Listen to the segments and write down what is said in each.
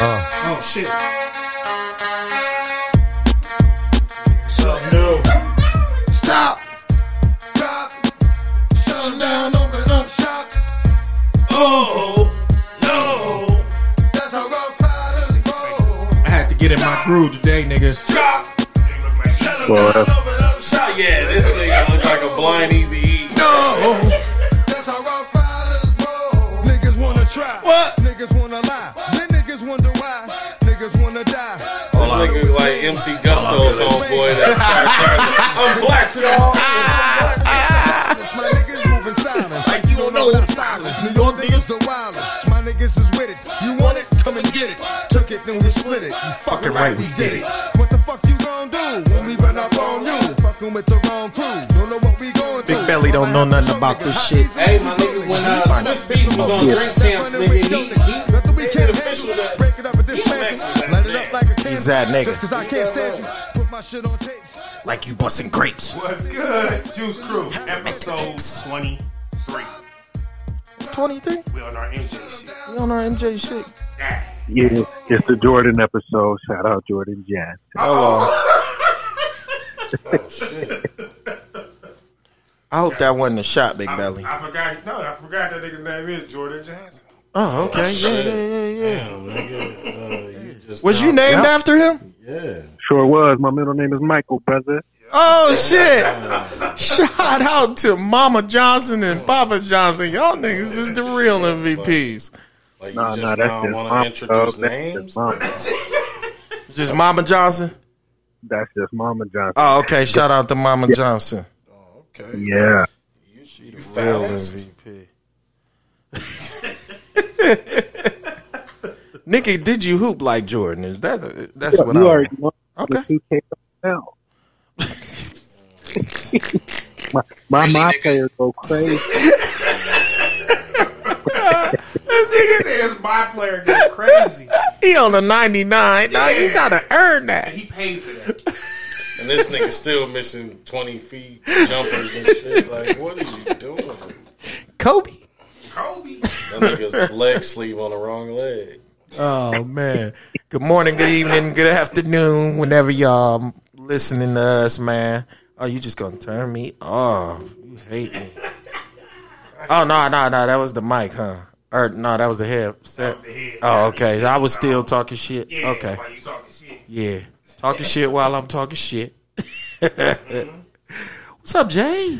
Uh. Oh shit. Something new. Stop. Drop. Shut down, open up shop. Oh, no. That's how rough riders roll. I had to get in my groove today, niggas. Drop. Shut Well, down, that's- open up shop. Yeah, this nigga look like a blind easy. No. Niggas wanna lie. Then niggas wonder why. Niggas wanna die. This nigga like MC Gusto's homeboy that started trying I'm black, y'all. My niggas moving silence. Like you don't know that stylish. New York niggas the wildest. My niggas is with it. You want it? Come and get it. Took it, then we split it. You fucking right, we did it. What the fuck you gon' do when we run up on you? Fucking with the wrong crew. Don't know what we going through. Big Belly don't know nothing about this shit. Hey, my nigga, when uh, Swizz Beatz was on Drink Champs, nigga, he, he, Nothing we he can't made official handle. that Break it up and dismantle. next Light it up like a candle. He's that nigga. Just cause I can't stand you. Put my shit on tapes. Like you busting grapes. What's good? Juice Crew, episode 23. It's 23? We on our MJ shit. We on our MJ shit. Yeah, it's the Jordan episode. Shout out Jordan Jan. Hello. Oh. Oh, I hope that wasn't a shot, Big Belly. I forgot. No, I forgot that nigga's name is Jordan Johnson. Oh, okay. Yeah, yeah, yeah, yeah. Damn, nigga, uh, you just Was you now- named after him? Yeah. Sure was. My middle name is Michael, brother. Oh shit! Shout out to Mama Johnson and Papa Johnson. Y'all niggas is the real MVPs. Like, you Nah, just nah, that's now just want to introduce dog. That's names? just mama. Just Mama Johnson. That's just Mama Johnson. Oh, okay. Shout out to Mama Johnson. Okay. Yeah. You, she you Real fast. MVP. Nikki, did you hoop like Jordan? Is that that's what I you already know. Okay. Now. my my, my players go crazy. This nigga says my player go crazy. He on the ninety nine. Now you gotta earn that. He paid for that. And this nigga still missing 20 feet jumpers and shit. Like, what are you doing? Kobe. Kobe. That nigga's leg sleeve on the wrong leg. Oh man. Good morning, good evening, good afternoon, whenever y'all listening to us, man. Oh, you just gonna turn me off. You hate me. Oh no, no, no, that was the mic, huh? Or no, that was the headset. the head. Oh, okay. I was still talking shit. Yeah, Okay. Why you talking shit? Yeah. Talking shit while I'm talking shit. Mm-hmm. What's up, Jay?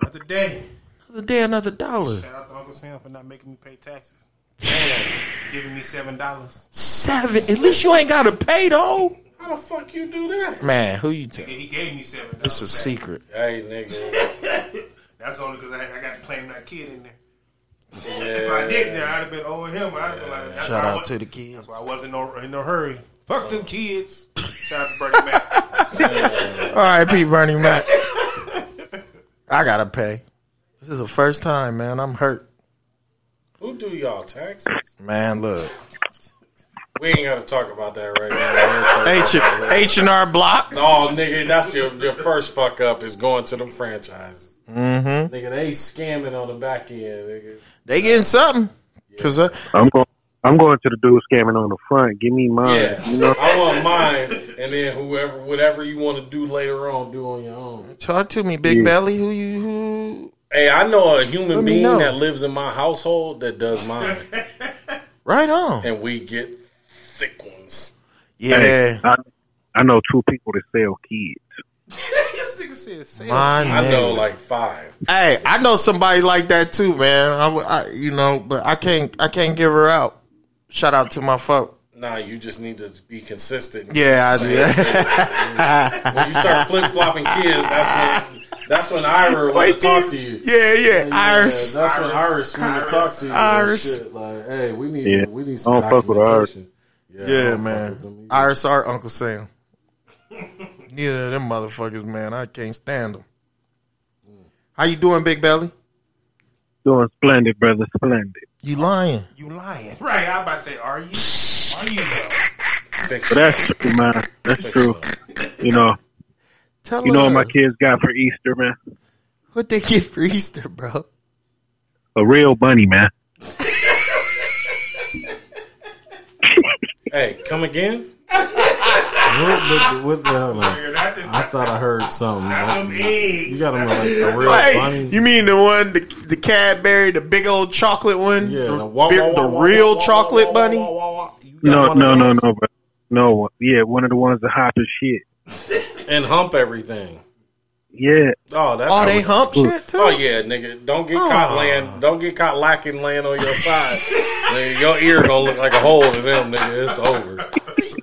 Another day. Another day, another dollar. Shout out to Uncle Sam for not making me pay taxes. And giving me seven dollars. Seven. At least you ain't gotta pay though. How the fuck you do that? Man, who you tell? He gave me seven dollars. It's a secret. Hey, nigga. That's only because I, I got to claim that kid in there. Yeah. If I didn't, I'd have been over him. I'd been like, Shout out to the kids. That's why I wasn't no, in no hurry. Fuck them oh. kids. Shout out to Bernie Mac. All right, Pete Bernie Mac. I gotta pay. This is the first time, man. I'm hurt. Who do y'all taxes? Man, look. We ain't got to talk about that right now. H talk about that later. H and R Block. No, nigga, that's your, your first fuck up is going to them franchises. Mm-hmm. Nigga, they scamming on the back end, nigga. They getting something. Cause uh, I'm going. I'm going to the dude scamming on the front. Give me mine. Yeah, You know. I want mine, and then whoever, whatever you want to do later on, do on your own. talk to me, Big Yeah. Belly. Who you? Who? Hey, I know a human being know. that lives in my household that does mine, Right on. and we get thick ones. Yeah. Hey, I, I know two people that sell kids. this nigga said sales. My I know like five. Hey, I know somebody like that too, man. I, you know, but I can't. I can't give her out. Shout out to my fuck Nah, you just need to be consistent. Yeah, I do. when you start flip flopping kids, that's when that's when Ira want to talk to you. Yeah, yeah. Yeah, Iris. That's when Iris want to talk to you. Iris. Iris. Shit. Like, hey, we need Yeah. we need I some don't fuck with Iris. documentation. Yeah, don't fuck man. with them either. Iris or Uncle Sam. Neither of them motherfuckers, man. I can't stand them. Mm. How you doing, Big Belly? Doing splendid, brother. Splendid. You lying? You lying. Right, I about to say, are you? Are you though? That's true, man. That's true. You know. Tell You know what my kids got for Easter, man? What they get for Easter, bro? a real bunny, man. Hey, come again? What the, what the hell? man? Nigga, that did- I thought I heard something. Them eggs. You got them like a real Hey, bunny. you mean the one, the, the Cadbury, the big old chocolate one? yeah, the, the, wah, big- wah, wah, the real wah, wah, chocolate bunny? No, no, no, no, bro. No, yeah, one of the ones that hop as shit. And hump everything. Yeah, Oh, that's Oh, they hump shit too? Oh yeah, nigga. Don't get caught ah. laying. Don't get caught lacking laying on your side. Nigga, your ear gonna look like a hole to them, nigga. It's over.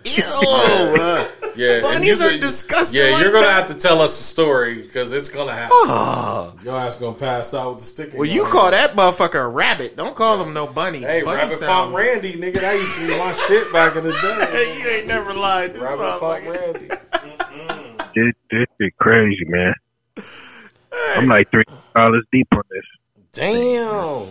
Ew. Yeah, and Bunnies are disgusting Yeah, like you're gonna that? have to tell us the story because it's gonna happen. Oh. Your ass gonna pass out with the stick. well, you hand. call that motherfucker a rabbit. Don't call him no bunny. Hey, bunny Rabbit sounds- Pump Randy, nigga, that used to be my shit back in the day. Hey, you ain't never lied. This Rabbit Pump motherfucker. Randy. this, this shit crazy, man. I'm like three dollars deep on this. Damn.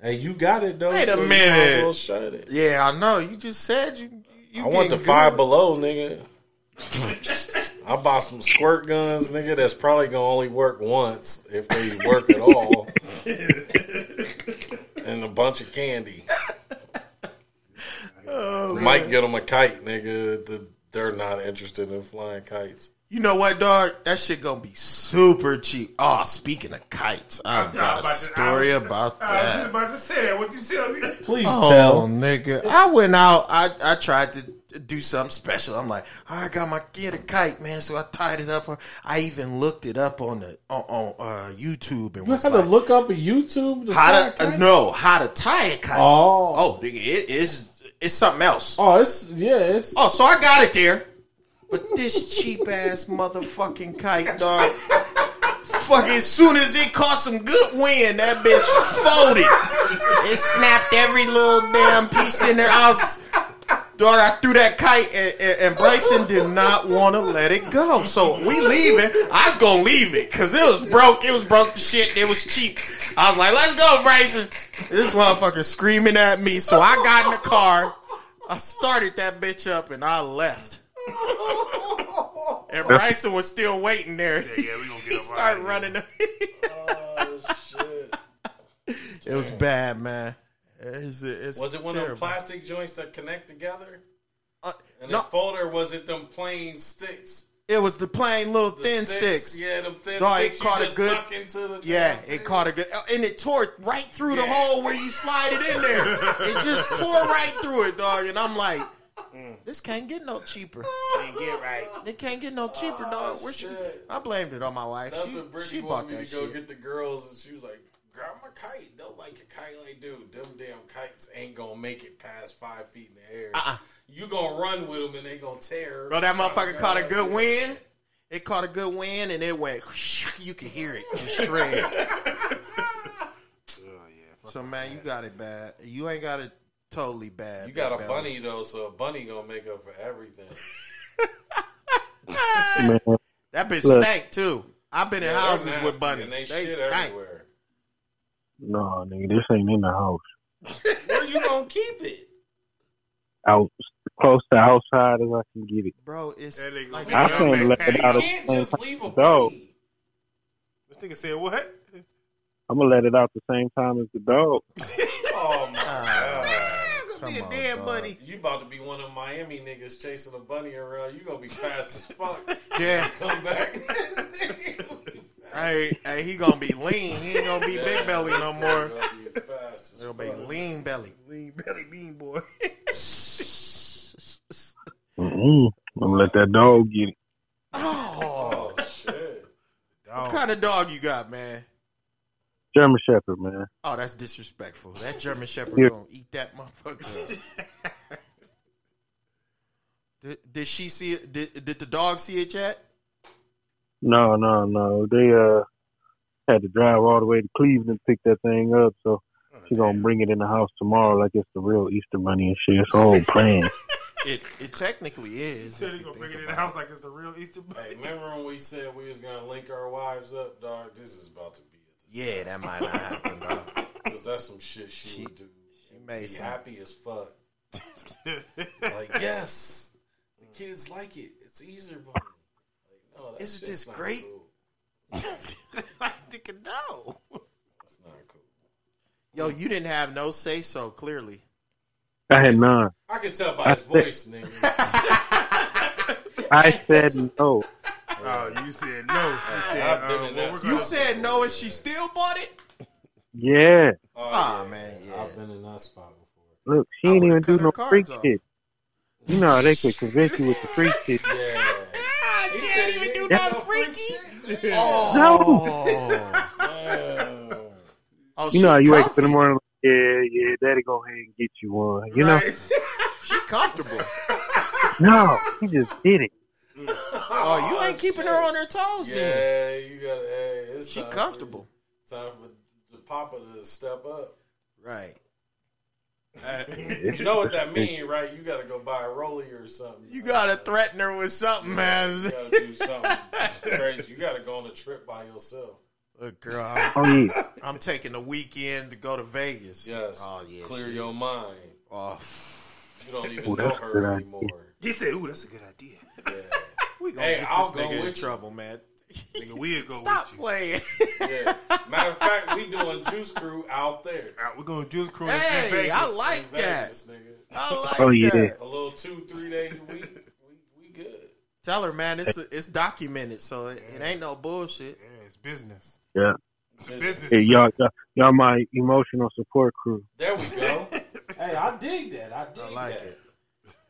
Hey, you got it though. Wait a so minute. as well shut it. Yeah, I know. You just said you. you I want the getting five below, nigga. I bought some squirt guns, nigga. That's probably gonna only work once if they work at all. and a bunch of candy. Oh, might get them a kite, nigga. The- They're not interested in flying kites. You know what, dog? That shit gonna be super cheap. Oh, speaking of kites, I've got a about to- story I- about I was just that. about to say that. What you tell me? Please Oh, tell. nigga. I went out. I, I tried to do something special. I'm like, I got my get a kite, man. So I tied it up. I even looked it up on the on, on uh, YouTube and You was had to look up a YouTube. To how to uh, no how to tie a kite. Oh, Oh, nigga, it is it's something else. oh, it's yeah, it's Oh, so I got it there. But this cheap ass motherfucking kite, dog. Fuck, as soon as it caught some good wind, that bitch folded. It snapped every little damn piece in there. I was, dog, I threw that kite, and, and, and Bryson did not want to let it go. So we leaving. I was gonna leave it because it was broke. It was broke to shit. It was cheap. I was like, let's go, Bryson. This motherfucker screaming at me. So I got in the car. I started that bitch up and I left. And Bryson was still waiting there. Yeah, we gonna he get up started running. Oh shit! it was bad, man. It's, it's Was it one of them terrible. plastic joints that connect together? Uh, And no, it folded, or was it them plain sticks? it was the plain little The thin sticks. Yeah, them thin Dog, it caught a you just good- into the Yeah, damn it thing. caught a good, and it tore right through the hole where you slide it in there. it just tore right through it, dog. And I'm like, this can't get no cheaper. Ain't get right. It can't get no cheaper, dog. Where she? I blamed it on my wife. That's she what Brittany she bought wanted me that to go get the girls, and she was like, "Grab my kite. They'll like a kite like, dude, them damn kites ain't gonna make it past five feet in the air. Uh-uh. You gonna run with them, and they gonna tear. Bro, that motherfucker caught a good wind. It caught a good wind and it went. You can hear it just shred. so man, you got it bad. You ain't got it totally bad. You got a Big bunny though, so a bunny gonna make up for everything. That bitch Look. stank too. I've been in Yeah, they're houses with bunnies. and they, They, shit stank. everywhere. No, nigga, this ain't in the house. Where you gonna keep it? Out close to outside as I can get it. Bro, it's That nigga like gonna I Yeah, can't man, let hey, it out You of can't the just same leave a time. Dog. bunny. This nigga said what? I'm gonna let it out the same time as the dog. Oh my ah, god. come Be a on, damn dog. bunny. You about to be one of Miami niggas chasing a bunny around. You gonna be fast as fuck. Yeah. Come back. Hey, hey, he gonna be lean. He ain't gonna be big belly no more. Gonna be fast as He'll be lean belly. Lean belly bean boy. Mm-mm. I'm gonna let that dog get it. Oh, Oh shit. what kind of dog you got, man? German Shepherd, man. Oh, that's disrespectful. That German Shepherd Yeah. gonna eat that motherfucker. up. did, did she see it? Did, did the dog see it yet? No, no, no. They uh had to drive all the way to Cleveland to pick that thing up, so she's gonna bring it in the house tomorrow like it's the real Easter bunny and shit. It's a whole plan. It it technically is. Said if he you gonna bring it in the about house like it's the real Easter Hey, bunny. remember when we said we was gonna link our wives up, dog? This is about to be Yeah, that might not happen. Dog. Because that's some shit she, would do. She made Be some. happy as fuck. Like, yes, the kids like it. It's Easter bunny. Like, no, that Isn't this great? Cool. Nigga, no. That's not cool. Yo, you didn't have no say so. Clearly, I had none. I can tell by his voice, nigga. I said no. Oh, you said no. You said, I've been uh, in what that we're spot. you said no, and she still bought it. Yeah. Oh, Aw, yeah. man, yeah. I've been in that spot before. Look, she I ain't would've even do no freak off. shit. You know how they could convince you with the freak shit. Yeah. I He can't even do ain't nothing oh, no freaky. freak Oh, Damn. oh, You know how you wake up in the morning, yeah, yeah, daddy go ahead and get you one. You know? Right. she comfortable. No, he just did it. Oh, you ain't keeping her on her toes then. Yeah, you gotta. Hey, it's She time for- comfortable. time for the papa to step up. Right. Uh, you know what that mean, right? You gotta go buy a rollie or something. You gotta threaten her with something, man. You gotta do something crazy. You gotta go on a trip by yourself. Look, girl, I'm, Oh yeah. I'm taking the weekend to go to Vegas. Yes. Oh yeah. Clear shit. your mind. Oh, You don't even Ooh, know that's a her good idea. anymore. He said, "Ooh, that's a good idea." Yeah. we gonna Hey, get I'll this go nigga in trouble, man. Nigga, we'll go Stop with you. playing. Yeah. Matter of fact, we doing Juice Crew out there. Uh, All right, we're going to Juice Crew in hey, Vegas. I In like that. Vegas, nigga. I like Oh, yeah. that. A little two, three days a week. We, we good. Tell her, man, it's it's documented, so it, it ain't no bullshit. Yeah, it's business. Yeah. It's business. Hey, y'all, y'all, y'all my emotional support crew. There we go. hey, I dig that. I dig I like that.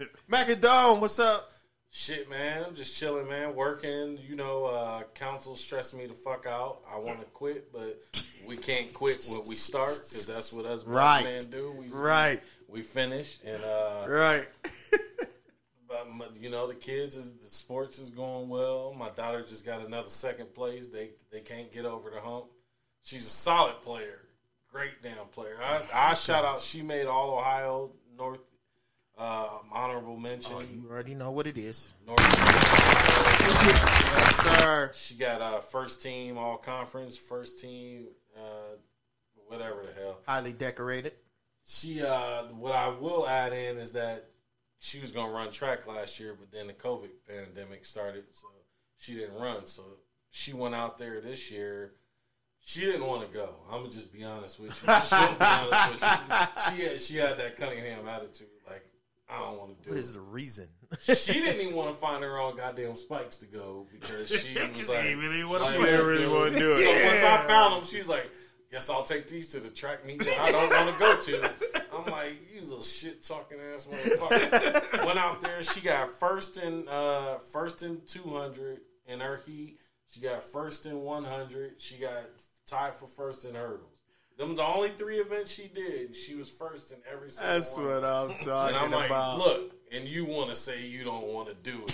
it. Macadome, what's up? Shit, man. I'm just chilling, man. Working. You know, uh, council stressing me the fuck out. I want to quit, but we can't quit what we start because that's what us Right. men do. We, Right, We finish, and uh, right. but you know the kids is the sports is going well. My daughter just got another second place. They they can't get over the hump. She's a solid player, great damn player. I, I shout out. She made all Ohio North uh, honorable mention. Oh, you already know what it is. North. Yes, sir. She got uh, first team all conference, first team, uh, whatever the hell. Highly decorated. She, uh, what I will add in is that she was going to run track last year, but then the COVID pandemic started, so she didn't run. So she went out there this year. She didn't want to go. I'm gonna just be honest with you. She'll be honest with you. She had, she had that Cunningham attitude, like I don't want to do What it. is the reason? She didn't even want to find her own goddamn spikes to go because she was like, he really want to like, play. look, really want to do So it. once I found them, she's like, "Guess I'll take these to the track meet that I don't want to go to." I'm like, "You little shit talking ass motherfucker." Went out there. She got first in uh, first in 200 in her heat. She got first in 100. She got tied for first in hurdles. Them the only three events she did. She was first in every single That's one. what I'm And talking I'm like, about. look, and you want to say you don't want to do it.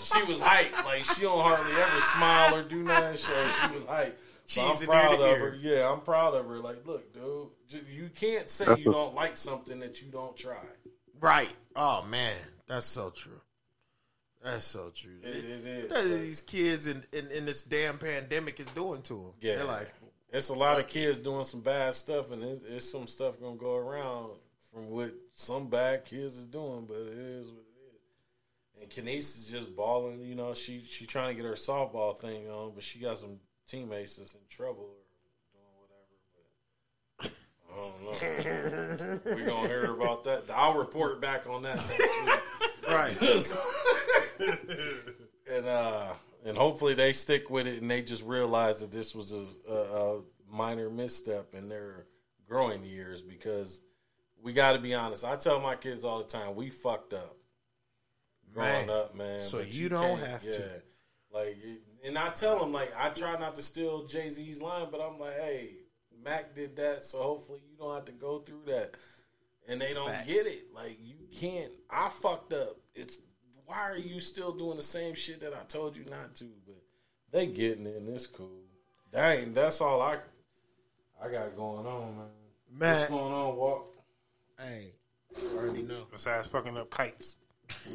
she was hyped. Like, she don't hardly ever smile or do nothing. So she was hyped. So I'm proud of her. Yeah, I'm proud of her. Like, look, dude, you can't say you don't like something that you don't try. Right. Oh man, that's so true. That's so true. It, it is. That these kids in, in, in this damn pandemic is doing to them. Yeah. They're like, It's a lot of kids doing some bad stuff, and it, it's some stuff gonna go around from what some bad kids is doing, but it is what it is. And Kenise is just balling. You know, she she trying to get her softball thing on, but she got some teammates that's in trouble or doing whatever. But I don't know. We're gonna hear about that. I'll report back on that next week. right. and uh and hopefully they stick with it and they just realize that this was a, a, minor misstep in their growing years because we got to be honest. I tell my kids all the time, we fucked up growing Man. up, man. So but you don't have yeah. to. Like, and I tell them like I try not to steal Jay Z's line, but I'm like, hey, Mac did that, so hopefully you don't have to go through that. And they don't Facts. get it. Like you can't. I fucked up. It's why are you still doing the same shit that I told you not to? But they getting it, and it's cool. Dang. That's all I. I got going on, man. What's going on, Walk? hey, I already know. Besides fucking up kites.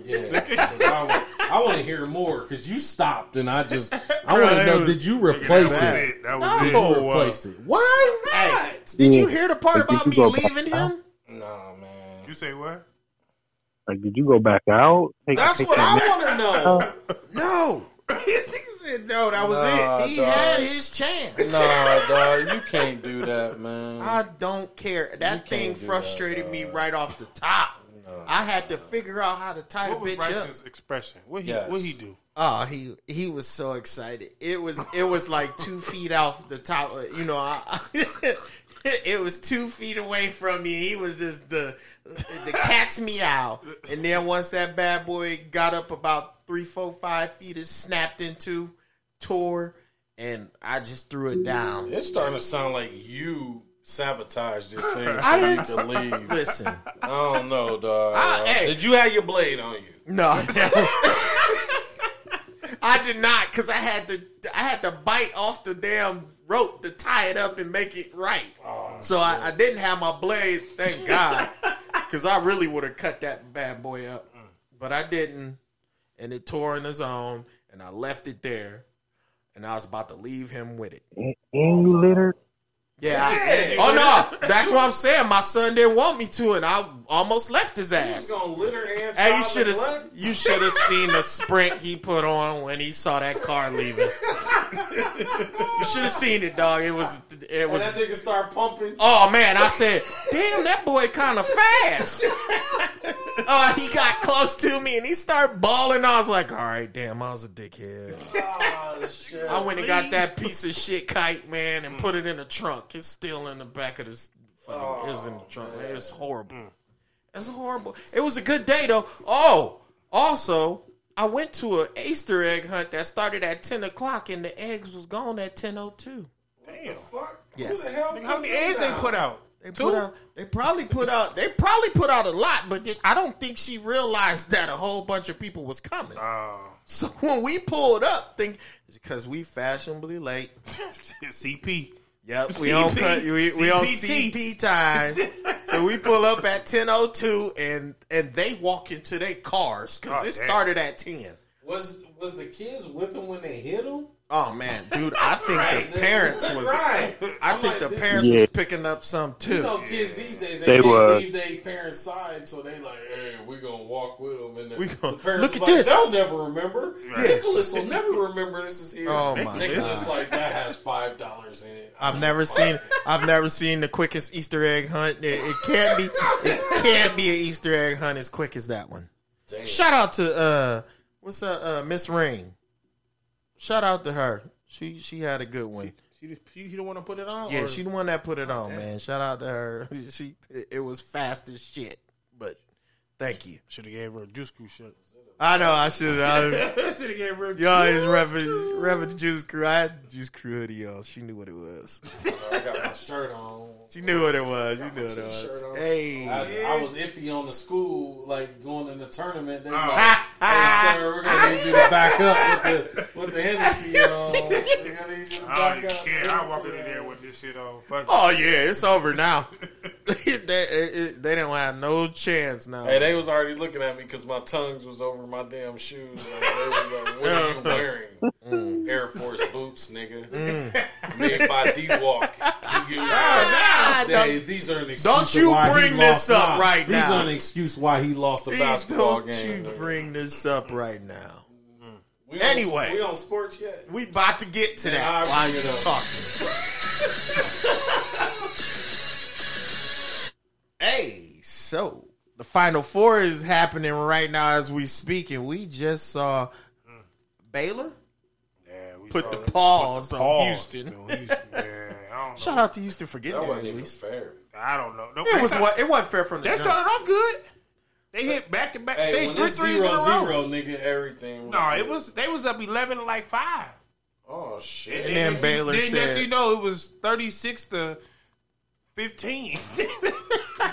Yeah, 'cause I, want to hear more because you stopped, and I just I want to know. was- Did you That replace was it? it. That was No. it. You replaced it. Why not? Did Yeah. you hear the part about me you go back leaving him? Nah, man. You say what? Like, did you go back out? Take, That's take what that I want to know. Uh, no. This nigga said no, that was Nah, it. He dog. had his chance. Nah, dog, you can't do that, man. I don't care. That You thing can't that, frustrated me right off the top. I had to figure out how to tie What the was bitch up. Bryce's expression? What he Yes. what he do? Oh, he he was so excited. It was it was like two feet off the top. Uh, you know, I, it was two feet away from me. He was just the the cat's meow. And then once that bad boy got up about three, four, five feet, it snapped into, tore, and I just threw it down. It's starting to sound like you sabotaged this thing so I you didn't- leave. Listen, I don't know, dog. I- hey. Did you have your blade on you? no, I did not because I had to I had to bite off the damn rope to tie it up and make it right. Oh, so I, I didn't have my blade, thank God, because I really would have cut that bad boy up, mm. but I didn't, and it tore in his own, and I left it there, and I was about to leave him with it. And you littered. Yeah. I- oh no, that's what I'm saying. My son didn't want me to, and I almost left his ass. and Hey, you should have you should have seen the sprint he put on when he saw that car leaving. you should have seen it, dog. It was it And was. that nigga start pumping. Oh man, I said, damn, that boy kind of fast. Oh, he got close to me and he started bawling. I was like, all right, damn, I was a dickhead. Oh shit! I went and got that piece of shit kite, man, and put it in the trunk. It's still in the back of this. Fucking, it was in the oh, trunk. Man. It was horrible. Mm. It's horrible. It was a good day though. Oh, also, I went to an Easter egg hunt that started at ten o'clock, and the eggs was gone at ten o two. Damn. Fuck. Yes. Who the hell? Nigga, How many eggs they put out? They Two? put out. They probably put out. They probably put out a lot, but they- I don't think she realized that a whole bunch of people was coming. Uh, So when we pulled up, think because we fashionably late. CP. Yep, we on cut. We, we on CP time. so we pull up at ten oh two, and and they walk into their cars because God it damn. started at ten. Was was the kids with them when they hit him? Oh man, dude, I think the parents was. right. I I'm think like, the parents Yeah. was picking up some too. You know, kids these days they, They can't were. leave their parents' side, so they like, hey, we're gonna walk with them. And the, We gon- the parents look at like, this. They'll never remember. Nicholas will never remember this is here. Oh, my Nicholas God. like that has five dollars in it. I've never seen. I've never seen the quickest Easter egg hunt. It, it can't be. It can't be an Easter egg hunt as quick as that one. Damn. Shout out to uh, what's that? Uh, Miss Ring. Shout out to her. She she had a good one. She, she, she don't want to put it on? Yeah, or- she the one that put it on, man. Shout out to her. She it, was fast as shit, but thank you. Should have gave her a juice crew shirt. I know I should. have Should have gave her. You always repping, repping the Juice Crew. I had the Juice Crew hoodie on. She knew what it was. I got my shirt on. She knew what it was. You knew what it T-shirt was. on. Hey. I, I was iffy on the school, like going in the tournament. They were Oh. like, "Hey, sir, we're gonna need you to back up with the with the Hennessy on. We're gonna need you to I oh, back don't even up." care. I walk in there with this shit on. Fuck Oh yeah, it's over now. they, it- they don't have no chance now. Hey, they was already looking at me because my tongues was over my damn shoes. Like, they was like, "What are you wearing? Mm. Air Force boots, nigga. Made by D Walk. Ah, They, these are an excuse. Don't you why he bring this lost- up nah, right these now. are an excuse why he lost a Please basketball don't game. you bring this up right now. We on- Anyway. we on sports yet? We about to get to Yeah, that I'll while you're talking. hey, so the Final Four is happening right now as we speak, and we just saw mm. Baylor Yeah, we put saw the it. pause on Pause Houston. Houston. Yeah, I don't know. Shout out to Houston for getting That there wasn't at even least. fair. I don't know. No, It was start- what it wasn't fair from the They jump. started off good. They hit back to back. Hey, They when three it's threes zero in a row. zero, nigga, everything. No, it was they was up eleven like five. Oh shit! And then next- Baylor then said- next you know it was thirty six to fifteen.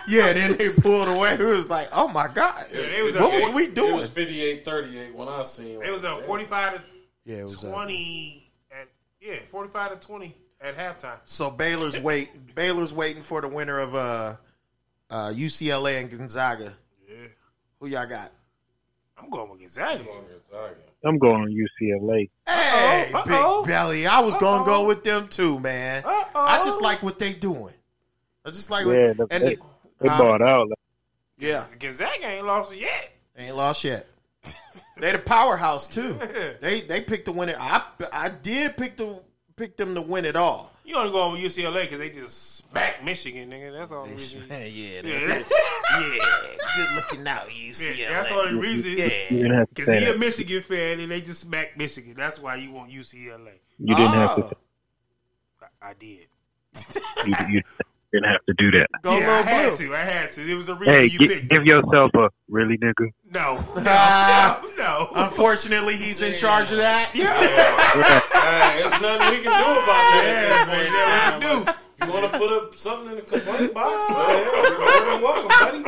Yeah, then they pulled away. It was like, oh my god, they was what up- was we doing? It was 58-38 when I seen. it was up Damn. forty five to yeah, it was. twenty at yeah forty five to twenty at halftime. so Baylor's wait. Baylor's waiting for the winner of uh, uh, UCLA and Gonzaga. Yeah, Who y'all got? I'm going with Gonzaga. Gonzaga. I'm going with UCLA. Hey, Uh-oh. Big Belly. I was gonna go with them too, man. Uh-oh. I just like what they doing. I just like Yeah, what, and they, they huh? bought out. Yeah, Gonzaga ain't lost yet. ain't lost yet. They the powerhouse too. They they picked the winner. I I did pick the pick them to win it all. You only go with UCLA because they just smack Michigan, nigga. That's all. the reason. yeah, Yeah, yeah, good looking out, UCLA. yeah, that's all the reason. Yeah, didn't have to Because say he a. Michigan fan and they just smack Michigan. That's why you want UCLA. You didn't have Oh. to. I, I did. You, you didn't have to do that. go yeah, I little had blue. to. I had to. It was a reason Hey, you gi- picked. give yourself a really nigga. no, no, no, no. Unfortunately, he's in charge of that. Hey, there's nothing we can do about that. Yeah, at boy, that yeah, point we in time. Like, If you want to put up something in the complaint box, go ahead. You're more than welcome, buddy.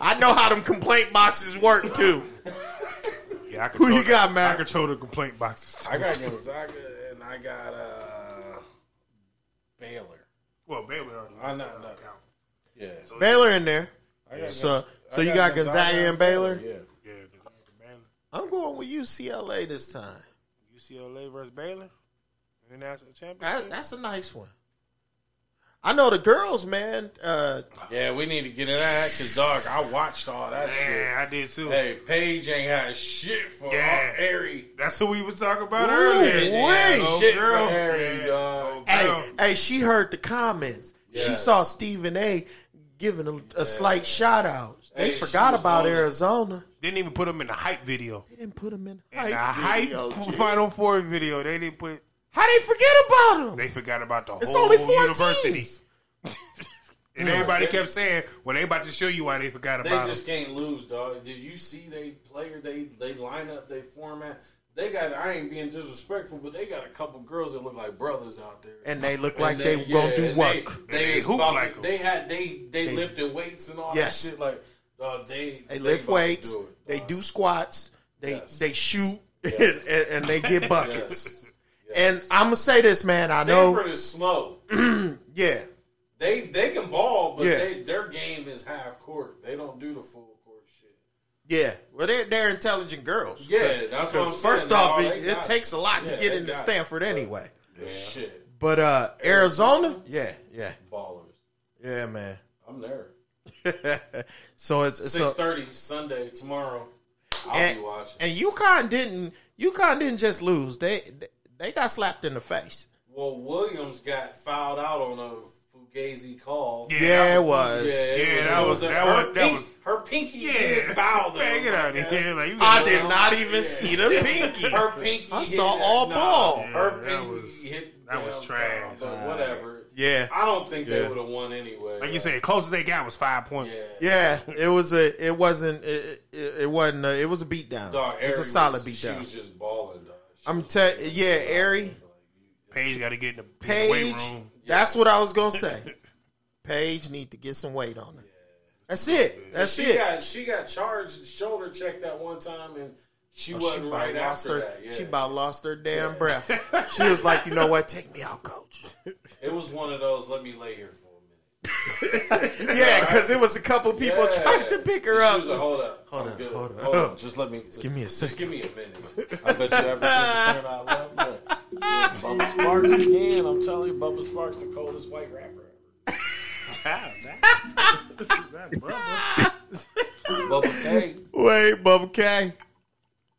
I know how them complaint boxes work too. Yeah, I Who you the- got, man? I control the complaint boxes. Too. I got Gonzaga and I got uh, Baylor. well, Baylor already. I know, so no. don't count. Yeah. Baylor in there. I got So so you got Gonzaga and Baylor. Yeah. Yeah, Baylor. I'm going with UCLA this time. UCLA versus Baylor, international That, that's a nice one. I know the girls, man. Uh, Yeah, we need to get in that because, dog, I watched all that shit. Yeah, I did too. Hey, Paige ain't had shit for Yeah. all Aari. That's who we was talking about Ooh, earlier. wait. Oh, Shit girl. for Aari, Yeah. dog. Oh, hey, girl. hey, she heard the comments. She saw Stephen A. giving a, a slight shout out. They Hey, forgot about on it. Arizona. Didn't even put him in the hype video. They didn't put him in In the hype hype video, G. Final Four video, they didn't put. How they forget about him? They forgot about the It's whole only four university. teams. And everybody kept saying, "Well, they about to show you why they forgot about." It. They just him." can't lose, dog. Did you see they player they they line up they format? They got I ain't being disrespectful, but they got a couple girls that look like brothers out there. And they look And like they, yeah, gonna do work. They, They they, hoop like to- they had they they, They- lifted weights and all Yes. that shit. Like uh, they They they lift about to weights. do it, They do squats. They Yes. they shoot and, and they get buckets. Yes. And I'm gonna say this, man. I know Stanford know. is slow. Yeah, They they can ball, but Yeah. they, their game is half court. They don't do the full court shit. yeah. Well, they're they're intelligent girls. Yeah, 'Cause- that's what 'cause I'm saying. First No, off, they it, it takes a lot Yeah, to get into got it. Stanford anyway. Shit, But uh Arizona, yeah, yeah, ballers. yeah, man. I'm there. so it's six thirty so Sunday tomorrow. I'll and, be watching. and UConn didn't UConn didn't just lose. They they got slapped in the face. Well, Williams got fouled out on a Fugazi call. Yeah, Yeah, it was. Yeah, that was- a- that her was- that pink- was- her pinky Yeah, did foul them. Man, get I out of here! Like, you I did not even see the pinky. Her pinky. I saw that- all nah, ball. Her that pinky was- hit. that was damn trash. foul, But whatever. Yeah, I don't think they would have won anyway. Like you said, closest they got was five points. Yeah. yeah. It was a. It wasn't. It, it, it wasn't. A, it was a beatdown. Dog, it was a solid beatdown. She was just balling, dog. She I'm was- tell. Yeah, Aari. Paige got to get in the, in Paige. weight room. That's what I was gonna say. Paige need to get some weight on her. That's it. That's she it. got she got charged shoulder checked that one time and she Oh, she wasn't about right lost after her. that. Yeah. She about lost her damn breath. She was like, you know what? Take me out, coach. it was one of those. Let me lay here for a minute. Yeah, because it was a couple people Yeah. trying to pick her up. like, hold up, Hold I'm up, good. hold up. hold up. Just let me. give me a Just give me a minute. I bet you everything turned out left. Yeah. Yeah, Bubba Sparks again. I'm telling you, Bubba Sparxxx, the coldest white rapper ever. Bubba K. Wait, Bubba K.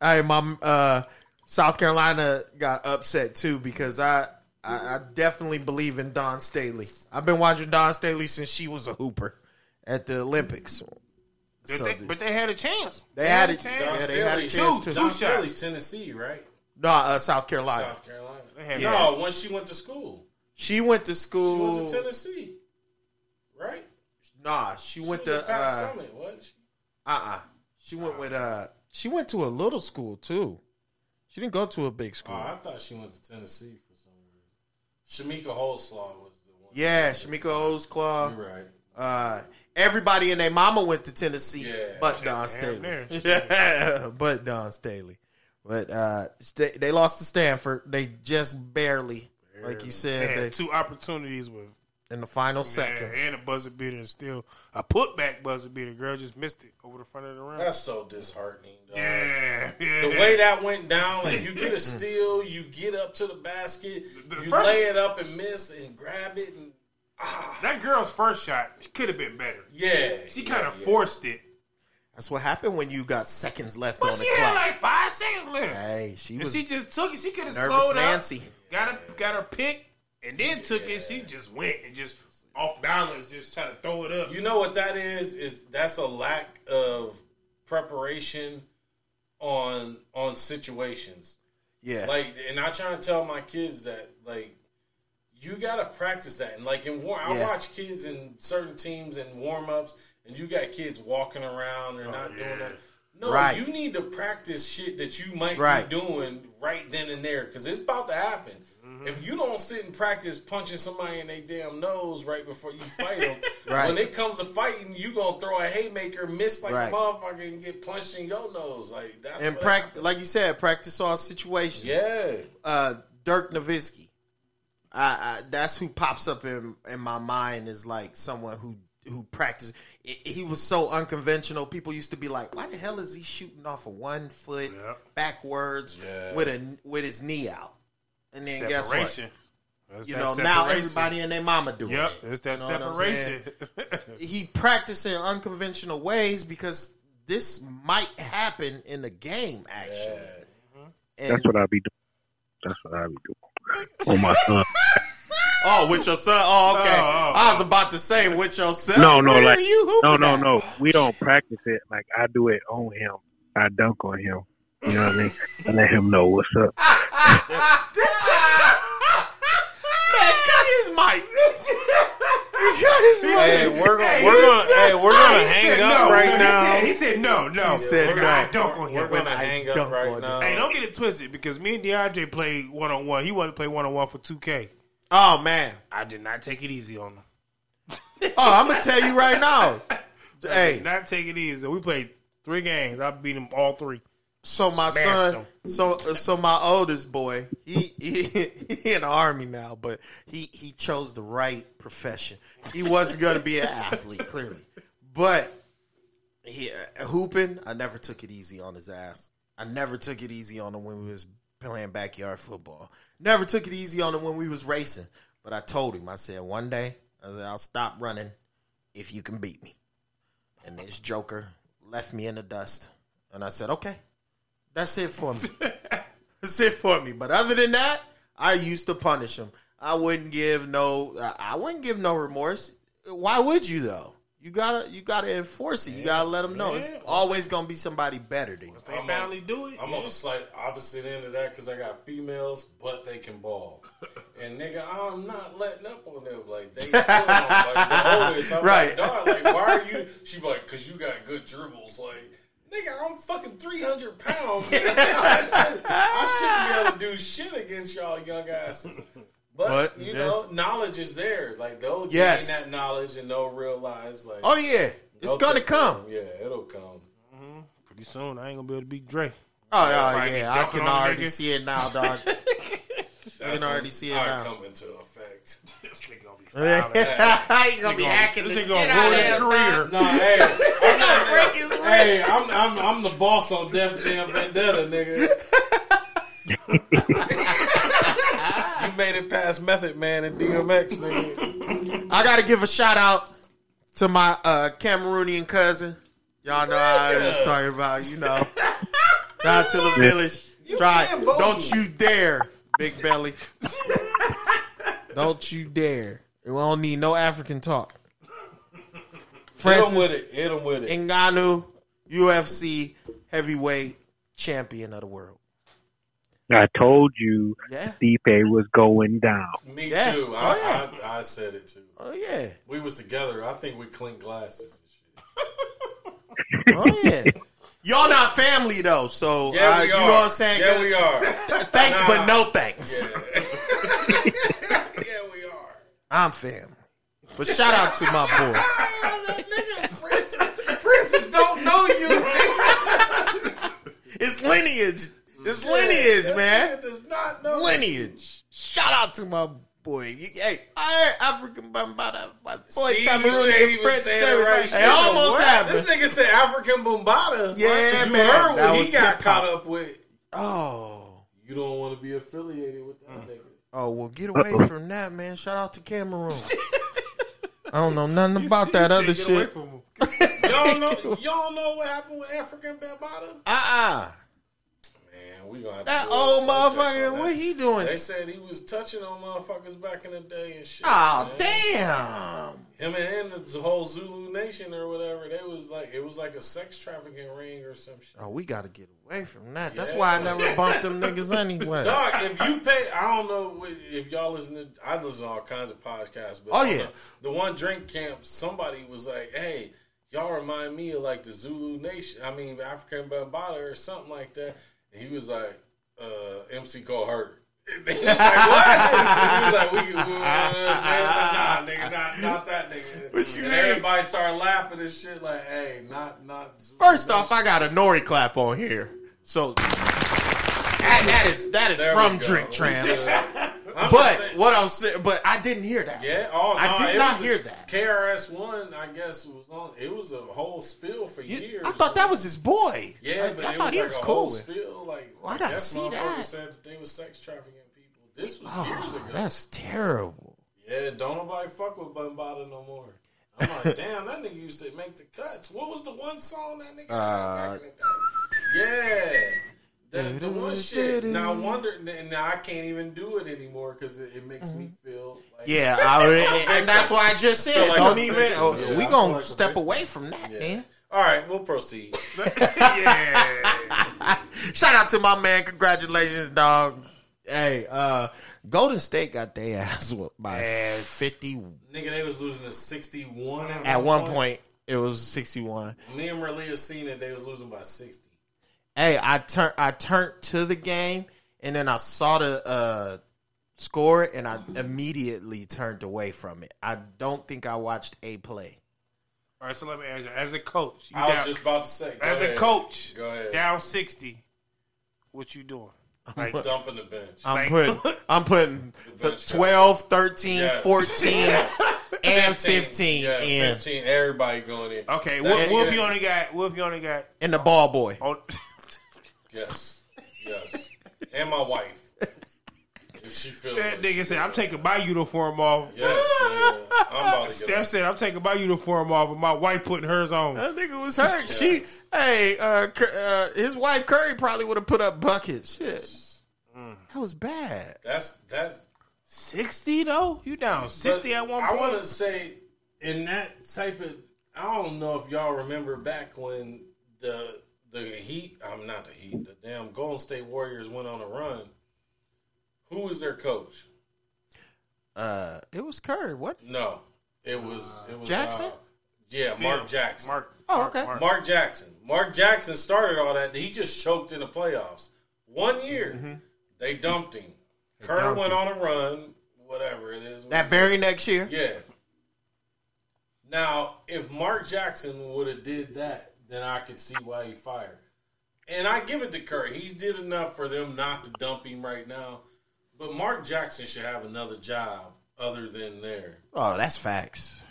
Hey, my uh, South Carolina got upset too because I, I I definitely believe in Dawn Staley. I've been watching Dawn Staley since she was a hooper at the Olympics. But, So they, the- but they had a chance. They had a chance. Don Yeah, they had a chance Two, to. Don two Staley's Tennessee, right? No, uh, South Carolina. South Carolina. They had No, when she went to school. She went to school. She went to Tennessee, right? Nah, she She went was to. at Uh Summitt, wasn't she? uh. She went with. uh She went to a little school too. She didn't go to a big Oh, school. I thought she went to Tennessee for some reason. Chamique Holdsclaw was the one. Yeah, Chamique Holdsclaw. You're right. Uh, everybody and their mama went to Tennessee, Yeah. but Don Damn Staley. Yeah, but Dawn Staley. But uh, sta they lost to Stanford. They just barely, like you They said, had they, two opportunities with in the final yeah, seconds. and a buzzer beater, and still a putback buzzer beater. Girl just missed it over the front of the rim. That's so disheartening. Dog. yeah, yeah. The way that went down, like you get a steal, you get up to the basket, The you first- lay it up and miss and grab it, and ah, that girl's first shot could have been better. yeah, She kind of yeah, yeah. forced it. That's what happened when you got seconds left But on the she had clock. like five seconds left. hey, she And was she just took it. She could have nervous slowed Nancy. up, got her, got her pick, and then took it. She just went and just off balance, just trying to throw it up. You know what that is? Is that's a lack of preparation on on situations. Yeah. Like, and I try to tell my kids that like you gotta practice that. And like in war, I watch kids in certain teams and warm ups, and you got kids walking around. They're oh, not doing that. No, Right. you need to practice shit that you might Right. be doing right then and there because it's about to happen. If you don't sit and practice punching somebody in their damn nose right before you fight them, Right. when it comes to fighting, you gonna throw a haymaker, miss like Right. a motherfucker, and get punched in your nose. Like that's and practice, like you said, practice all situations. Yeah, uh, Dirk Nowitzki. I, I, that's who pops up in in my mind is like someone who who practiced. He was so unconventional. People used to be like, "Why the hell is he shooting off of one foot Yeah. backwards Yeah. with a with his knee out?" And then guess what? That's You that know, now everybody and their mama doing Yep, it. Yep, it's that You know separation. He practicing unconventional ways because this might happen in the game. Actually, and mm-hmm. That's what I be doing. That's what I be doing. On my son. Oh, with your son. Oh, okay. Oh, oh, I was about to say with your son. No, no, Where like you no, no, at? no. We don't practice it. Like I do it on him. I dunk on him. You know what I mean? I let him know what's up. Man, cut his mic. cut his mic. hey, we're gonna Hey, we're gonna said- hey we're gonna hang up no. right He now. said- He said no, no. He said We're no. gonna- I dunk on him. We're gonna I hang up right now. Hey, don't get it twisted because me and DeAndre played one on one. He wanted to play one on one for 2K. Oh man. I did not take it easy on him. Oh, I'm gonna tell you right now. Did Hey, not take it easy. We played three games. I beat him all three. So my son, so so my oldest boy, he, he he in the army now, but he he chose the right profession. He wasn't gonna be an athlete, clearly, but he uh, hooping. I never took it easy on his ass. I never took it easy on him when we was playing backyard football. Never took it easy on him when we was racing. But I told him, I said one day I'll stop running if you can beat me. And this joker left me in the dust. And I said, okay, that's it for me. that's it for me. But other than that, I used to punish him. I wouldn't give no, I- I wouldn't give no remorse. Why would you though? You gotta, you gotta enforce it. You gotta let them know it's always gonna be somebody better than you. They I'm finally do it. I'm on the slight opposite end of that because I got females, but they can ball. And nigga, I'm not letting up on them. Like they, still don't- like the oldest. I'm Right. like, dog, like why are you? She like, cause you got good dribbles. Like nigga, I'm fucking 300 pounds. I shouldn't be able to do shit against y'all young asses. But, But, you yeah. know, knowledge is there. Like they'll Yes. gain that knowledge and they'll realize like, Oh yeah, it's gonna come. them. Yeah, it'll come. Mm-hmm. Pretty soon, I ain't gonna be able to beat Dre. Oh, oh yeah, yeah, I can already nigga. see it now, dog. That's already when see it now. come into effect. This nigga gonna He's gonna be gonna- hacking this nigga gonna ruin his career. dog. No, hey, I'm not Break his wrist. Hey, I'm, I'm I'm the boss on Def Jam Vendetta, nigga. you made it past Method Man and DMX, nigga. I gotta give a shout out to my uh, Cameroonian cousin. Y'all know how I was talking about, you know. Shout out to the village. Try can't. Don't you dare, Big Belly. don't you dare. We don't need no African talk. Hit him with it. Hit him with it. Ngannou, UFC heavyweight champion of the world. I told you Yeah. Stipe was going down. Me Yeah. too. Oh, I, I I said it too. Oh yeah. We was together. I think we clinked glasses and shit. Oh yeah. Y'all not family though, so Yeah, uh, we you are. know what I'm saying. Yeah, we are. Thanks, Nah. but no thanks. yeah, we are. I'm family. But shout out to my boy. Nigga Francis, Francis don't know you. It's lineage. It's That lineage, man. nigga does not know. Lineage. Shout out to my boy. Hey, I heard African Bambada. My boy See, you ain't even French. saying everything. the right It shit. almost What? happened. This nigga said African Bombada. Yeah. You man. heard That what he got hip-hop. caught up with. Oh. You don't want to be affiliated with that mm. nigga. Oh, well, get away from that, man. Shout out to Cameroon. I don't know nothing about that other shit. Y'all know, y'all know what happened with African Bambaataa? Uh-uh. Man, we gonna That old motherfucker, what he doing? They said he was touching on motherfuckers back in the day and shit. Oh, man. damn. Him and, and the whole Zulu Nation or whatever, they was like it was like a sex trafficking ring or some shit. Oh, we got to get away from that. That's why I never bumped them niggas anyway. Dog, if you pay, I don't know if y'all listen to. I listen to all kinds of podcasts, but Oh, yeah. the, the one drink camp, somebody was like, "Hey, y'all remind me of like the Zulu Nation. I mean, African Bambaataa or something like that." And he was like, uh, "MC Cole Hurt." And he was like, "What?" he was like, "We, we, uh, nah, nigga, not, not that nigga." What you and mean? everybody started laughing and shit. Like, "Hey, not, not." First off, Nation. I got a Nori clap on here. So that, that is that is There we from go. Drink Tramps. I'm But saying- what I'm saying, but I didn't hear that. Yeah, oh, no, I did not was a- hear that. KRS One, I guess, was on. It was a whole spill for You- years. I thought that was his boy. Yeah, Like, but I it thought was he like was a cool. whole spill. Like, Well, I I gotta see that. said that they was sex trafficking people. This was Oh, years ago. that's terrible. Yeah, don't nobody fuck with Bun Bada no more. I'm like, damn, that nigga used to make the cuts. What was the one song that nigga Uh, had back in the day? Yeah. The, the one shit. Now I wonder. And now I can't even do it anymore because it, it makes me feel like Yeah, I, and that's why I just said like don't even. oh, Yeah, we I gonna like step away from that, Yeah. man. All right, we'll proceed. yeah. Shout out to my man. Congratulations, dog. Hey, uh, Golden State got their ass whooped by Ass. fifty. Nigga, they was losing to sixty one at, At one point, it was sixty-one. Me and Malia seen it. They was losing by sixty. Hey, I turned I turned to the game and then I saw the uh, score and I immediately turned away from it. I don't think I watched a play. All right, so let me ask you, as a coach, you I was down- just about to say. Go as ahead. a coach, Go ahead. down sixty, what you doing? Like, dumping the bench. I'm Like- putting I'm putting bench 12, 13, Yes. 14 and 15 Yeah, in fifteen. Everybody going in. okay, That what, what if you only got? What if you only got? in the ball boy. Oh, Yes, yes, and my wife. If she feels that nigga said, "I'm taking my uniform off." Yes, nigga. I'm about to Steph get. said, "I'm taking my uniform off, and my wife putting hers on." That nigga was hurt. She, hey, uh, uh, his wife Curry probably would have put up buckets. Shit, that was bad. That's that's. Sixty though, you down sixty at one I point. I want to say in that type of. I don't know if y'all remember back when the the Heat. I'm not the Heat. The damn Golden State Warriors went on a run. Who was their coach? Uh, it was Curry. What? No, it was it was Jackson? uh, yeah, Mark Yeah, Jackson. Mark. Oh, okay. Mark. Mark Jackson. Mark Jackson started all that. He just choked in the playoffs. One year, they dumped him. Kerr dumped went him. on a run, whatever it is. That very next year. yeah. Now, if Mark Jackson would have did that, then I could see why he fired. And I give it to Curry. He's did enough for them not to dump him right now. But Mark Jackson should have another job other than there. Oh, that's facts.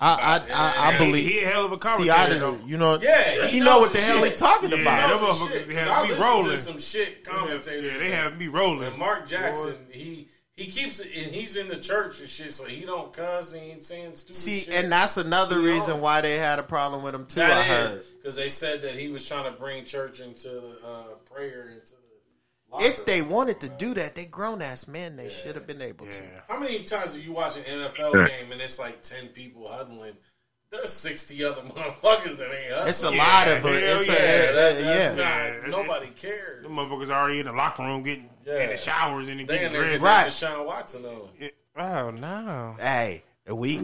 I I, I, I Yeah, believe. He a hell of a See, commentator. I though. do. You know. Yeah, he, he know knows what the hell he talking Yeah, about. them Knows some motherfuckers shit, be 'cause having I me rolling. some shit commentators. Yeah, they have me rolling. And Mark Jackson, he he keeps it, and he's in the church and shit, so he don't cuss and he ain't saying stupid See, shit. and that's another You know. reason why they had a problem with him too. I that heard. is because they said that he was trying to bring church into the uh, prayer into the. If they wanted to do that, they grown ass men. They should have been able to. How many times do you watch an NFL game and it's like ten people huddling? There's sixty other motherfuckers that ain't huddling. It's a Yeah, lot of hell it. It's yeah, a, yeah, that, that's Yeah. not. Nobody cares. The motherfuckers already in the locker room getting yeah. in the showers and They in getting there ready. Right. Deshaun Watson on. Oh no! Hey, we.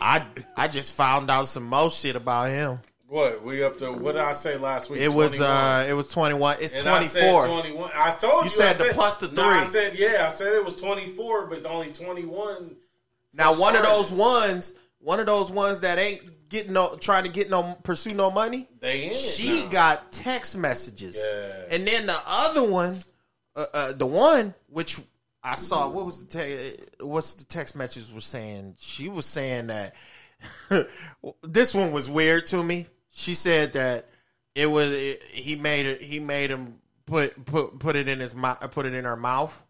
I I just found out some more shit about him. What we up to? What did I say last week? It was 21. uh, it was twenty one. It's And twenty I said four. 21. I told you. You I said the plus the No, I said, yeah, I said it was 24, but only 21. Now one of those ones, one of those ones that ain't getting no, trying to get no, pursue no money. They in it She got text messages, Yeah. and then the other one, uh, uh, the one which I saw, what was the te- what's the text message was saying? She was saying that this one was weird to me. She said that it was it, he made it. He made him put put put it in his mouth. Put it in her mouth.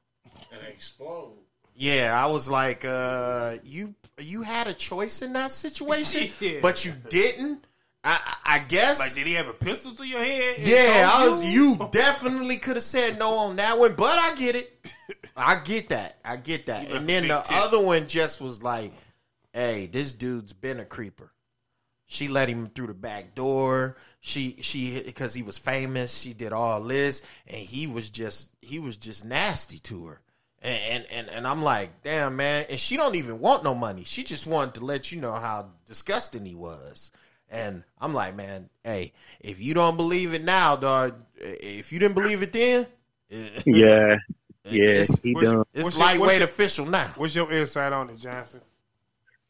and explode. Yeah, I was like, uh, you you had a choice in that situation, Yeah. but you didn't. I, I guess. Like, did he have a pistol to your head? yeah, I was. You definitely could have said no on that one, but I get it. I get that. I get that. And then the tip. other one just was like, "Hey, this dude's been a creeper." She let him through the back door. She she because he was famous. She did all this, and he was just he was just nasty to her. And, and and and I'm like, damn man. And she don't even want no money. She just wanted to let you know how disgusting he was. And I'm like, man, hey, if you don't believe it now, dog, if you didn't believe it then, it- Yeah, yeah, it's, he what's- done. it's What's what's lightweight your- official now. What's your insight on it, Johnson?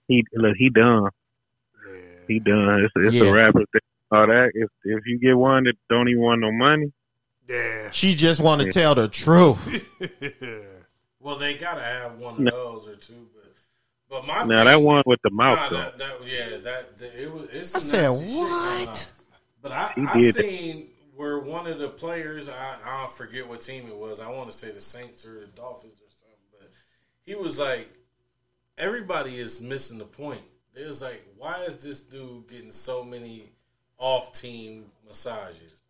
He look, he done. He done. It's, it's Yeah. a rapper thing. All that. If if you get one that don't even want no money, Yeah. She just want to tell the truth. Well, they gotta have one of No. those or two, but but my now thing- that one with the mouth Nah, though. that, that, yeah, that, that it was. It's I said, nasty shit what? But I, He I did. seen where one of the players, I, I forget what team it was. I want to say the Saints or the Dolphins or something. But he was like, everybody is missing the point. It was like, why is this dude getting so many off-team massages?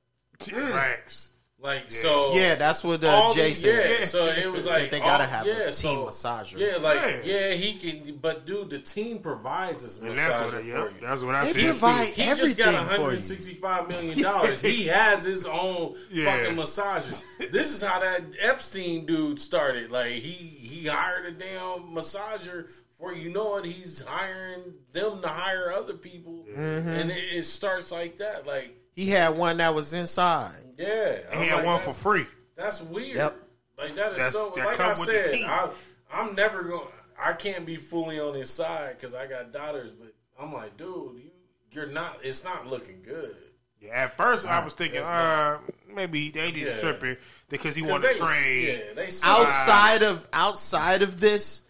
Racks. Like so, Yeah, that's what uh, all Jay the- said. Yeah, so it was like they gotta all- have yeah, a team so- massager. Yeah, like Yeah. yeah. he can, but dude, the team provides his And that's massager what, for yep, you. that's what I They said. provide too. He just got everything 165 million dollars. he has his own Yeah. fucking massages. This is how that Epstein dude started. Like he he hired a damn massager. For you know it, he's hiring them to hire other people, Mm-hmm. and it, it starts like that. Like He had one that was inside. yeah, I'm He had like, one for free. That's weird. Yep. Like that is That's- so. that Like I with the said, team. I, I'm never going. I can't be fully on his side because I got daughters. But I'm like, dude, you you're not. It's not looking good. Yeah, at first I was thinking, uh, maybe they just Yeah. tripping because he wanted to was- trade. Yeah, they Outside of outside of this,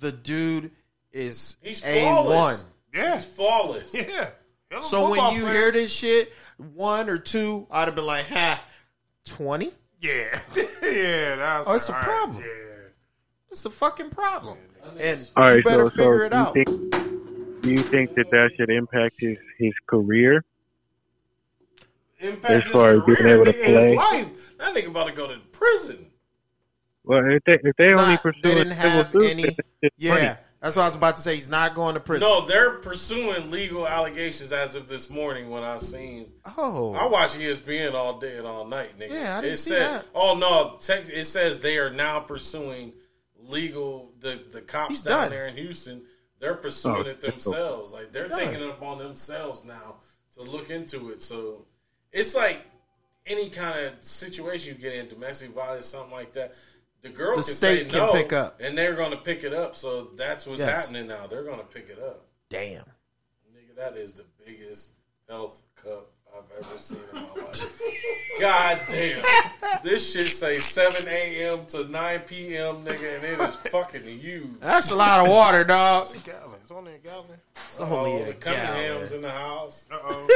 the dude is He's a flawless. one. Yeah, He's flawless. yeah. Hell of a So when you player. hear this shit, one or two, I'd have been like, ha, twenty. yeah, yeah, that was Oh, it's like, a all right, problem. Yeah, It's a fucking problem, and All you right, better so, figure so it do you out. think do you think that that should impact his his career? Impact As his far as being career, able to nigga, his play. life. That nigga about to go to prison. Well, if they if they It's only not- pursue they didn't civil have any. then Yeah, funny. That's what I was about to say. He's not going to prison. No, they're pursuing legal allegations as of this morning when I seen. Oh, I watch E ESPN all day and all night, nigga. Yeah, I didn't it see said, that. Oh no, text, it says they are now pursuing legal. The the cops He's down done. there in Houston, they're pursuing Oh, it themselves. Like they're Done. taking it upon themselves now to look into it. So it's like any kind of situation you get in, domestic violence, something like that. The girl The can state say can no, pick up. and they're going to pick it up. So that's what's Yes. happening now. They're going to pick it up. damn. Nigga, that is the biggest health cup I've ever seen in my life. God damn. This shit say 7 a.m. to 9 p.m., nigga, and it is fucking huge. That's a lot of water, dog. Gallon. It's only a gallon. It's only a the Cunningham's gallon. in the house. Uh oh,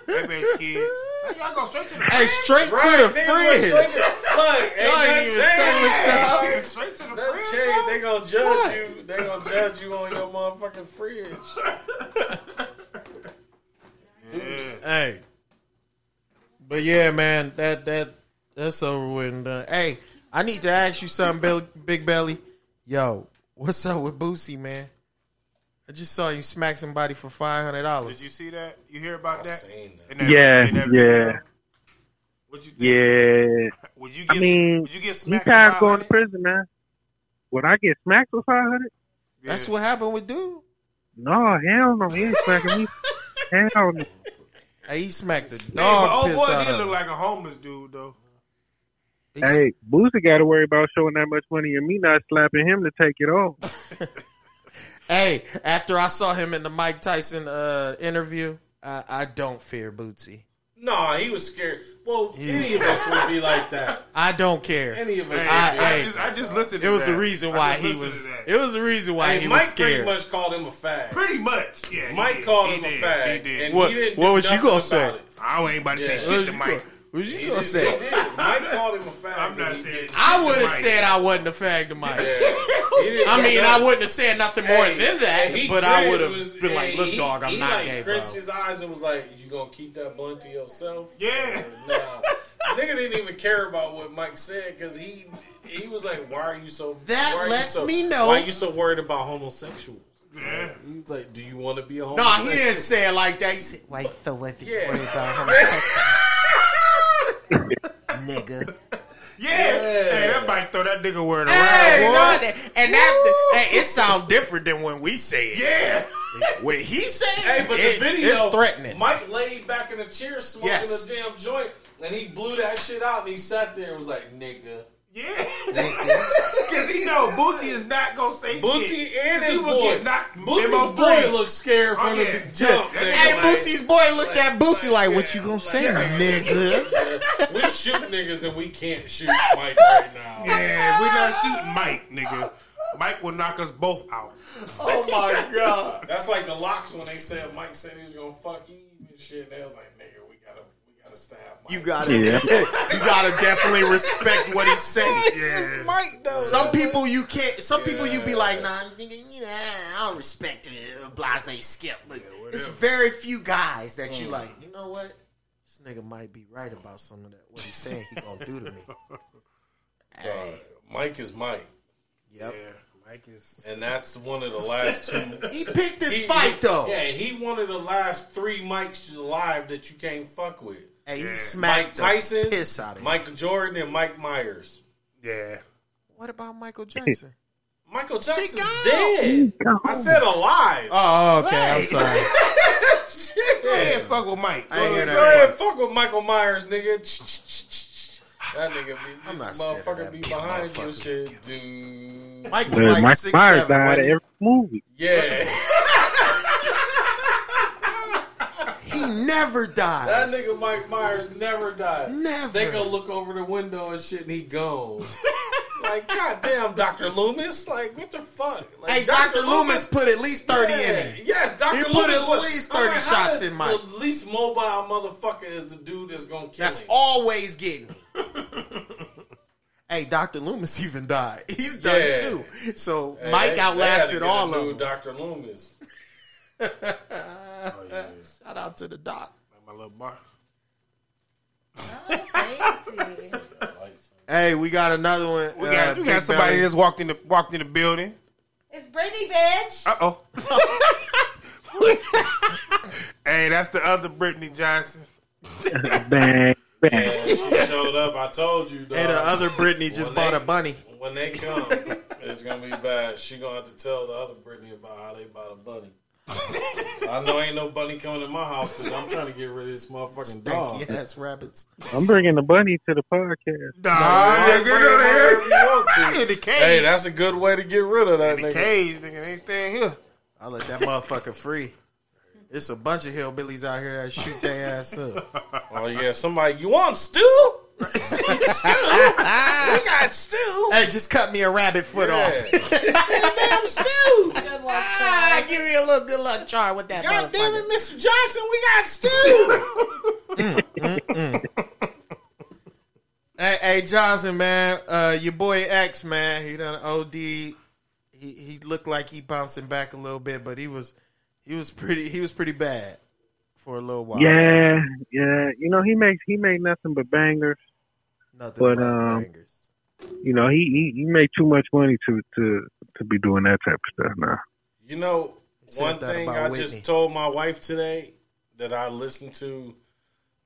baby's kids. Hey, y'all go straight to the Hey, straight to the fridge. look, look, ain't nothing even saying what's up. changed. straight to the That fridge. change, they gonna judge What? you. They gonna judge you on your motherfucking fridge. yeah. Hey, but yeah, man, that that that's over with. and done. Hey, I need to ask you something, Big Belly. Yo, what's up with Boosie, man? I just saw you smack somebody for five hundred dollars. Did you see that? You hear about I that? seen that. That- Yeah, that yeah. What'd you think? Yeah, Would you I mean, would you get he smacked? tired going to prison, man. Would I get smacked for five hundred? That's what happened with dude. No, hell no, he ain't smacking me. Hell no. Hey, he smacked the Hey, but dog old piss boy he look like a homeless dude though. He- Hey, Boosie got to worry about showing that much money and me not slapping him to take it off. Hey, after I saw him in the Mike Tyson uh, interview, I, I don't fear Boosie. No, he was scared. Well, any of us would be like that. I don't care. Any of us. Hey, would I- be I, hey. just I just listened. It to was that. the reason I why just he listened was. to that. It was the reason why Hey, he Mike was scared. pretty much called him a fag. Pretty much, yeah. he Mike did. called He him a did. fag, He did. and What- he didn't what do was you nothing gonna about say? it. I ain't about to say Yeah. shit to Mike. What you gonna say? He did. Mike called him a fag. I'm not saying. I would have said I wasn't a fag to Mike. Yeah. I mean, that. I wouldn't have said nothing more Hey, than that, and he but I did would have was- been like, hey, "Look, he- dog, I'm he not like gay, bro." crinched his eyes and was like, "You gonna keep that blunt to yourself?" Yeah. Nah, the nigga didn't even care about what Mike said because he he was like, "Why are you so?" That why are you lets so- me know- Why are you so worried about homosexuals? Yeah. He was like, "Do you want to be a No, homosexual?" he didn't say it like that. He said, "Wait, so what's he Yeah. worried about nigga?" Yeah. Hey, that might throw that nigga word around. Hey, boy. no, that- and that hey, it sounds different than when we say it. Yeah. When he says, Hey, but it, the video, it's threatening. Mike laid back in a chair smoking Yes. a damn joint, and he blew that shit out, and he sat there and was like, "Nigga." Yeah. Because he know Boosie is not going to say Boosie shit. and his boy. get knocked Boosie's boy looked scared from Oh, the yeah. big jump. nigga, Hey, like- Boosie's boy looked at Boosie like, like, "What you gonna like, say, yeah. nigga?" we shoot niggas and we can't shoot Mike right now. Yeah, we're not shooting Mike, nigga. Mike will knock us both out. Oh my god! That's like the locks when they said Mike said he was gonna fuck Eve and shit. And they was like, nigga, we gotta, we gotta stab Mike. You gotta, Yeah. you gotta definitely respect what he's saying. Yeah. Mike though. Some people you can't. Some people you be like, nah, nigga, yeah, I don't respect it. Uh, Blase skip, but it's very few guys that you mm. like. You know what? This nigga might be right about some of that. What he's saying he gonna do to me. Hey, Mike is Mike, yep. Yeah, Mike is. and that's one of the last two. He picked this He- fight though. Yeah, he one of the last three mics alive that you can't fuck with. Hey, he Yeah. smacked Mike the Tyson, piss out of him. Michael Jordan, and Mike Myers. Yeah. What about Michael Jackson? Michael Jackson's dead. I said alive. Oh, oh okay. I'm sorry. Yeah, Shit. fuck with Mike. I ain't Go ahead, fuck with Michael Myers, nigga. That nigga be, I'm not motherfucker be behind you, motherfucker. shit, dude. Mike was like Mike six Myers seven. died wasn't at every movie. Yeah, He never dies. that nigga Mike Myers never died. Never. They go look over the window and shit, and he gone. like, goddamn, Doctor Loomis. Like, what the fuck? Like, Hey, Dr. Loomis put at least 30 Yeah, in him. Yes, Dr. He Loomis put at least 30 like, shots in Mike. The least mobile motherfucker is the dude that's gonna kill That's him. always getting hey, Dr. Loomis even died. He's done Yeah. too. So Hey, Mike they- they had to outlasted all of them. Dr. Loomis. Oh, Shout out to the doc. Like my little bar. Fancy. Hey, we got another one. We uh, got, we got somebody Belly. that's walked in the walked in the building. It's Brittany, bitch. Uh oh. hey, that's the other Brittany Johnson. Bang, Yeah, bang. she showed up. I told you, dog. Hey, the other Brittany just When bought they- a bunny. When they come, it's gonna be bad. She gonna have to tell the other Brittany about how they bought a bunny. I know ain't no bunny coming in my house because I'm trying to get rid of this motherfucking dog. Stanky ass rabbits. I'm bringing the bunny to the podcast. Nah, Bring nigga, it no, wherever you want to. In the cage. Hey, that's a good way to get rid of that in the nigga. cage, nigga. They ain't staying here. I let that motherfucker free. It's a bunch of hillbillies out here that shoot their ass up. Oh yeah, somebody. You want stew? Stew? We got stew. Hey, just cut me a rabbit foot off. Damn stew. Good luck, Ah, child. give me a little good luck charm with that God damn it, motherfucker. Mr. Johnson, we got stew. Hey, hey, Johnson, man, uh, your boy X, man, he done OD. He he looked like he bouncing back a little bit, but he was he was pretty he was pretty bad for a little while. Yeah, yeah. You know he makes he made nothing but bangers. Nothing but, but um, bangers. You know he he, he made too much money to to to be doing that type of stuff now. You know, one thing I Whitney. just told my wife today that I listened to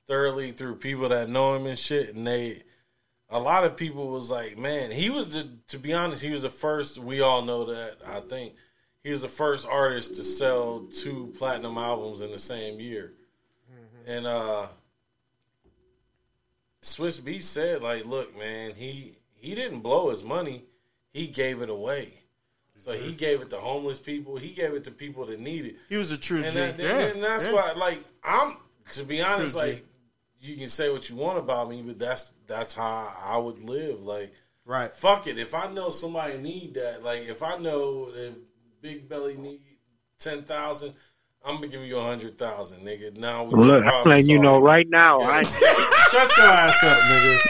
thoroughly through people that know him and shit, and they, a lot of people was like, man, he was the, to be honest, he was the first. We all know that. I think he was the first artist to sell two platinum albums in the same year, Mm-hmm. and uh, Swizz Beatz said, like, look, man, he he didn't blow his money, he gave it away. So he gave it to homeless people. He gave it to people that need it. He was a true And, G. that, Yeah, and that's yeah. why, like, I'm to be honest, True G. like, you can say what you want about me, but that's that's how I would live. Like, right. fuck it. If I know somebody need that, like, if I know that Big Belly need ten thousand, I'm gonna give you a hundred thousand, nigga. Now we Look, got I'm letting you know right now. I. Shut your ass up, nigga.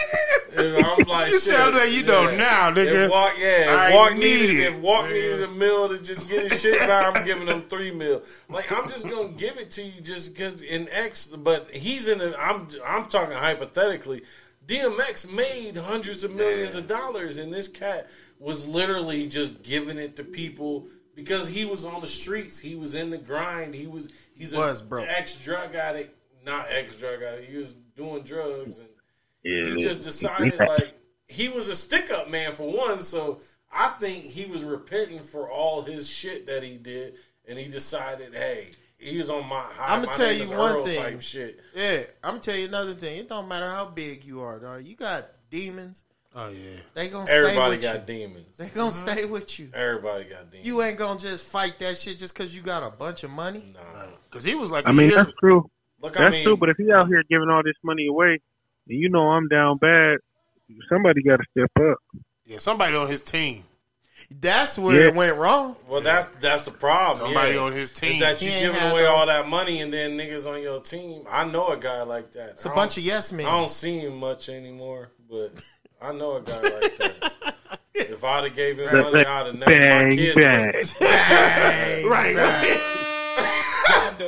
And I'm like, You shit. sound like you know now, nigga. If Walk, yeah, if Walk need needed, it. if Walk Yeah. needed a meal to just get his shit back, I'm giving him three mil. Like I'm just gonna give it to you just because in X, but he's in. A, I'm I'm talking hypothetically. DMX made hundreds of millions of dollars, and this cat was literally just giving it to people because he was on the streets. He was in the grind. He was he's a Was broke. ex drug addict, not ex drug addict. He was doing drugs and yeah, he just decided like he was a stick up man for one, so I think he was repenting for all his shit that he did, and he decided, hey, he was on my high. I'ma tell you one Earl thing. type shit. Yeah, I'm gonna tell you another thing. It don't matter how big you are, dog. You got demons. Oh yeah. They gonna stay Everybody with got you. demons. They gonna mm-hmm. stay with you. Everybody got demons. You ain't gonna just fight that shit just because you got a bunch of money. nah. Because he was like, I mean a that's true. Look, That's I mean, true. But if he out here giving all this money away, and you know I'm down bad, somebody got to step up. yeah, somebody on his team. That's where Yeah. it went wrong. well, that's that's the problem. Somebody yeah. on his team. Is that you giving away no- all that money and then niggas on your team? I know a guy like that. It's a I bunch of yes men. I don't see him much anymore, but I know a guy like that. If I'd have gave him money, I'd have never. My Bang kids, bang. would- right, right.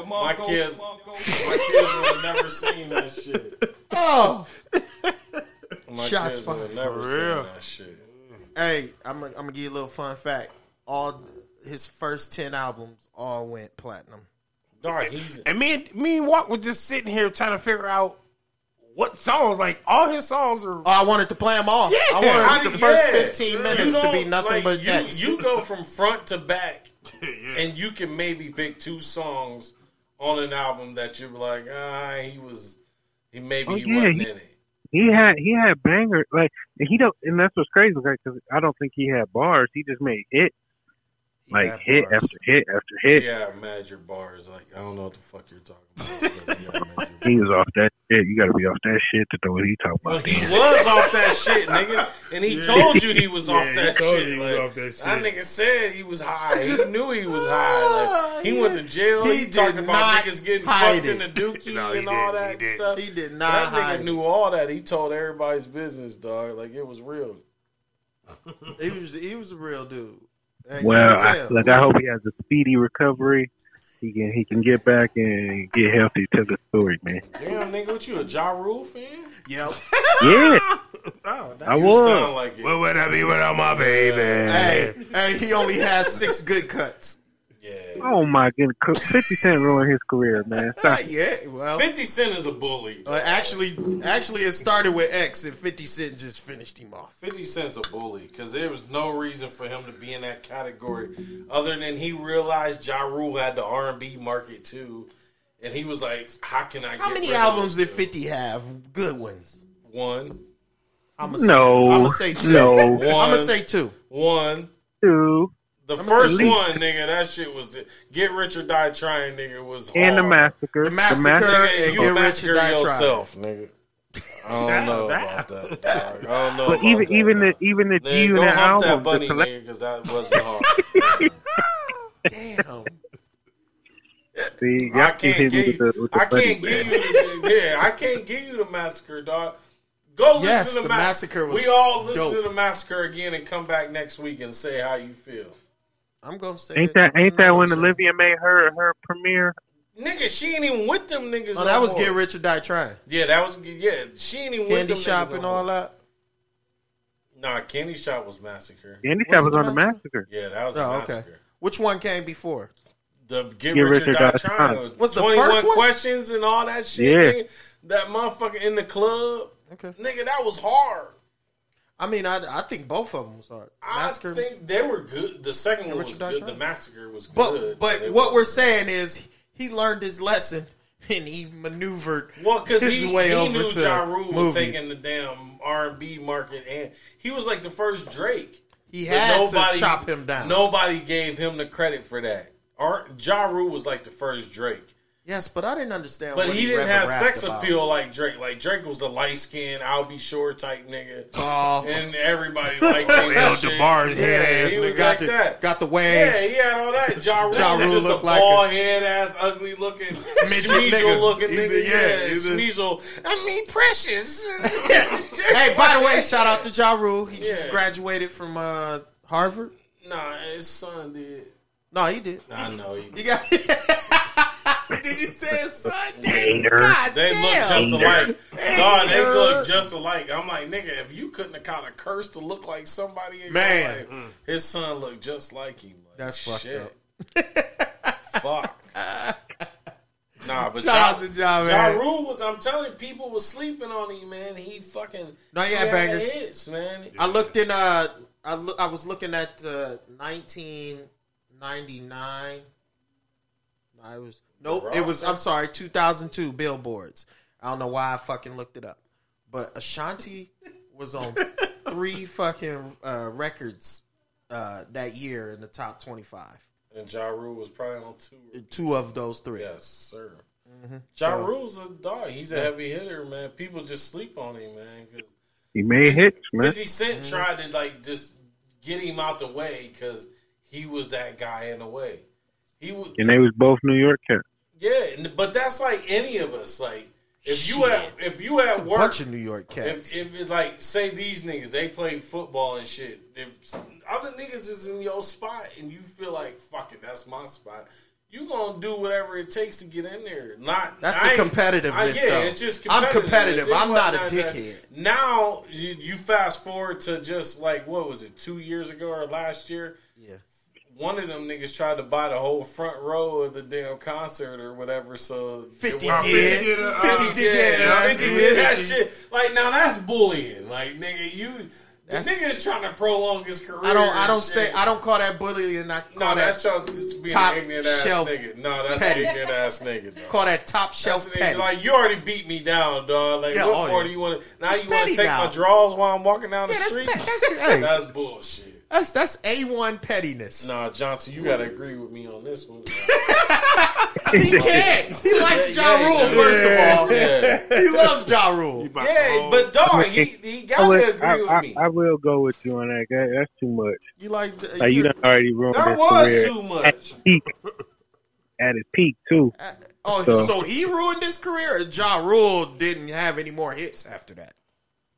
my kids, my kids would have never seen that shit. Oh, My Shots kids would have never seen real. that shit. hey, I'm gonna I'm give you a little fun fact. All his first ten albums all went platinum. Dog, he's And me and me and Walk was just sitting here trying to figure out what songs. Like all his songs are. Oh, I wanted to play them all. Yeah. I wanted How the first yeah. 15 You minutes to be nothing like, but you, X. you go from front to back, and you can maybe pick two songs on an album that you're like, ah, he was, he maybe Oh, he yeah, wasn't he- in it. He had he had banger like he don't and that's what's crazy because I don't think he had bars. He just made hits like hit bars. after hit after hit. Yeah, major bars. Like I don't know what the fuck you're talking about. but yeah, major He was off that shit. You got to be off that shit to know what he talking Well, about. he was off that shit, nigga, and he told you he was off he that told shit. you he was Like, off that shit. That nigga said he was high. He knew he was high. Like, ah, he went to jail. He He, did talked about niggas getting hide fucked in the dookie No, and all didn't. He that stuff. He did not That hide nigga it. knew all that. He told everybody's business, dog. Like it was real. He was he was a real dude. And Well, I, like I hope he has a speedy recovery. He can he can get back and get healthy to the story, man. Damn, nigga, what you a Ja Rule fan? Yep. Yeah, Oh, I You was. sound like it. What would I be without my baby? hey, hey, he only has six good cuts. Yeah. Oh my goodness, Fifty Cent ruined his career, man. Stop. it. Yeah, well, Fifty Cent is a bully. uh, actually, actually, it started with X, and Fifty Cent just finished him off. 50 Cent's a bully because there was no reason for him to be in that category other than he realized Ja Rule had the R&B market too. And he was like, how can I get How many rid of albums did Fifty have? Good ones. One. I'm gonna say, No, I'm gonna say two. no, I'm gonna say two. One. two, The I'ma first say- one, nigga, that shit was the, Get Rich or Die Trying, nigga, was hard. and the massacre. The Massacre. Nigga, and you Get Rich or massacre Die Trying. yourself, nigga. I don't know about that. Dog. I don't know. But about even that, even the even the Nigga, G go Unit hump that album, bunny, the collect- nigga, because that wasn't hard. Damn. see, I can't hitting give you. the, the I can't man. give you. The, yeah, I can't give you the massacre, dog. Go listen Yes, to the, the Ma- Massacre was We all listen dope. to the massacre again and come back next week and say how you feel, I'm gonna say. Ain't it. that ain't that when gonna say- Olivia made her her premiere? nigga. She ain't even with them niggas. Oh, no that was more. Get Rich or Die Trying. Yeah, that was yeah. She ain't even Candy with them Shop niggas and no all more. that. Nah, Candy Shop was massacre. Andy Was Shop it was on the the Massacre? massacre. Yeah, that was Oh, the okay. massacre. Which one came before? The Get, Get Rich or Die Die Trying. Trying. Was the first one? questions and all that shit. Yeah. Nigga. That motherfucker in the club. Okay. Nigga, that was hard. I mean, I, I think both of them was hard. Massacre. I think they were good. The second one was Richard Dye good. The massacre was but good. but what was- we're saying is he learned his lesson and he maneuvered well because his he, way he over knew to Ja Rule was movies. taking the damn R and B market, and he was like the first Drake. He had to chop him down. Nobody gave him the credit for that. Ja Rule was like the first Drake. Yes, but I didn't understand. But what he didn't have rapped sex about. appeal like Drake. Like Drake was the light skinned, I'll be sure type nigga. Tall. And everybody liked him. El and. DeBar's yeah, head he was got like the that. got the Yeah, he had all that. Ja Rule, Ja Rule just looked a like bald a- head ass, ugly looking, Midget Smeasel looking nigga. a- yeah, yeah, a- Smeasel. I mean, precious. Hey, by the way, shout out to Ja Rule. He just graduated from uh, Harvard. nah, his son did. No, he did. I know he did. Got- did you say it, son? God, they damn. look just alike. God, they look just alike. I'm like, nigga, if you couldn't have caught a curse to look like somebody in Man. your life, mm. his son looked just like him. Like, That's fucked shit. up. Fuck. Nah, but shout ja, out to Ja, man. Ja Rule was, I'm telling you, people was sleeping on him, man. He fucking. No, he, had bangers. Hits, man. I looked in, uh, I, I was looking at uh, 19- 99. I was nope. Ross it was. I'm sorry. 2002 billboards. I don't know why I fucking looked it up, but Ashanti was on three fucking uh, records uh, that year in the top 25. And Ja Rule was probably on two. Two of those three. Yes, sir. Mm-hmm. Ja so, Rule's a dog. He's a yeah. heavy hitter, man. People just sleep on him, man. He made hits, man. 50 Cent mm-hmm. tried to like just get him out the way because he was that guy in a way. He would, And they was both New York cats. yeah, but that's like any of us. Like if you Shit. at if you at work, Bunch of New York cats. if, if it's like say these niggas they play football and shit. If other niggas is in your spot and you feel like fuck it, that's my spot. You gonna do whatever it takes to get in there. Not That's I the ain't- competitiveness, I- yeah, though. it's just I'm competitive. competitive. It's I'm not a not that- dickhead. Now you, you fast forward to just like what was it two years ago or last year? Yeah. One of them niggas tried to buy the whole front row of the damn concert or whatever. So 50 did. did, uh, 50 did. yeah, nigga, he did that shit. Like now, that's bullying. Like nigga, you the That's- nigga's trying to prolong his career. I don't. I don't shit. say. I don't call that bullying. I call No, that's that. just just being top an ignorant ass shelf nigga. No, that's petty. an ignorant ass nigga. Dog. Call that top shelf the petty. like you already beat me down, dog. Like Yeah, what oh, more yeah. do you want? to Now It's you want to take now. my draws while I'm walking down the Yeah, that's street? pe- that's hey. that's bullshit. That's that's a one pettiness. Nah, Johnson, you gotta agree with me on this one. He can't. He likes Ja Rule. yeah, First of all, Yeah, he loves Ja Rule. Yeah, but dog, he he gotta will, agree I, with I, me. I will go with you on that. That- That's too much. You like? Like you done already ruined That his was career too at much. his peak. At his peak too. Uh, oh, So- so he ruined his career. Or ja Rule didn't have any more hits after that.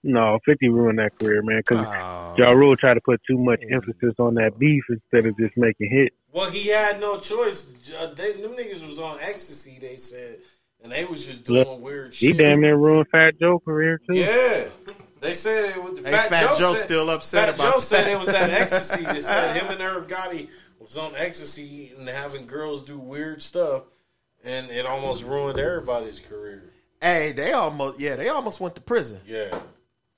No, Fifty ruined that career, man. Because Oh. Ja Rule tried to put too much emphasis on that beef instead of just making hits. Well, he had no choice. Uh, They, them niggas was on ecstasy. They said, and they was just doing Look, weird He shit. damn near ruined Fat Joe career too. Yeah, they said it was. Hey, Fat, Fat Joe Joe's said, still upset Fat about Joe said that. it was that ecstasy. That said him and Irv Gotti was on ecstasy and having girls do weird stuff, and it almost ruined everybody's career. Hey, they almost yeah, they almost went to prison. Yeah,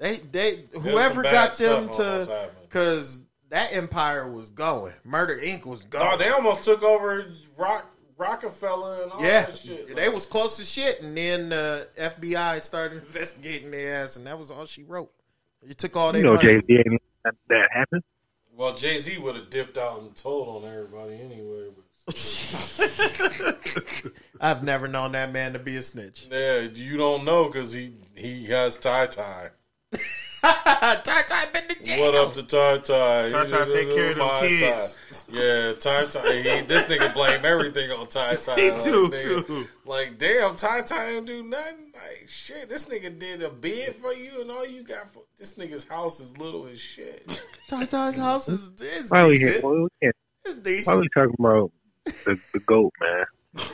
They they whoever got them to because that empire was going. Murder Inc. was going. oh, they almost took over Rock Rockefeller and all yeah, that shit. they was close as shit, and then uh, the FBI started investigating their ass, and that was all she wrote. You took all You know. Jay Z ain't that happen. Well, Jay Z would have dipped out and told on everybody anyway. But I've never known that man to be a snitch. yeah, you don't know because he he has Ty Ty. Ty Ty been to jail. What up to tie tie? Ty Ty take care of them kids. Ty. Yeah, Ty Ty. He, this nigga blame everything on Ty Ty. He Like, do, nigga, too. Like damn, Ty Ty didn't do nothing. Like shit, this nigga did a bid for you, and all you got for this nigga's house is little as shit. Ty Ty's house is, is Why we decent. Why we, can't- It's why decent. we talking about the, the goat, man?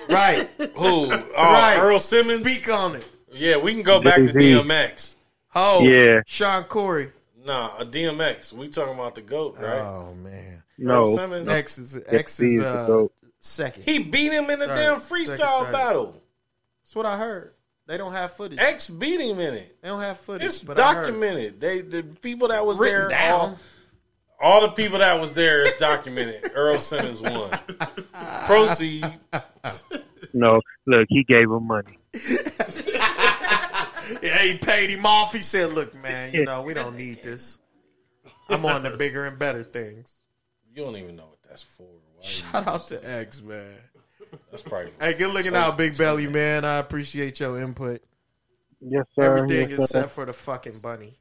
Right. Who? Oh, right. Earl Simmons. Speak on it. Yeah, we can go back to DMX. Oh, Yeah. Shawn Corey. Nah, a DMX. We talking about the goat, right? Oh man. No, Earl Simmons. X is Jay X Z is is the uh, goat. second. He beat him in a damn freestyle third. battle. That's what I heard. They don't have footage. X beat him in it. They don't have footage. It's but I heard. documented. They the people that was Written there, down. all, all the people that was there is documented. Earl Simmons won. Proceed. No, look, he gave him money. Yeah, he paid him off. He said, "Look, man, you know we don't need this. I'm on the bigger and better things." You don't even know what that's for. Why Shout out to X, man. That's probably Hey, good looking out, Big Belly man. I appreciate your input. Yes, sir. Everything yes, is sir. set for the fucking bunny.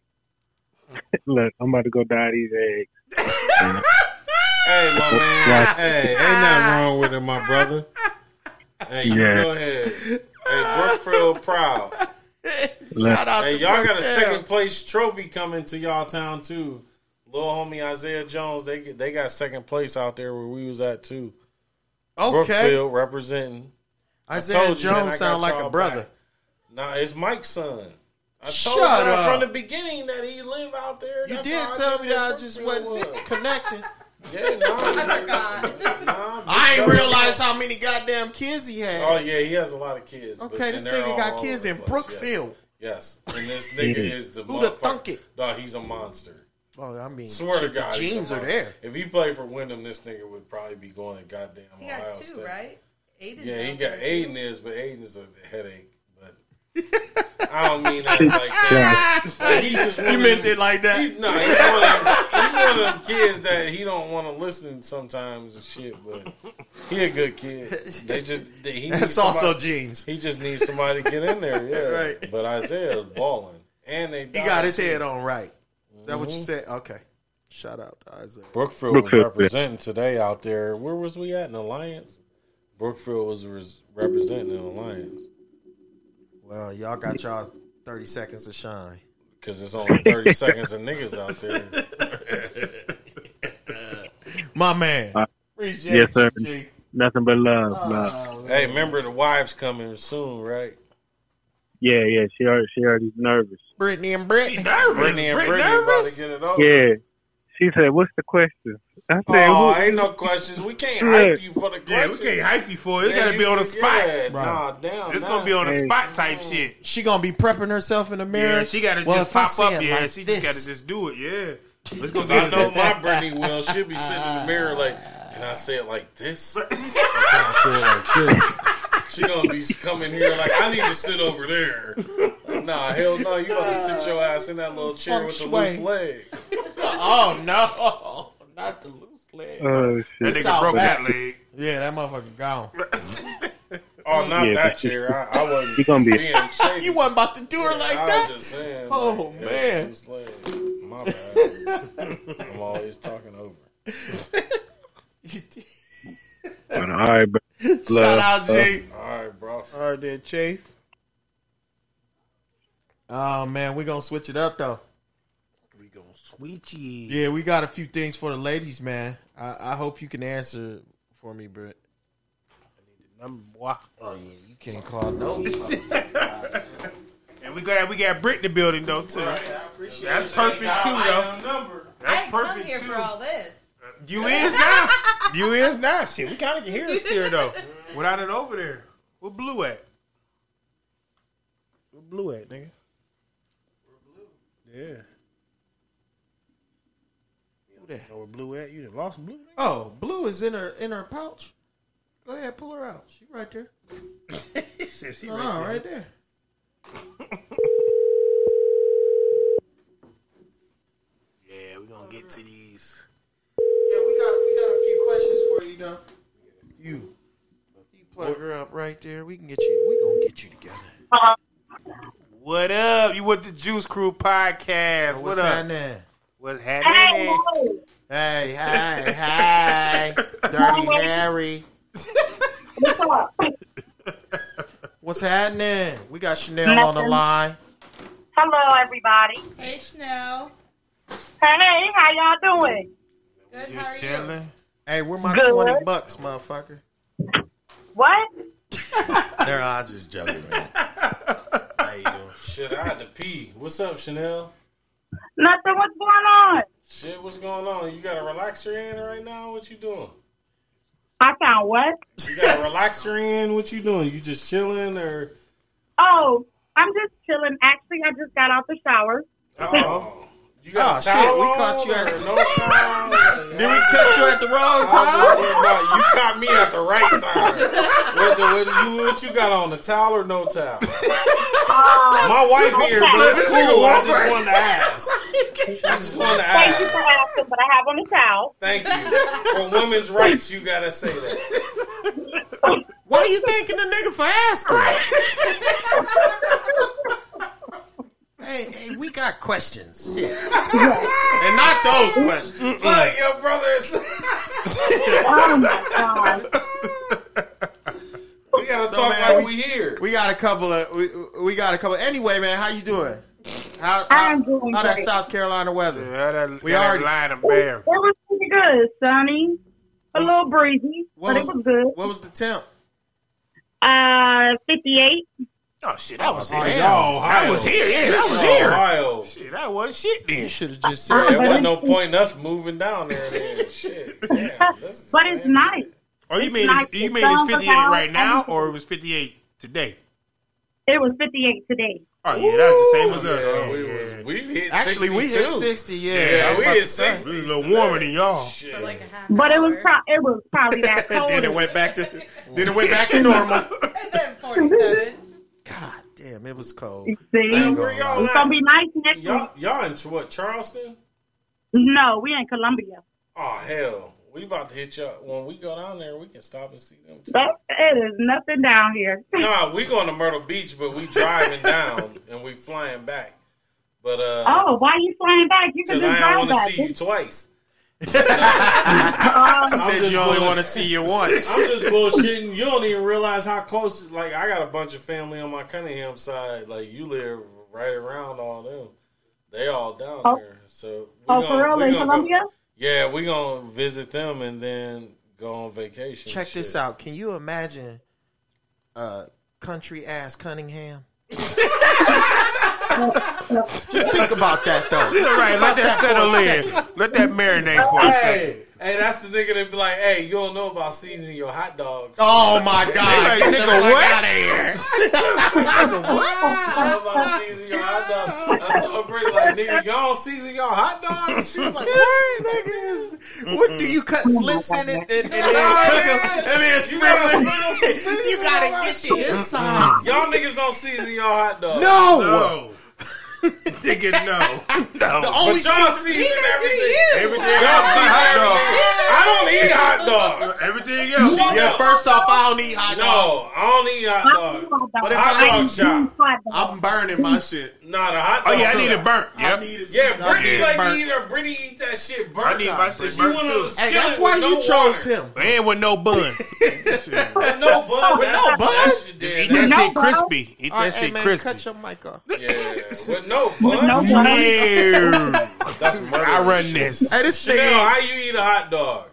Look, I'm about to go dye these eggs. Hey, my man. Hey, ain't nothing wrong with it, my brother. Hey, you Yeah. go ahead. Hey, Brookfield proud. Shout out Hey, to y'all got a second place trophy coming to y'all town too. Little homie Isaiah Jones, they get, they got second place out there where we was at too. Okay, Brookfield representing. Isaiah told you, man, Jones I sound like a brother. back. Nah, it's Mike's son. I Shut told y'all up. from the beginning that he live out there. You That's did tell me that I just wasn't was. Connected. Yeah, nah, Oh God. nah, I ain't Big realize how many goddamn kids he had. Oh yeah, he has a lot of kids. okay, and this nigga got kids in place, Brookfield. Yes, yes. and this nigga is the Who'da motherfucker. thunk it? Dog, he's a monster. Oh, I mean, Swear to shit, the God, he's a genes are there. If he played for Windham, this nigga would probably be going to goddamn He Ohio got two, State. right? Aiden Yeah, he got there, Aiden is, but Aiden is a headache. But I don't mean that like that. Like, he's just You meant them- it like that? He's, no, he's one, of them, he's one of them kids that he don't want to listen sometimes and shit. But he a good kid. They just they, he needs That's also somebody- genes. He just needs somebody to get in there. Yeah, Right. But Isaiah's balling, and they He got his head on right. Is that what you mm-hmm. said? Okay. Shout out to Isaiah. Brookfield, Brookfield, was representing today out there. Where was we at in Alliance? Brookfield was res- representing in Alliance Well, y'all got y'all 30 seconds to shine. because there's only 30 seconds of niggas out there. My man. Uh, Appreciate yes, sir. you, G. Nothing but love. Uh, love. Hey, remember the wives coming soon, right? Yeah, yeah. She already, she already nervous. Brittany and Brittany. Nervous. Brittany and Brit Brittany about nervous? to get it over. Yeah. She said, "What's the question?" I said, Oh, who, ain't no questions. We can't hype you for the Yeah, we can't hype you for it. It's Yeah, got to be on the spot. Yeah, nah, damn. It's nah. gonna be on the Hey. spot type shit. She gonna be prepping herself in the mirror. Yeah, she got to Well, just if pop up. it Yeah, like she just got to just do it. Yeah. Cause I know my Brittany will. She'll be sitting in the mirror like, can I say it like this? Or can I say it like this? She gonna be coming here like, I need to sit over there. Nah, hell no. You gotta uh, sit your ass in that little chair with the loose leg. Oh no, not the loose leg. oh That shit! nigga South broke back. that leg. yeah, that motherfucker gone. Oh, not Yeah, that chair. I, I wasn't she gonna be- being shady. You wasn't about to do her like I that. was just saying. Oh, like, man. loose leg. My bad. I'm always talking over. But, all right, bro. Shout Love. out, G. All right, bro. All right, there, Chafe. Oh man, we gonna switch it up though. We gonna switchy. Yeah, we got a few things for the ladies, man. I, I hope you can answer for me, Britt. I need the number boy. Oh yeah, you can't call no. And we got we got Britt in the building though too. That's perfect too though. number. I That's ain't come perfect here too. for all this. You is now. You is now. Shit, we kind of can hear it still though. Without it over there. Where blue at? Where blue at, nigga? Yeah. Who that? Oh, know where blue at? You done lost blue? Oh, Blue is in her in her pouch. Go ahead, pull her out. She right there. Shit, she Oh, right there. right there. Yeah, we're gonna get to these. Yeah, we got we got a few questions for you though. You. You plug her up right there. We can get you. We gonna get you together. What up? You with the Juice Crew podcast? What's what up? happening? What's happening? Hey, hey, hey, Dirty Harry. What's happening? We got Chanel on the line. Hello, everybody. Hey, Chanel. Hey, how y'all doing? Good. How are Just you? chilling. Hey, where my Good. twenty bucks, motherfucker? What? There, I just joking, man. How you doing? Shit, I had to pee. What's up, Chanel? Nothing. What's going on? Shit, what's going on? You got a relaxer in right now? What you doing? I found what? You got a relaxer in? What you doing? You just chilling or? Oh, I'm just chilling. Actually, I just got out the shower. Oh, you got Oh, a ah, shit, we caught you or at- no time. Did we catch you at the wrong I was just time? worried you caught me at the right time. What, the, what, you, what you got on? The towel or no towel? My wife here, but it's cool. I just wanted to ask. I just wanted to Thank you for ask. asking, but I have on a towel. Thank you. For women's rights, you gotta say that. Why are you thanking the nigga for asking? hey, hey, we got questions. Shit. and not those questions. Like your brothers. Oh my god. we gotta So, talk man, like we- we here. We got a couple of we, we got a couple. Anyway, man, how you doing? How, I'm how, doing how that. South Carolina weather? Yeah, that, We that already- line of bear. It was pretty good, sunny. A little breezy, What but was, it was good. what was the temp? Uh, 58. Oh shit, that oh, was Oh, here. damn. That was here. Yeah, that was here. Ohio. Shit, that wasn't shit You then. should have just said. there wasn't no point in us moving down there. Then. Shit. Damn, the But it's nice. Oh, you It's mean nice. it's, you The mean it's sun 58 right now, or it was 58 today? It was 58 today. Oh yeah, that's the same as us. Yeah, Yeah, we, yeah. was, we hit Actually, we hit sixty. Yeah, Yeah, was we hit 60. We was a little warmer than y'all. Shit. For like a half But it was hour. pro- it was probably that cold. then it went back to then it went back to normal. And then 47. God damn, it was cold. See? ain't gonna It's gonna be nice next Y'all, y'all in what? Charleston? No, we in Columbia. Oh hell, we about to hit y'all. When we go down there, we can stop and see them. Too. But it is nothing down here. Nah, we going to Myrtle Beach, but we driving down and we flying back. But uh, Oh, why you flying back? You can because just I drive don't want to see you twice. Um, Said you only want to see you once. I'm just bullshitting. You don't even realize how close. Like I got a bunch of family on my Cunningham side. Like you live right around all them. They all down Oh. there. So we oh, gonna, for real we in gonna Go, yeah, we gonna visit them and then go on vacation. Check Shit. this out. Can you imagine uh, country ass Cunningham? Just think about that though. All right, let that settle in. Let that marinate for a second. Hey, hey, that's the nigga that be like, hey, you don't know about seasoning your hot dogs. Oh my god! Like, Get the nigga, fuck what? outta here. You know about seasoning your hot dog. I told Brittany, like, nigga, y'all season y'all hot dog? And she was like, what? What, niggas? What do you cut slits in it and, and then cook them and then You gotta sprinkle sprinkle it? You gotta get the insides. Y'all niggas don't season y'all hot dog. No. No. Nigga, no. The No. only But y'all season- season everything. Everything Y'all else season hot everything. I don't eat hot dogs. Everything else. Yeah, first off, I don't eat hot No, dogs. I don't eat hot dogs. But if dogs. I I dog shop, hot dogs. I'm burning my shit. Nah, the hot oh, dog. Oh yeah, I need it burnt. I need it. Yeah, I Brittany need like burnt. eat her. Brittany eat that shit burnt. I need my shit She burnt went too. Hey, that's why you no chose water. him. And with no bun. With no bun. With no bun? that's- Eat that shit crispy. Eat that shit crispy. cut your mic off. Yeah, with no With bun. no bun. That's murder. I run this. Hey, this Chanel, nigga. how you eat a hot dog?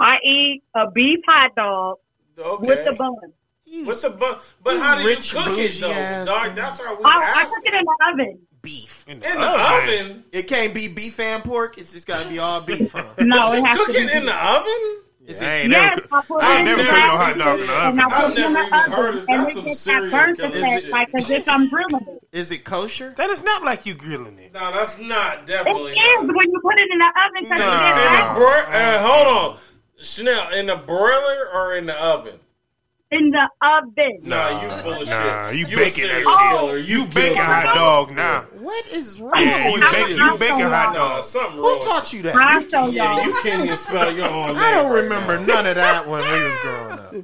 I eat a beef hot dog Okay. with the bun. What's the bun. But You how do you rich cook it though, ass dog? That's how we I, I cook it in the oven. Beef. In In the oven. It can't be beef and pork. It's just gotta be all beef. Huh? No, But it has cook to be. it in the oven? Is I it? ain't Yes, never cook. I put I it in never the no oven, hot dog in the oven. And I I've put it in never the even heard oven, of- and that's it some gets serial that burnt effect, like as if I'm grilling it. Is it kosher? That is not like you grilling it. No, that's not It definitely. is not. when you put it in the oven because In it the, gets in the bro- uh, hold on, Chanel. In the broiler or in the oven? In the oven. Nah, you full of Nah, shit. you a baking that shit. killer. You killed baking hot dog now. What is wrong? Yeah, you bake you? you baking hot Nah, dog. something Who wrong. taught you that? I'll show Yeah, y'all. you can't even spell your own name. I don't right remember now. none of that when we was growing up.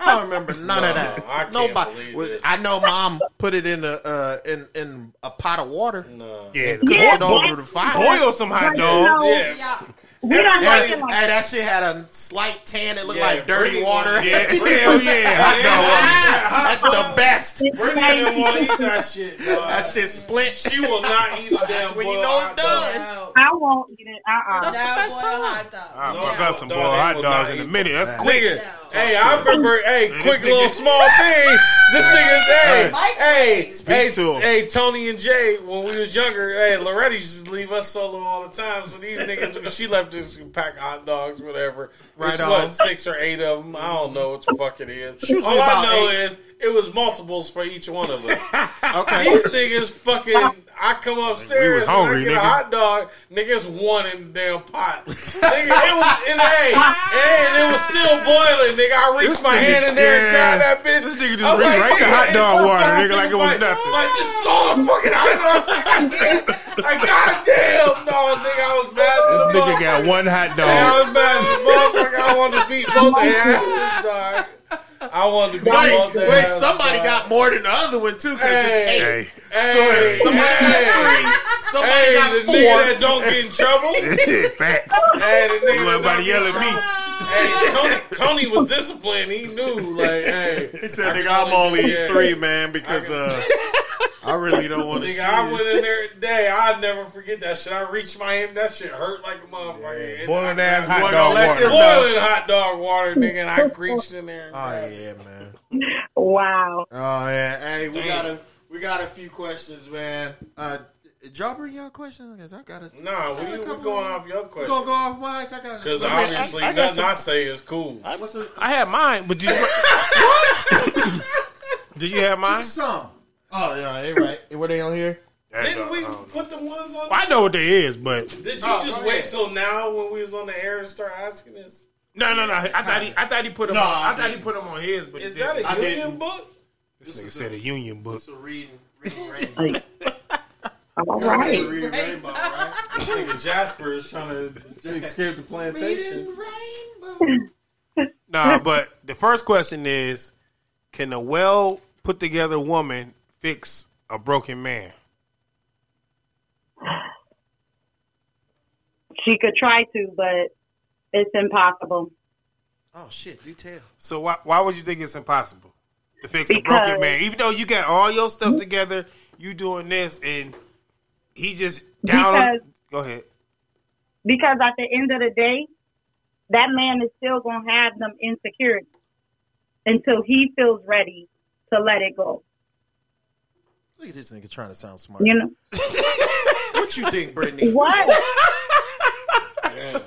I don't remember none No, of that. I can't Nobody. believe. I know mom put it in a uh, in in a pot of water. No. Yeah, Cook Yeah, it over the fire. boil some hot dog. know, Yeah. Yeah. we don't Everybody- like Hey, that shit had a slight tan. It looked Yeah, like dirty Brittany water. wanted- Yeah, hell yeah, hot dog. Ah, That's the best. Brittany didn't want to eat that shit. Dog. That shit split. She will not eat a damn That's when you know it's done. I won't eat it. Uh-uh. That's the best boiled time. hot dog. I No, fuck up some no, boiled hot dogs in a minute. That's quick. Nigga, hey, I remember, hey, quick nigga- little small thing. This nigga, hey, Mike hey, Ray. hey, to him. hey, Tony and Jay, when we was younger, hey, Loretta used to leave us solo all the time. So these niggas, she left us pack of hot dogs, whatever. Right it's on. what six or eight of them. I don't know what the fuck it is. Usually all I know eight. is it was multiples for each one of us. Okay. These niggas fucking. I come upstairs was hungry, and I get nigga. a hot dog. Niggas one in the damn pot. nigga, it was in hey, and it was still boiling. Nigga, I reached This my nigga- hand in there and yeah. grabbed that bitch. This nigga just I was reached right to nigga, hot dog water, nigga, like it was nothing. Like this is all the fucking hot dogs I can get. Like goddamn, no, nigga, I was mad. This nigga got one hot Hey, I dog. was mad as a motherfucker. I wanted to beat both their asses, dog. I wanted to be Wait, both wait, ass, somebody bro. got more than the other one too, because it's eight. Hey, Hey, Somebody hey, got three. Somebody hey, got the four. nigga that don't get in trouble. facts. hey, the nigga You that about don't yell at me. Trouble. Hey, Tony, Tony was disciplined. He knew, like, hey. He said, I "Nigga, can I'm only yeah. three, man, because uh, I really don't want to see Nigga, I it." went in there today. I'll never forget that shit. I reached my hand. That shit hurt like a motherfucker. And Boiling ass hot Boy, dog water. Boiling hot dog water, nigga. And I reached in there. Oh grabbed yeah, man. Wow. Oh yeah. Hey, we Damn. got a we got a few questions, man. Uh, did y'all bring y'all questions? Because I got to. Nah, we, we going off your We question. gonna go off mine. I got. Because I mean, obviously, I- I got nothing some- I say is cool. what's the I had mine, but did you? Did you have mine? just some? Oh yeah, they right. Were they on here? Didn't we put the ones on? I know what they is, but Did you Oh, just wait ahead. till now when we was on the air and start asking this? no, no, no. I thought he, I thought he put them. No, on, I I thought he didn't. put them on his, but Is he that didn't. a I union didn't. book? this nigga said a union book. It's a reading, reading rainbow. All It's a right. reading rainbow, right? This nigga Jasper is trying to escape the plantation. Reading rainbow. Nah, but the first question is: Can a well put together woman fix a broken man? She could try to, but it's impossible. Oh shit! Do tell. So why why would you think it's impossible to fix a broken man? Even though you got all your stuff together, you doing this, and he just down. on- Because- Go ahead. Because at the end of the day, that man is still going to have them insecurities until he feels ready to let it go. Look at this nigga trying to sound smart. You know? What you think, Brittany? What? Damn.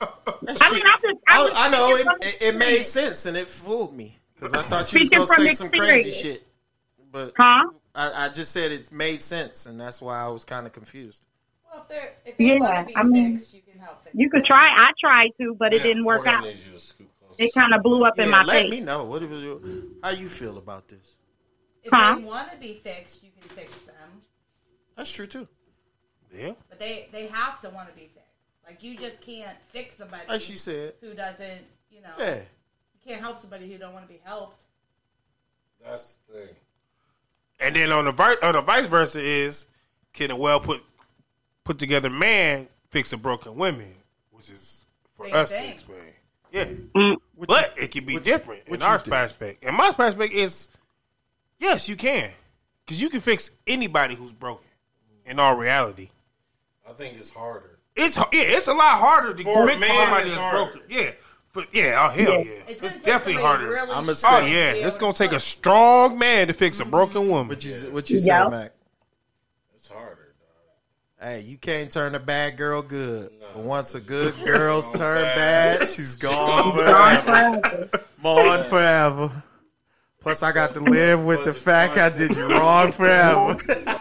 I mean, I'm just, I, I'm just I know it, it, it made sense and it fooled me because I thought you was Speaking gonna from say some crazy experience. shit, but Huh? I, I just said it made sense and that's why I was kind of confused. Well, if they're if they Yeah, want to I mean, fixed, you can help fix You could try. I tried to, but it didn't work out. need you to scoot closer. It kind of blew up in Yeah, my let face. me know what it was, how you feel about this. If Huh? they want to be fixed, you can fix them. That's true too. Yeah. But they they have to want to be fixed. Like you just can't fix somebody Like she said, who doesn't. You know, yeah. you can't help somebody who don't want to be helped. That's the thing. And then on the vi- on the vice versa is can a well put put together man fix a broken woman, which is for Same us thing. to explain. Yeah, mm, What but it can be different what in our think? aspect. And my aspect is yes, you can because you can fix anybody who's broken. In all reality, I think it's harder. it's yeah, it's a lot harder to For fix man, somebody it's that's harder. broken. Yeah, but yeah, oh hell yeah, It's, it's, definitely harder. Really I'ma strong say- Oh yeah, it's gonna take a strong man to fix a broken mm-hmm. woman. What you what you Yeah. said, Mac? It's harder. Dog. Hey, you can't turn a bad girl good. No. But once a good girl's turned bad. bad, she's gone gone forever. Gone forever. Plus, I got to live with the fact I did you wrong forever.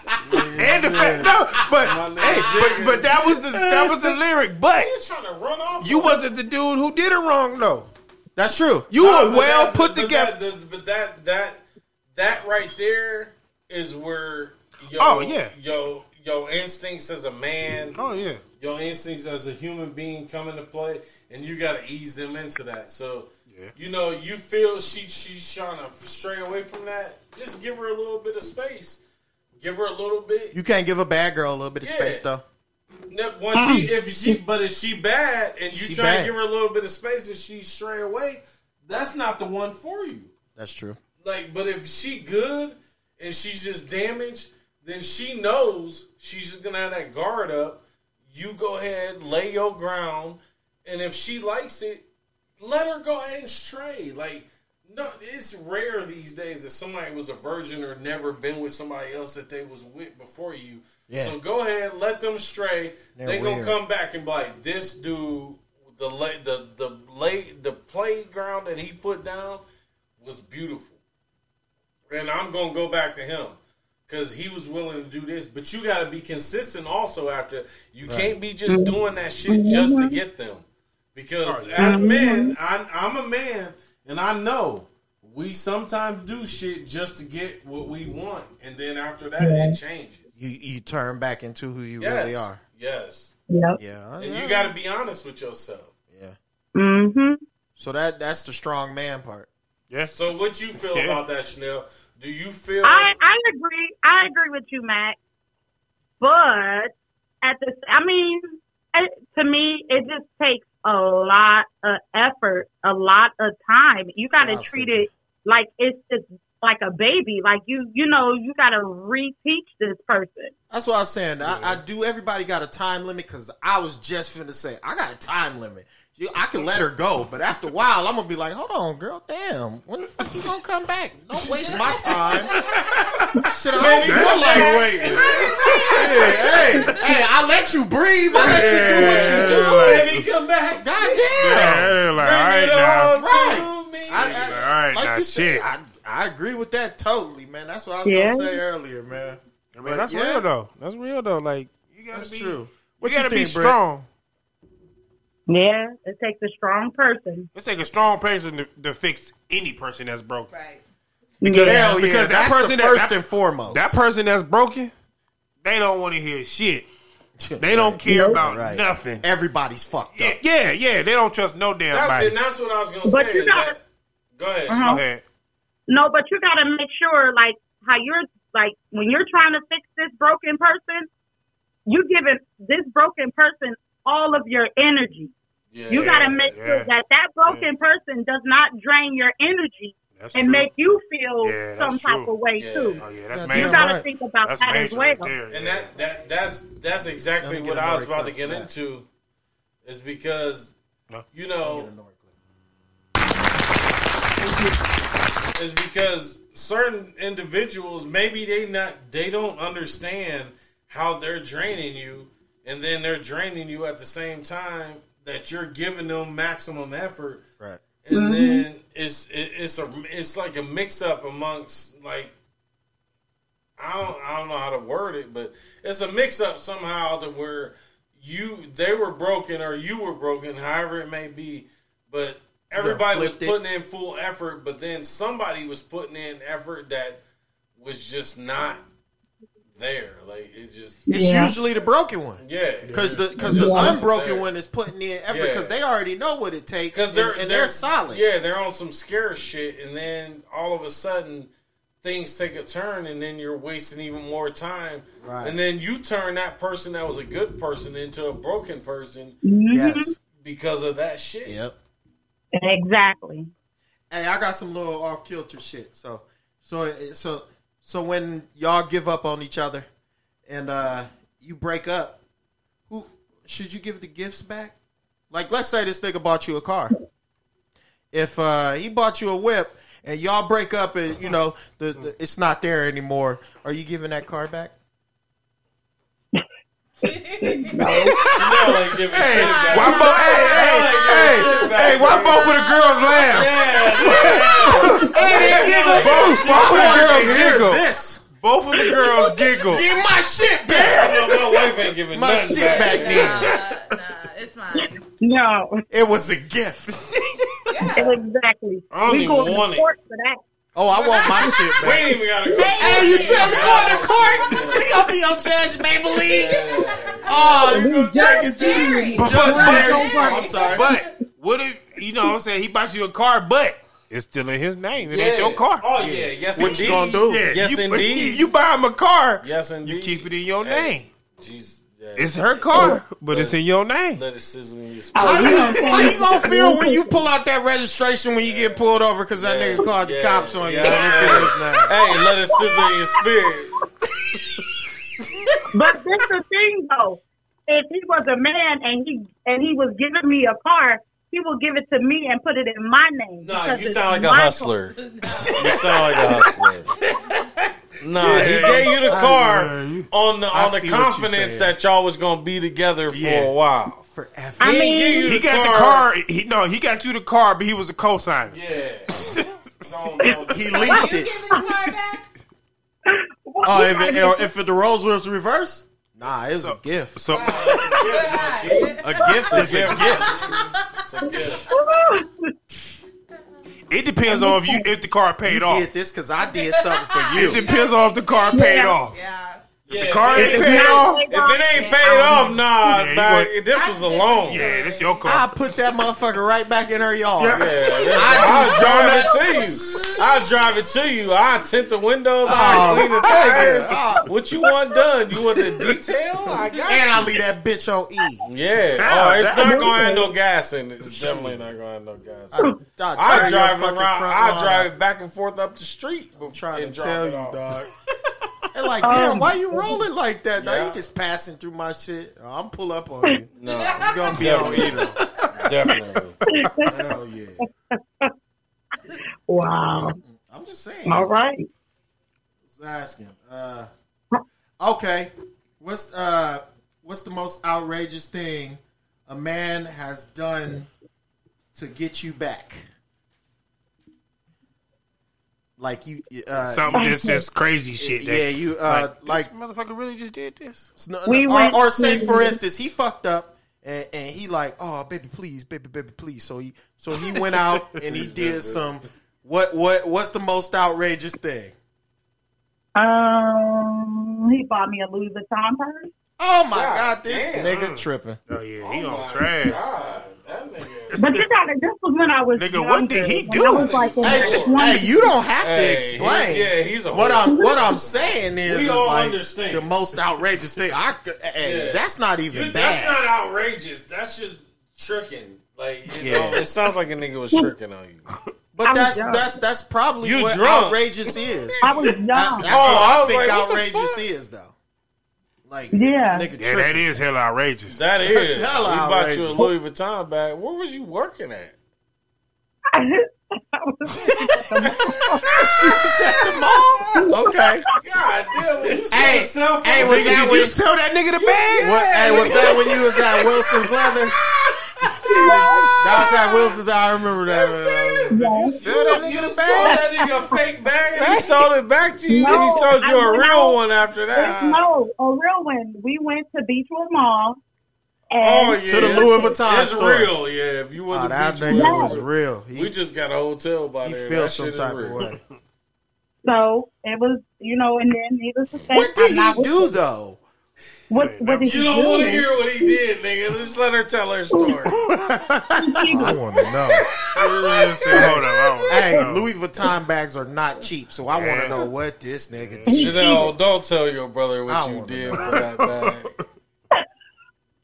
And the fact, no, but hey, but, but that was the that was the lyric. But You trying to run off? you wasn't the dude who did it wrong though. That's true. You Nah, were but well that- put but together. That, the- but that that that right there is where yo Oh, yeah. yo your instincts as a man, oh yeah, your instincts as a human being come into play, and you got to ease them into that. So. Yeah. You know, you feel she she's trying to stray away from that. Just give her a little bit of space. Give her a little bit. You can't give a bad girl a little bit of Yeah. space, though. Now, Once she, mm. if she, but if she bad and you She try bad. to give her a little bit of space and she stray away, that's not the one for you. That's true. Like, but if she good and she's just damaged, then she knows she's just gonna have that guard up. You go ahead, lay your ground, and if she likes it, let her go ahead and stray. Like, no, it's rare these days that somebody was a virgin or never been with somebody else that they was with before you. Yeah. So go ahead, let them stray. They're they gonna come back and be like, this dude, the lay, the the lay, the playground that he put down was beautiful, and I'm gonna go back to him because he was willing to do this. But you got to be consistent also. After you can't be just doing that shit just to get them, because as men, I, I'm a man, and I know we sometimes do shit just to get what we want, and then after that, it changes. You you turn back into who you Yes, really are. yes, Yep. Yeah. and you got to be honest with yourself. Yeah. Mm-hmm. So that that's the strong man part. Yeah. So what you feel Yeah. about that, Chanel? Do you feel? I I agree. I agree with you, Mac. But at the, I mean, it, to me, it just takes a lot of effort, a lot of time. You got to was treat thinking. it like it's just like a baby. Like you, you know, you got to reteach this person. That's what I was saying. I, I do. Everybody got a time limit because I was just finna say I got a time limit. You, I can let her go, but after a while, I'm gonna be like, "Hold on, girl, damn, when the fuck you gonna come back? Don't waste my time." Shit, I don't feel like waiting. Yeah, hey, hey, I let you breathe. I let you do what you do. Baby, come back. God Yeah, damn. like, all right, it now. on right. to me. I, I, all right, like now, you said, shit. I, I agree with that totally, man. That's what I was Yeah. gonna say earlier, man. I mean, But that's yeah, real though. That's real though. Like you gotta That's be, true. You What gotta you be think, Brett? Strong. Yeah, it takes a strong person. It takes a strong person to, to fix any person that's broken. Right. Because, Hell yeah, because that that's person the first that, and foremost. that person that's broken, they don't want to hear shit. They don't care about Right. nothing. Everybody's fucked up. yeah, yeah, yeah, they don't trust no damn That- body. and that's what I was gonna But say. you gotta- that, go ahead. Uh-huh. Go ahead. No, but you got to make sure, like how you're like when you're trying to fix this broken person, you giving this broken person all of your energy. Yeah. You got to make yeah. sure that that broken mm. person does not drain your energy That's and true. make you feel Yeah, that's some type true. of way Yeah. too. Oh yeah, that's Yeah, major. You got to right. think about That's that as well. right there. And that that that's that's exactly what I was about to get into. Is because No. you know is because certain individuals maybe they not they don't understand how they're draining you and then they're draining you at the same time that you're giving them maximum effort Right. and mm-hmm. then it's it, it's a it's like a mix up amongst like I don't I don't know how to word it, but it's a mix up somehow to where you they were broken or you were broken, however it may be, but everybody was flipped it. putting in full effort, but then somebody was putting in effort that was just not there. Like it just It's Yeah. usually the broken one. yeah. Because the because the unbroken Yeah. one is putting in effort Yeah. because they already know what it takes because and, they're and they're, solid. Yeah, they're on some scare shit, and then all of a sudden things take a turn, and then you're wasting even more time. Right. And then you turn that person that was a good person into a broken person mm-hmm. Yes. because of that shit. Yep. Exactly. Hey, I got some little off kilter shit. So so so so when y'all give up on each other and uh you break up, who should you give the gifts back? Like let's say this nigga bought you a car. If uh he bought you a whip and y'all break up and you know the, the it's not there anymore, are you giving that car back? You know, like giving shit back. Why both? Hey, hey, hey, hey! Why both of the girls laugh? Hey, they giggle. Both, both of the girls giggle. this. Both of the girls giggle. Give my shit back. I know my wife ain't giving My shit back. back. Nah, nah, it's mine. No, It was a gift. Yeah. exactly. I don't we even going want to it. court for that. Oh, I want my shit We ain't even gotta go. Hey, you said we going to court? We gonna be on Judge Maybelline. Oh, you gonna take it there? But, Judge but, Jerry. but, I'm sorry. but what if you know? what I'm saying he bought you a car, but it's still in his name. It ain't your car. Oh yeah, yes What you indeed. gonna do? Yeah, Yes you, indeed. You buy him a car. Yes indeed. You keep it in your Hey. name. Jeez, yeah. It's her car, but it's in your name. let it sizzle in your How spirit. you, how you gonna feel when you pull out that registration when you get pulled over because that nigga called the cops on you? yeah. and it's in his name? Hey, let it sizzle in your spirit. But this the thing though. If he was a man and he and he was giving me a car, he will give it to me and put it in my name. Nah, because you it's sound like a my car. hustler. You sound like a hustler. Nah, he gave you the car on the I on the see what you confidence that y'all was gonna be together for Yeah. a while. Forever. I He mean, ain't give you He the got the car. He no, he got you the car, but he was a co-signer. Yeah. Don't- don't- He leased it. giving the car back? Oh, if it, if it, the roles was reversed? Nah, it was a gift. So A gift is a gift. It's a gift. it depends on if you if the car paid You off. did this because I did something for you. It depends on if the car paid Yeah. off. Yeah. Yeah, the car if ain't paid off. If it ain't paid off, nah, Yeah, you nah, want- this was a loan. Yeah, this your car. I put that motherfucker right back in her yard. Yeah, I'll drive it to you. I'll drive it to you. I'll tint the windows. I'll clean the tires. What you want done? You want the detail? I got it. And I you. leave that bitch on E. Yeah. Ah, oh, it's not gonna have no gas in it. It's definitely not gonna have no gas. In it. I, I drive it around. I drive it back and forth up the street. I'm trying to tell you, off. dog. They're like, damn, Um, why you rolling like that? Dog? Yeah. You just passing through my shit. Oh, I'm pull up on you. No, You gonna be on E though. definitely. Hell yeah. Wow. I'm just saying. All right. Just asking. Uh, okay. What's uh what's the most outrageous thing a man has done to get you back? Like you uh Something just just crazy shit. That, yeah, you uh like, this motherfucker really just did this. no, We no, went or, or say for instance he fucked up and, and he like oh baby please baby baby please so he so he went out and he did some what what what's the most outrageous thing Um, he bought me a Louis Vuitton purse. oh my God god, this damn. nigga tripping Oh yeah, he Oh on my trash. God, that nigga. But you gotta, this was when I was Nigga, what did he do? I was like in Hey, my sh- 20s. hey, you don't have to Hey, explain. he- yeah, he's a what whore. I'm what I'm saying is, We all like understand. the most outrageous thing. I hey, Yeah. that's not even You, bad. that's not outrageous. That's just tricking. Like, it, Yeah. it sounds like a nigga was tricking on you. but I that's that's that's probably You what drunk. outrageous is. I was young. That- that's Oh, what I I, was think like, outrageous fuck? is, though. Like, Yeah. nigga Yeah, that tripping. is hella outrageous. That is. He hella bought you a outrageous. Louis Vuitton bag. Where was you working at? I was- at the mall. Okay. God damn, when you Hey, cell phone, hey, was nigga, that did when- you- Tell that nigga the bag. What, hey, was that when you was at Wilson's Leather? that was at Wilson's. I remember that. Tell that nigga You the sold bag. that nigga a fake bag and he sold it back to you and he sold you I a went real out- one after that. no, a real one. We went to Beechwood Mall. Oh, yeah. To the Louis Vuitton It's store. real, yeah. If you Oh, want to that beat nigga you, was real. He, we just got a hotel by he there. feels some type of way. so it was, you know, and then needless to say, What did I'm he do it. though? What, what did You he don't do? want to hear what he did, nigga. Just let her tell her story. I want to know. Hold on, Hey, know. Louis Vuitton bags are not cheap, so I want to know what this nigga did. Chanel, don't tell your brother I what you did know. for that bag.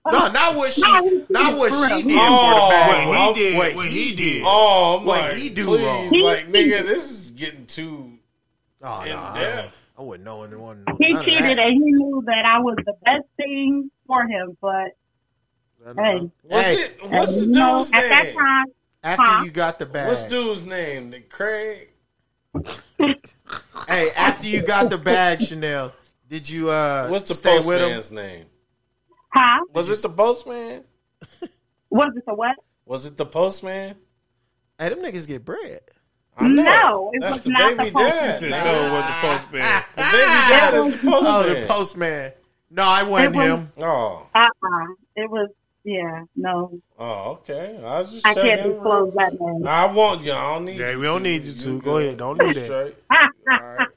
No, not what she, not what she did Oh, for the bag. What What he did, what what he he did. Oh, I'm What like, he do please, wrong? like, nigga, this is getting too. Oh, no, In I. I wouldn't know anyone. Know He cheated and he knew that I was the best thing for him, but hey, What's Hey, it? What's the you know, dude's at that name? time, after Huh? you got the bag, What's dude's name? The Craig. hey, after you got the bag, Chanel, did you uh What's the stay with him? postman's name? Huh? Was it the postman? Was it a what? Was it the postman? Hey, them niggas get bread. I know. No, it That's was the not baby the postman. dad. Said, Nah, no, what the postman. the baby dad is the postman. Oh, the postman. No, I wasn't It was- him. Oh, Uh-uh. It was, yeah, no. oh, okay. I was just I checking. can't disclose that name. I want you. I don't need Yeah, you. we don't to. need you to. You Go good. ahead, don't do that. straight. All right.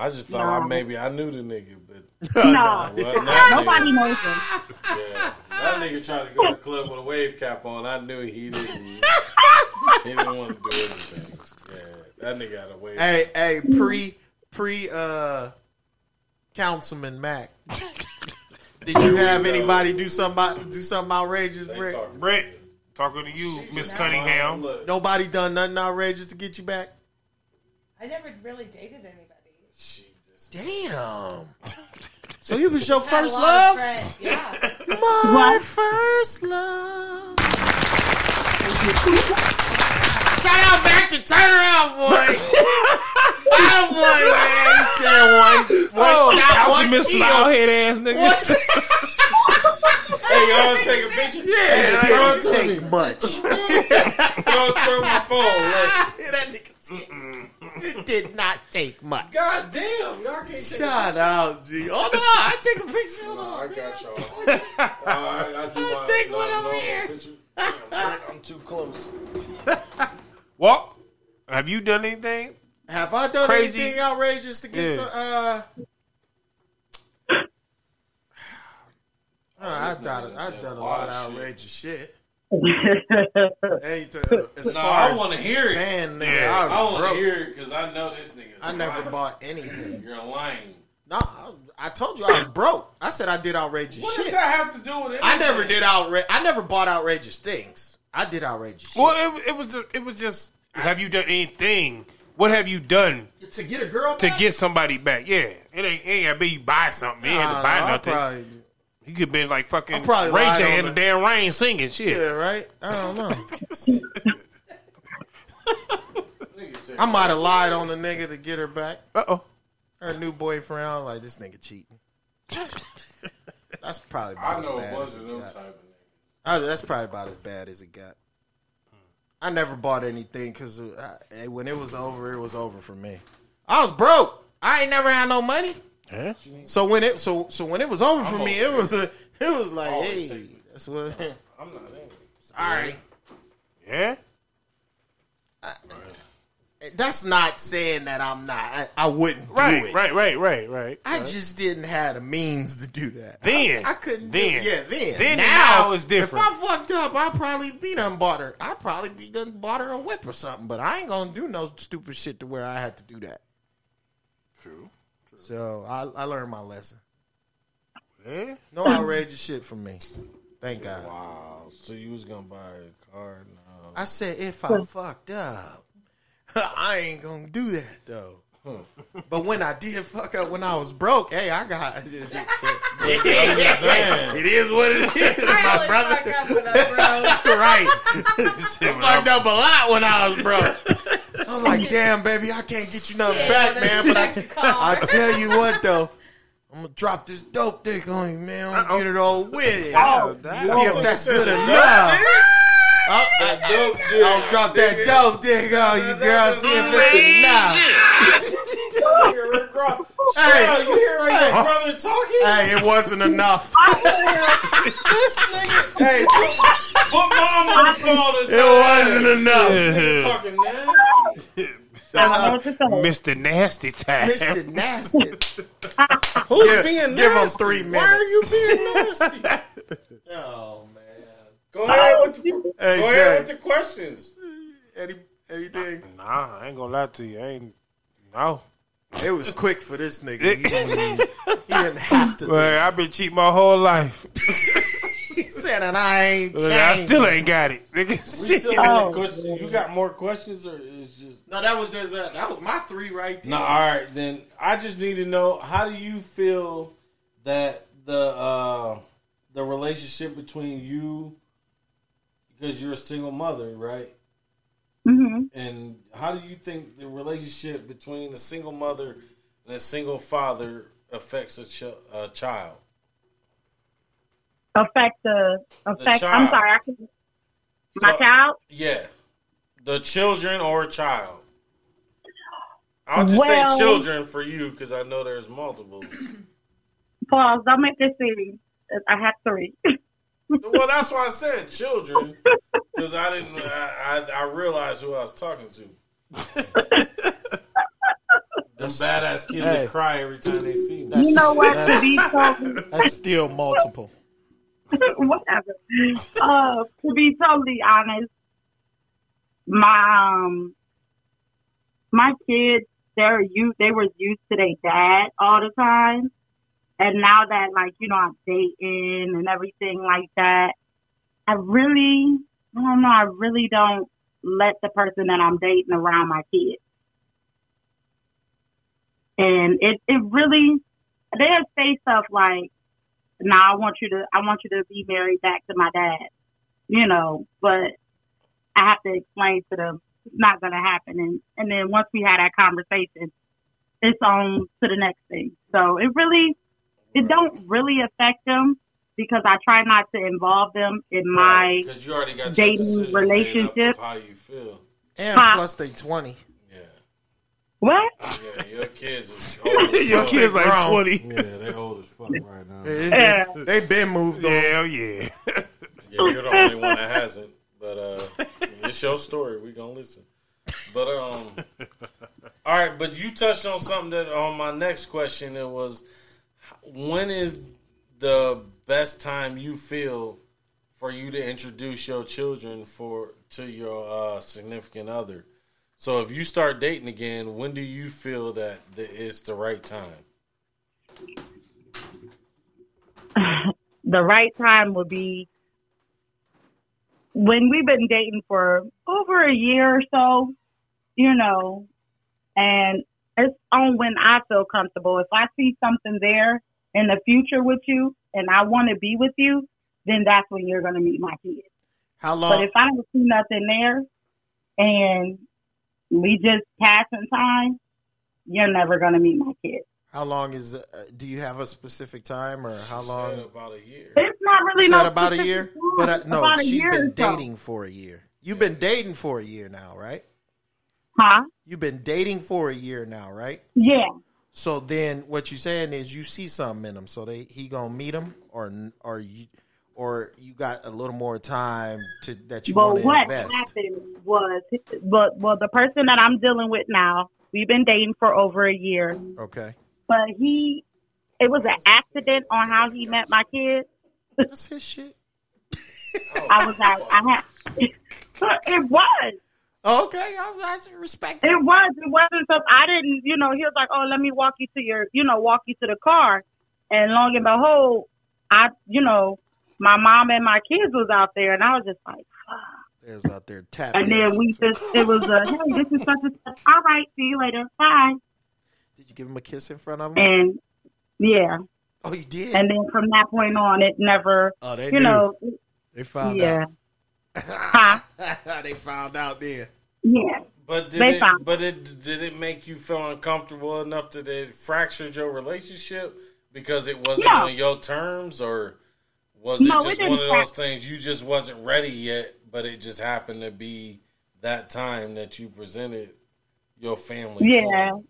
I just thought I, maybe I knew the nigga, but no, well, nobody nigga. knows him. Yeah, that nigga tried to go to the club with a wave cap on. I knew he didn't. he didn't want to do anything. Yeah, that nigga had a wave. Hey, hey, pre pre uh Councilman Mac. Did you have anybody do something do something outrageous, They Brick? talking Brett, talking to you, She Miss just- Cunningham. Nobody done nothing outrageous to get you back? I never really dated anybody. She just Damn. So he was your first love? Yeah. My What? first love. Shout out back to Turner out, boy. That boy, man. He said one, one oh, shot, That was one Miss kill. Loudhead ass nigga. What? Hey, y'all wanna take a picture? It Yeah, didn't take much. Don't throw my phone. Like, that nigga said, it did not take much. God damn, y'all can't take Shout out, G. Oh, no, I take a picture. Hold I on. got y'all. All right, I do my Take my one over here. picture. Damn, Brett, I'm too close. What? Have you done anything? Have I done Crazy. anything outrageous to get Yeah. some, uh... Oh, oh, I done I done a lot of outrageous shit. Anything uh, as No, far I want to hear it. man, nigga, Yeah. I I want to hear it because I know this nigga. I never bought anything. You're lying. No, I, I told you I was broke. I said I did outrageous What shit. does that have to do with it? I never did outra- I never bought outrageous things. I did outrageous shit. Well, it, it was it was just. Have you done anything? What have you done to get a girl to get somebody back? Yeah, it ain't, it ain't gotta be you buy something. You ain't have Nah, to buy nah, I nothing. Probably- You could been like fucking I probably Ray J on in the the- damn rain singing shit. yeah, right. I don't know. I might have lied on the nigga to get her back. Uh oh. Her new boyfriend. I was like, this nigga cheating. That's probably about I as know bad it wasn't it them got. type of nigga. I- that's probably about as bad as it got. I never bought anything because when it was over, it was over for me. I was broke. I ain't never had no money. So when it so so when it was over for me, it was a, it was like, hey, that's what. I'm not angry. Sorry, Yeah. that's not saying that I'm not. I, I wouldn't do Right. it. Right. Right. Right. Right. I just didn't have the means to do that. Then. I, I couldn't. Then. do, yeah, then. Then now, now is different. If I fucked up, I'd probably be done bought her. I'd probably be done bought her a whip or something. But I ain't gonna do no stupid shit to where I had to do that. True. So I, I learned my lesson. Yeah. No outrageous shit from me. Thank God. Wow. So you was gonna buy a car? No. I said if I fucked up, I ain't gonna do that though. But when I did fuck up when I was broke, hey, I got it. it is what it is, my brother. right. I fucked up a lot when I was broke. I was like, damn, baby, I can't get you nothing back, man. But I, t- I tell you what, though, I'm gonna drop this dope dick on you, man. I'm gonna get it all with it. Oh, oh See if that's good enough. Oh, Dope dick. I'll drop that dope dick on you, girl. See if it's enough. Nigga, Rick Ross. Hey. Hey, you hear your brother talking? Hey, it wasn't enough. This nigga. Hey, put, put mom on the phone. It wasn't enough. Nigga talking nasty. I know what you're. Mr. Nasty Time. Mr. Nasty. Who's Give- being nasty? give him three Why are you minutes. being nasty? Oh man. Go ahead with the, Hey, go Jay. ahead with the questions. Any, anything? Nah, I ain't gonna lie to you. I ain't. No. It was quick for this nigga. He, he didn't have to. do Well. I've been cheating my whole life. He said, and I ain't Look, I changed. still ain't got it. We still Oh. got. You got more questions, or is just No, that was just that. That was my three right there. no? All right, then I just need to know how do you feel that the uh, the relationship between you because you're a single mother, right? And how do you think the relationship between a single mother and a single father affects a, ch- a child? Affect the affect. child. I'm sorry. I can, my So- child. Yeah, the children or child. I'll just Well- say children for you because I know there's multiple. Pause. Don't make this serious. I have three. well, that's why I said children because I didn't. I, I, I realized who I was talking to. Them badass kids Hey. that cry every time they see me. you know what? To That's, be totally, that's still multiple. whatever. Uh, to be totally honest, my um, my kids, they're used. They were used to their dad all the time, and now that like you know I'm dating and everything like that, I really, I don't know. I really don't let the person that I'm dating around my kids, and it it really they'll say stuff like now I want you to I want you to be married back to my dad. You know, but I have to explain to them it's not gonna happen and and then once we had that conversation, it's on to the next thing. So it really it don't really affect them because I try not to involve them in my because you already got dating decision relationship. how you feel. And Huh. plus they 20. Yeah, what? yeah, your kids is old as Your fuck. kid's like grown. 20. Yeah, they old as fuck right now. Yeah. They been moved on. Hell yeah. Yeah, you're the only one that hasn't. But uh, it's your story. We gonna listen. But um, all right. But you touched on something that on my next question. It was when is the best time you feel for you to introduce your children for to your uh, significant other? So if you start dating again, when do you feel that it's the right time? the right time would be when we've been dating for over a year or so, you know, and it's on when I feel comfortable. If I see something there in the future with you and I want to be with you, then that's when you're going to meet my kids. How long? But if I don't see nothing there and we just passing time, you're never going to meet my kids. How long is? Uh, do you have a specific time or how She long? said about a year. It's not really Said no about a year, time. but uh, no, About a she's been or so. dating for a year. You've been dating for a year now, right? Huh? You've been dating for a year now, right? Yeah. So then, what you saying is you see something in him, so they he gonna meet him, or or you or you got a little more time to that you well, want to what happened was, but well, the person that I'm dealing with now, we've been dating for over a year, Okay, but he, it was an accident on how he met my kids. that's his shit. I was like, I had, it was, Okay, I, I respect it. it was, it wasn't so. I didn't, you know, he was like, oh, let me walk you to your, you know, walk you to the car, and long and behold, I, you know, my mom and my kids was out there, and I was just like. There's out there tap. And then we just, it was a, hey, this is such and such. All right, see you later. Bye. Did you give him a kiss in front of him? And yeah. Oh, you did. And then from that point on, it never, oh, they you knew. know, they found yeah. out. Huh? they found out then. Yeah. But did They it, found- but it did it make you feel uncomfortable enough that it fractured your relationship because it wasn't No. on your terms, or was it No, it just didn't one of those things you just wasn't ready yet, but it just happened to be that time that you presented your family? Yeah. it?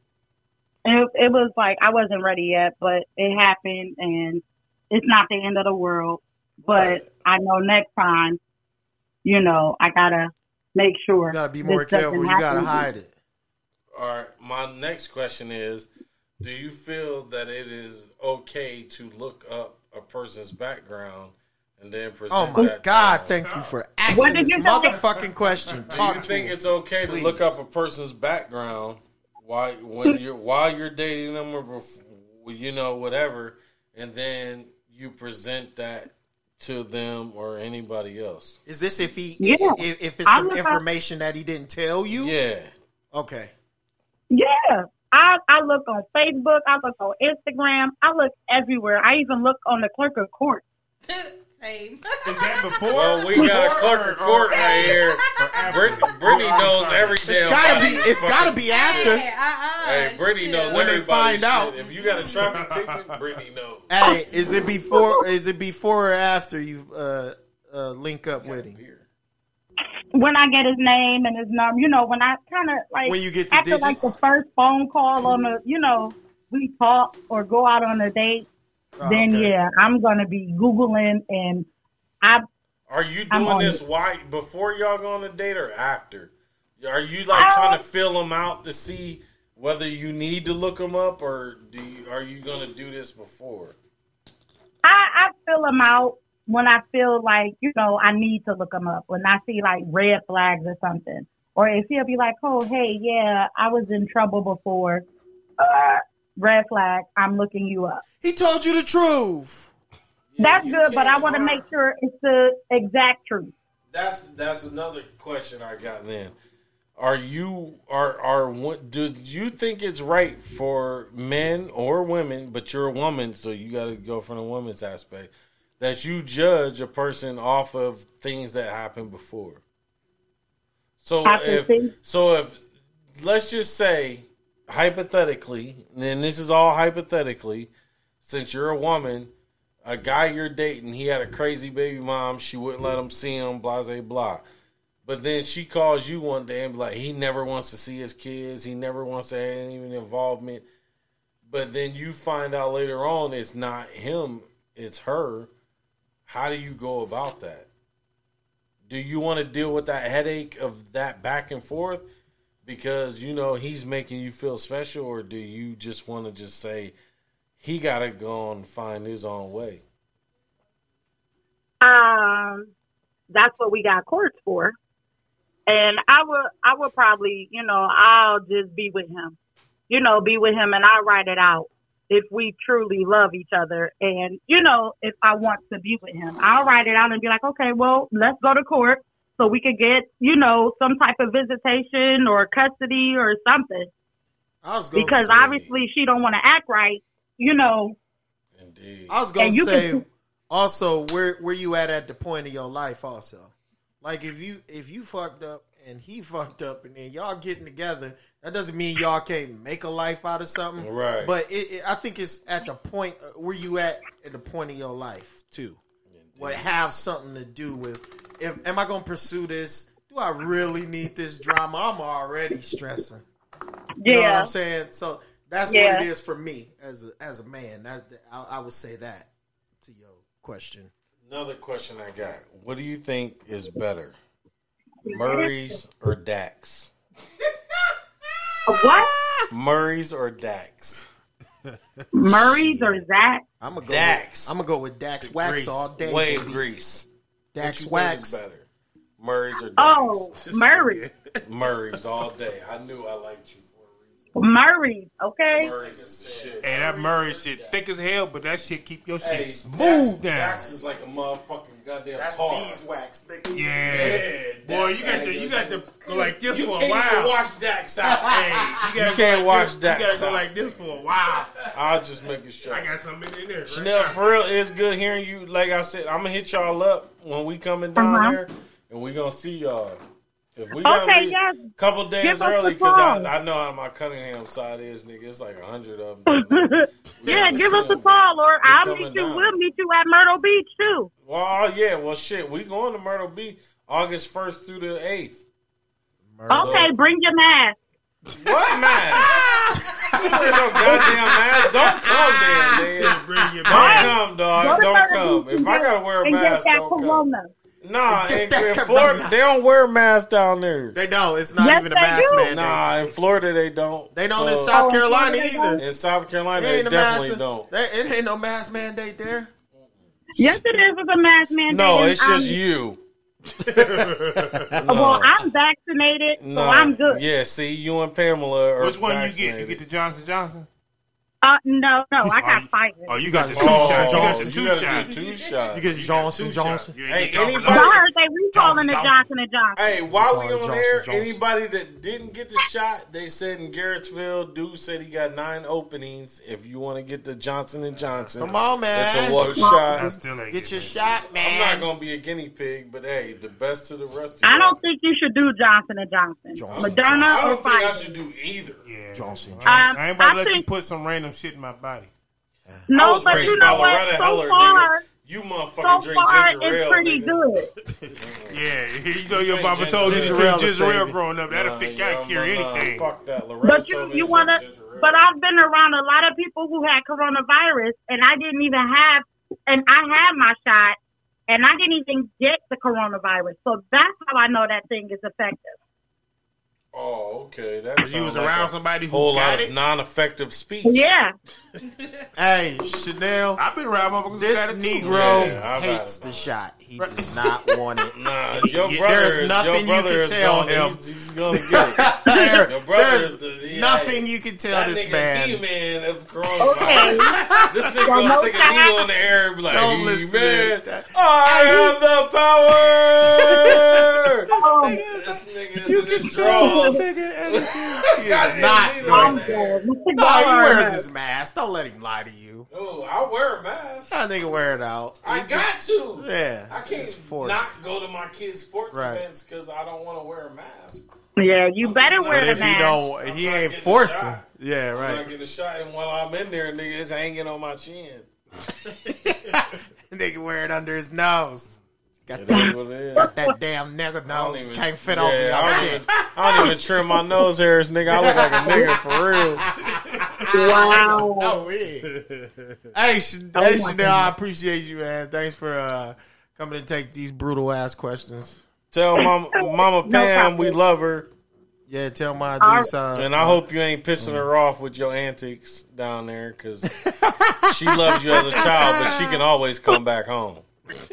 It, it was like, I wasn't ready yet, but it happened and it's not the end of the world. But Right. I know next time, you know, I gotta make sure. You gotta be more careful. You gotta hide it. All right. My next question is: Do you feel that it is okay to look up a person's background and then present? Oh my that God! to? Thank you for What asking did this you say? motherfucking question. Do Talk you think me. it's okay to look up a person's background while when you're while you're dating them or bef- you know whatever, and then you present that to them or anybody else? Is this if he Yeah. if, if it's some look up- information that he didn't tell you? Yeah. Okay. Yeah. I, I look on Facebook. I look on Instagram. I look everywhere. I even look on the clerk of court. Same. Is that before? Well, we got a clerk of court right here. Brit- Brittany knows every It's damn. gotta be. It's gotta be after. Yeah, uh-uh. Hey, Brittany Shit. knows When they everybody's find out. If you got a traffic ticket, Brittany knows. Hey, is it before? Is it before or after you uh, uh, link up with him? Here. When I get his name and his number, you know, when I kind of like When you get the after like the first phone call on the, you know, we talk or go out on a date, Oh, then okay. yeah, I'm gonna be googling and I Are you doing this it. why before y'all go on a date or after? Are you like Uh, trying to fill them out to see whether you need to look them up or do you, are you going to do this before? I, I fill them out when I feel like, you know, I need to look them up. When I see like red flags or something. Or if he'll be like, oh, hey, yeah, I was in trouble before. Uh, red flag, I'm looking you up. He told you the truth. Yeah, That's you good, but I want to make sure it's the exact truth. That's that's another question I got. Then, are you are are what- do you think it's right for men or women? But you're a woman, so you got to go from the woman's aspect that you judge a person off of things that happened before. So if things- so if let's just say hypothetically, and this is all hypothetically, since you're a woman, a guy you're dating, he had a crazy baby mom, she wouldn't let him see him, blah blah blah. But then she calls you one day and be like, he never wants to see his kids, he never wants to have any involvement. But then you find out later on it's not him, it's her. How do you go about that? Do you want to deal with that headache of that back and forth because you know he's making you feel special, or do you just want to just say he got to go and find his own way? Um, that's what we got courts for. And I would, I would probably, you know, I'll just be with him, you know, be with him, and I'll write it out if we truly love each other. And you know, if I want to be with him, I'll write it out and be like, okay, well, let's go to court so we could get, you know, some type of visitation or custody or something. I was gonna Because say, obviously she don't want to act right, you know. Indeed. I was gonna you say can- also where where you at at the point of your life also. Like if you if you fucked up and he fucked up and then y'all getting together, that doesn't mean y'all can't make a life out of something. Right. But it, it, I think it's at the point uh, where you at at the point of your life too. What have something to do with if am I gonna pursue this? Do I really need this drama? I'm already stressing. You know what Yeah. I'm saying? So that's Yeah. what it is for me as a as a man. That, I, I would say that to your question. Another question I got. What do you think is better? Murray's or Dax? What? Murray's or Dax? Murray's or Zach? I'm gonna go. Dax. With, I'm gonna go with Dax Wax Grease. all day. Wave baby. grease. What Dax Wax. better? Murray's or oh, Dax? Oh, Murray. Murray's all day. I knew I liked you for a reason. Murray, okay? Murray's is the shit. Hey, that Murray shit thick as hell, but that shit keep your shit Hey, smooth Dax, down. Dax is like a motherfucking goddamn That's tar. beeswax. nigga. Yeah. Yeah, Boy, Dax you got ain't to you got to go like this You for a can't while. watch Dax out. Hey, you, gotta You go can't like watch this. Dax You gotta go out. like this for a while. I'll just make it sure. I got something in there. Chanel, now. for real, it's good hearing you. Like I said, I'm gonna hit y'all up when we coming down Uh-huh. there, and we gonna see y'all. If we gotta Okay, leave yes. a couple days Give early, because. I, I know how my Cunningham side is, nigga. It's like a hundred of them. Yeah, give see us a 'em. call, or I'll meet you. down. We'll meet you at Myrtle Beach too. Well, yeah, well, shit, we going to Myrtle Beach August first through the eighth. Okay, bring your mask. What mask? you wear no goddamn mask. Don't come, man. nigga. Don't come, dog. Go Don't come. Beach If I gotta wear a mask, don't come. Nah, in, in. Florida, they don't wear masks down there. They don't. It's not Yes, even a they mask do. man. Nah, in Florida they don't. They don't So, in South Oh, Carolina they either. don't? In South Carolina, They they ain't a definitely mask. don't. They, it ain't no mask mandate there. Yes, it is. It's a mask mandate. No, and it's just I'm- you. Well, I'm vaccinated, so No. I'm good. Yeah, see, you and Pamela are Which one you get? You get the Johnson Johnson? Uh, no, no, I Oh, got you- Pfizer. Oh, you got the two Oh, shots. You got Johnson. the you two gotta shots. two shots. You get got Johnson Johnson. shots. You ain't Hey, Johnson anybody- But I Johnson. heard they recalling Johnson, the Johnson. Johnson and Johnson. Hey, while we Johnson, on Johnson, there, Johnson. anybody that didn't get the shot, they said in Garrettsville, dude said he got nine openings. If you want to get the Johnson and Johnson, Come on, man. It's a one I shot. still ain't Get your shot, man. I'm not gonna be a guinea pig, but hey, the best to the rest. Of I y'all. don't think you should do Johnson and Johnson. Johnson. Moderna I or don't think I should do either. Yeah. Johnson. I Um, ain't about to let you put some random shit in my body. I No, but you know what? Loretta So Heller, far, nigga. You so motherfucking drink far, ginger it's pretty nigga. good. Yeah, you know your drink mama told you to drink Ginger ginger ale ale growing up. That'll Nah, fit, yeah, can't cure anything. Fuck that, Loretta But you, you want to, drink ginger ale. but I've been around a lot of people who had coronavirus, and I didn't even have, and I had my shot, and I didn't even get the coronavirus. So that's how I know that thing is effective. Oh, okay. That Because you was sounds like around a somebody who whole got lot it. of non-effective speech. Yeah. Hey, Chanel. I've been around motherfuckers This got. Negro Yeah, hates the shot. He does not want it. Nah, He- your brother. there's is- nothing your you can is tell gonna, him. He's, he's gonna get it. There- Your brother there's the- yeah, nothing you can tell that this nigga's man. he-man of coronavirus. Okay. This nigga Well, gonna no stick a time. needle in the air and be like, Don't he listen man, that. I have the power. This nigga is in his drawers. He is Goddamn not doing that. the air. good. Mr. No, he Garner. wears his mask. Don't let him lie to you. Oh, I wear a mask. That nigga wear it out. I got to. Yeah, I can't not go to my kids' sports Right. events because I don't want to wear a mask. Yeah, you I'm better wear But the he mask. don't, I'm he ain't forcing. Yeah, right. I'm not getting a shot, and while I'm in there, nigga, it's hanging on my chin. nigga wear it under his nose. Got It that, is what it is. got that damn nigga nose. even- Can't fit yeah, over I don't, even, I don't even trim my nose hairs, nigga. I look like a nigga for real. Wow. Oh, yeah. hey, Sh- Oh, hey my Chanel, I appreciate you, man. Thanks for uh, coming to take these brutal ass questions. Tell Mama, Mama No Pam problem. we love her, Yeah, tell my All dudes. Uh, and I hope you ain't pissing her off with your antics down there, because she loves you as a child, but she can always come back home.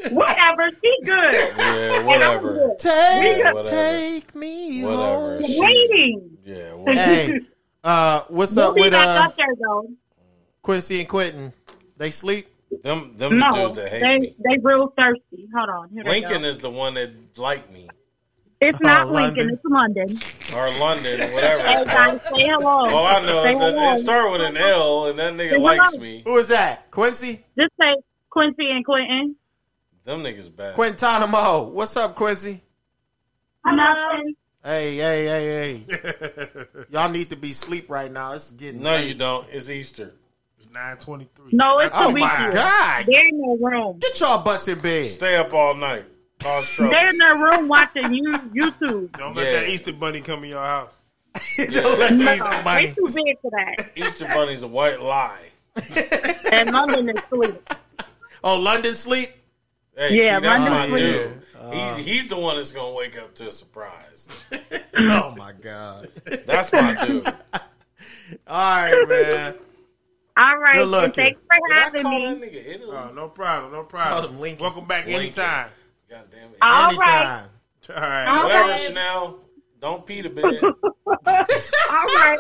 Whatever. She good. Yeah, whatever. good. Take, Whatever. take me Whatever. home. She- Waiting. Yeah, whatever. Hey, uh, what's We'll up with uh, up there. Quincy and Quentin? They sleep? them them No, the dudes that hate they me. they real thirsty. Hold on. Here Lincoln is the one that like me, It's not Oh, Lincoln. It's London. or London, Hey, whatever. guys, say hello. All I know Say is that hello. it started with an L, and that nigga Say likes hello. me. Who is that? Quincy? Just say Quincy and Quentin. Them niggas bad. Quintanamo. What's up, Quincy? Nothing. Hey, hey, hey, hey. Y'all need to be asleep right now. It's getting No, late. you don't. It's Easter. It's nine twenty three. No, it's Oh a my weekend. God. They're in their room. Get y'all butts in bed. Stay up all night. Cause trouble. They're in their room watching you YouTube. Don't let Yeah. that Easter bunny come in your house. Don't let the No, Easter they bunny. too big for that. Easter Bunny's a white lie. And London is sweet. Oh, London sleep? Hey, Yeah, see, London Sleep. Dude. he's, um, he's the one that's gonna wake up to a surprise. Oh, my God. That's my dude. All right, man. All right. Good looking. Thanks for Did I having call me. that nigga Italy? Oh, no problem, no Call problem. him Welcome back Lincoln. anytime. God damn it. All right. Anytime. All right. All Whatever, right. Chanel. Don't pee the bed. All right.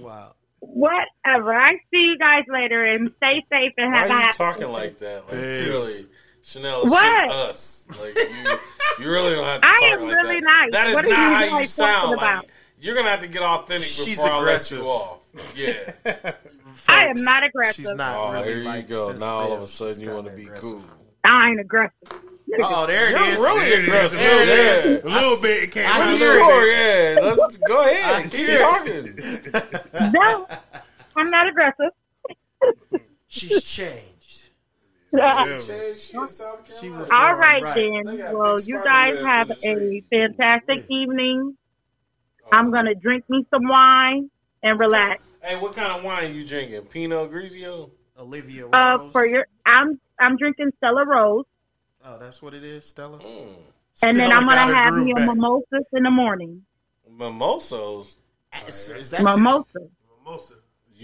Wow. Whatever. I see you guys later and stay safe and Why have a are you happy talking like that? Like, Peace. really. Chanel, it's What? just us. Like, you, you really don't have to I talk am like really that. nice. That is What not you how you guys sound. talking Like, you're going to have to get authentic She's before I let aggressive. you off. Yeah. I am not aggressive. She's not Oh, really here you like go. Now all of a sudden you want to be aggressive. cool. I ain't aggressive. Oh, there it You're is. really There aggressive. There it is. Yeah. A little bit. It came I out. hear it. Sure, yeah. Let's go I ahead. Keep hear talking. No, I'm not aggressive. She's changed. All right then. Well, you guys have a tree. fantastic evening. I'm gonna drink me some wine and relax. Hey, what kind of wine you drinking? Pinot Grigio? Olivia Uh, Rose. for your, I'm I'm drinking Stella Rose, oh, that's what it is, Stella. Mm. and then I'm gonna have groove me a back. mimosas in the morning. Mimosos. Is, is that Mimosa. Mimosa.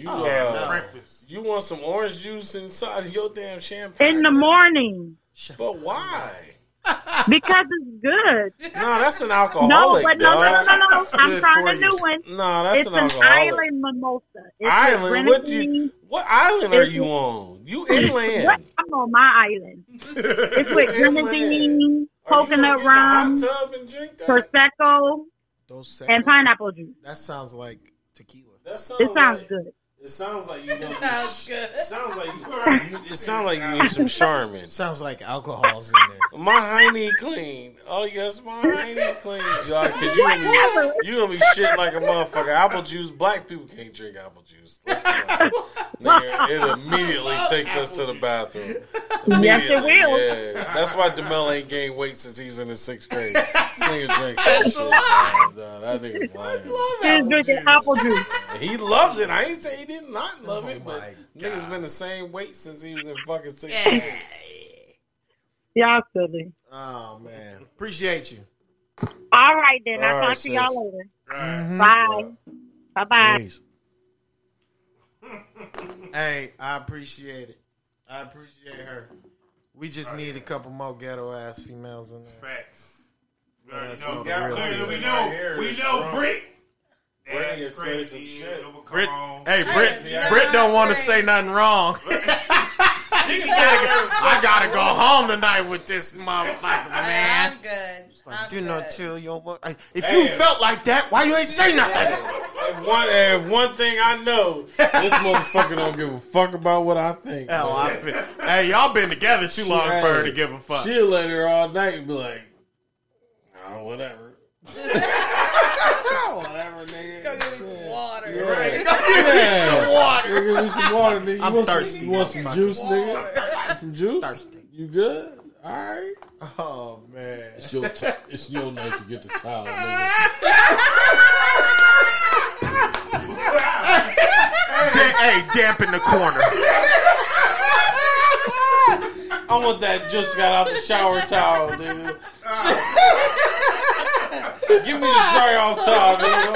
You Oh, uh, no. Breakfast. you want some orange juice inside of your damn champagne? In the morning But why? because it's good. No, that's an alcoholic. No, but no, no, no, no, no. I'm trying a new one. No, that's an. It's an an alcoholic. island mimosa. It's Island? What you? What island are you on? You What? I'm on my island. It's with grenadine, Are you gonna coconut get in the rum, hot tub and drink that? prosecco, and pineapple juice. that sounds like tequila. That sounds It sounds like, good. It sounds like you. Gonna Sounds be, good. It sounds like you, you. It sounds like you need some Charmin. Sounds like alcohol's in there. My hiney clean. Oh yes, my hiney clean. Y'all, cause you gonna be you gonna be shit like a motherfucker. Apple juice. Black people can't drink apple juice. Let's be honest. Nigga, it immediately takes us to the bathroom. Yes, it will. Yeah, that's why Demel ain't gained weight since he was in his sixth grade. This nigga drinks that shit. man. Nah, that nigga's lying. She's drinking apple juice. He loves it. I ain't say he did not love it, but my nigga's been the same weight since he was in fucking sixth grade. Y'all silly. Oh man, appreciate you. All right then. All I'll right, talk to sis. y'all later. Right. Mm-hmm. Bye. Bye bye. Hey, I appreciate it. I appreciate her. We just need a couple more ghetto ass females in there. Facts. We Let already us know. know the got real plenty deal. we Right know. We know. drunk. Britt. Britt will tell you some crazy. shit. Brit, hey, Brit, Yeah. Brit don't want to say nothing wrong. I gotta go home tonight with this motherfucker, man. I'm good. I'm Do not good. tell your what. If Hey. you felt like that, why you ain't say nothing? If one, if one thing I know, this motherfucker don't give a fuck about what I think. Hell, I feel. Hey, y'all been together too long for her to give a fuck. She'll let her all night and be like, oh, whatever. Whatever, nigga. Go get me some water. Yeah. Right. Yeah. some water. Give me some water, nigga. You I'm want thirsty. Some, you want some juice, nigga? Some juice? Thirsty. You good? All right. Oh man. It's your, t- it's your night to get the towel, nigga. Da- hey, damp in the corner. I want that just got out the shower towel, nigga. Give me the dry off towel, nigga.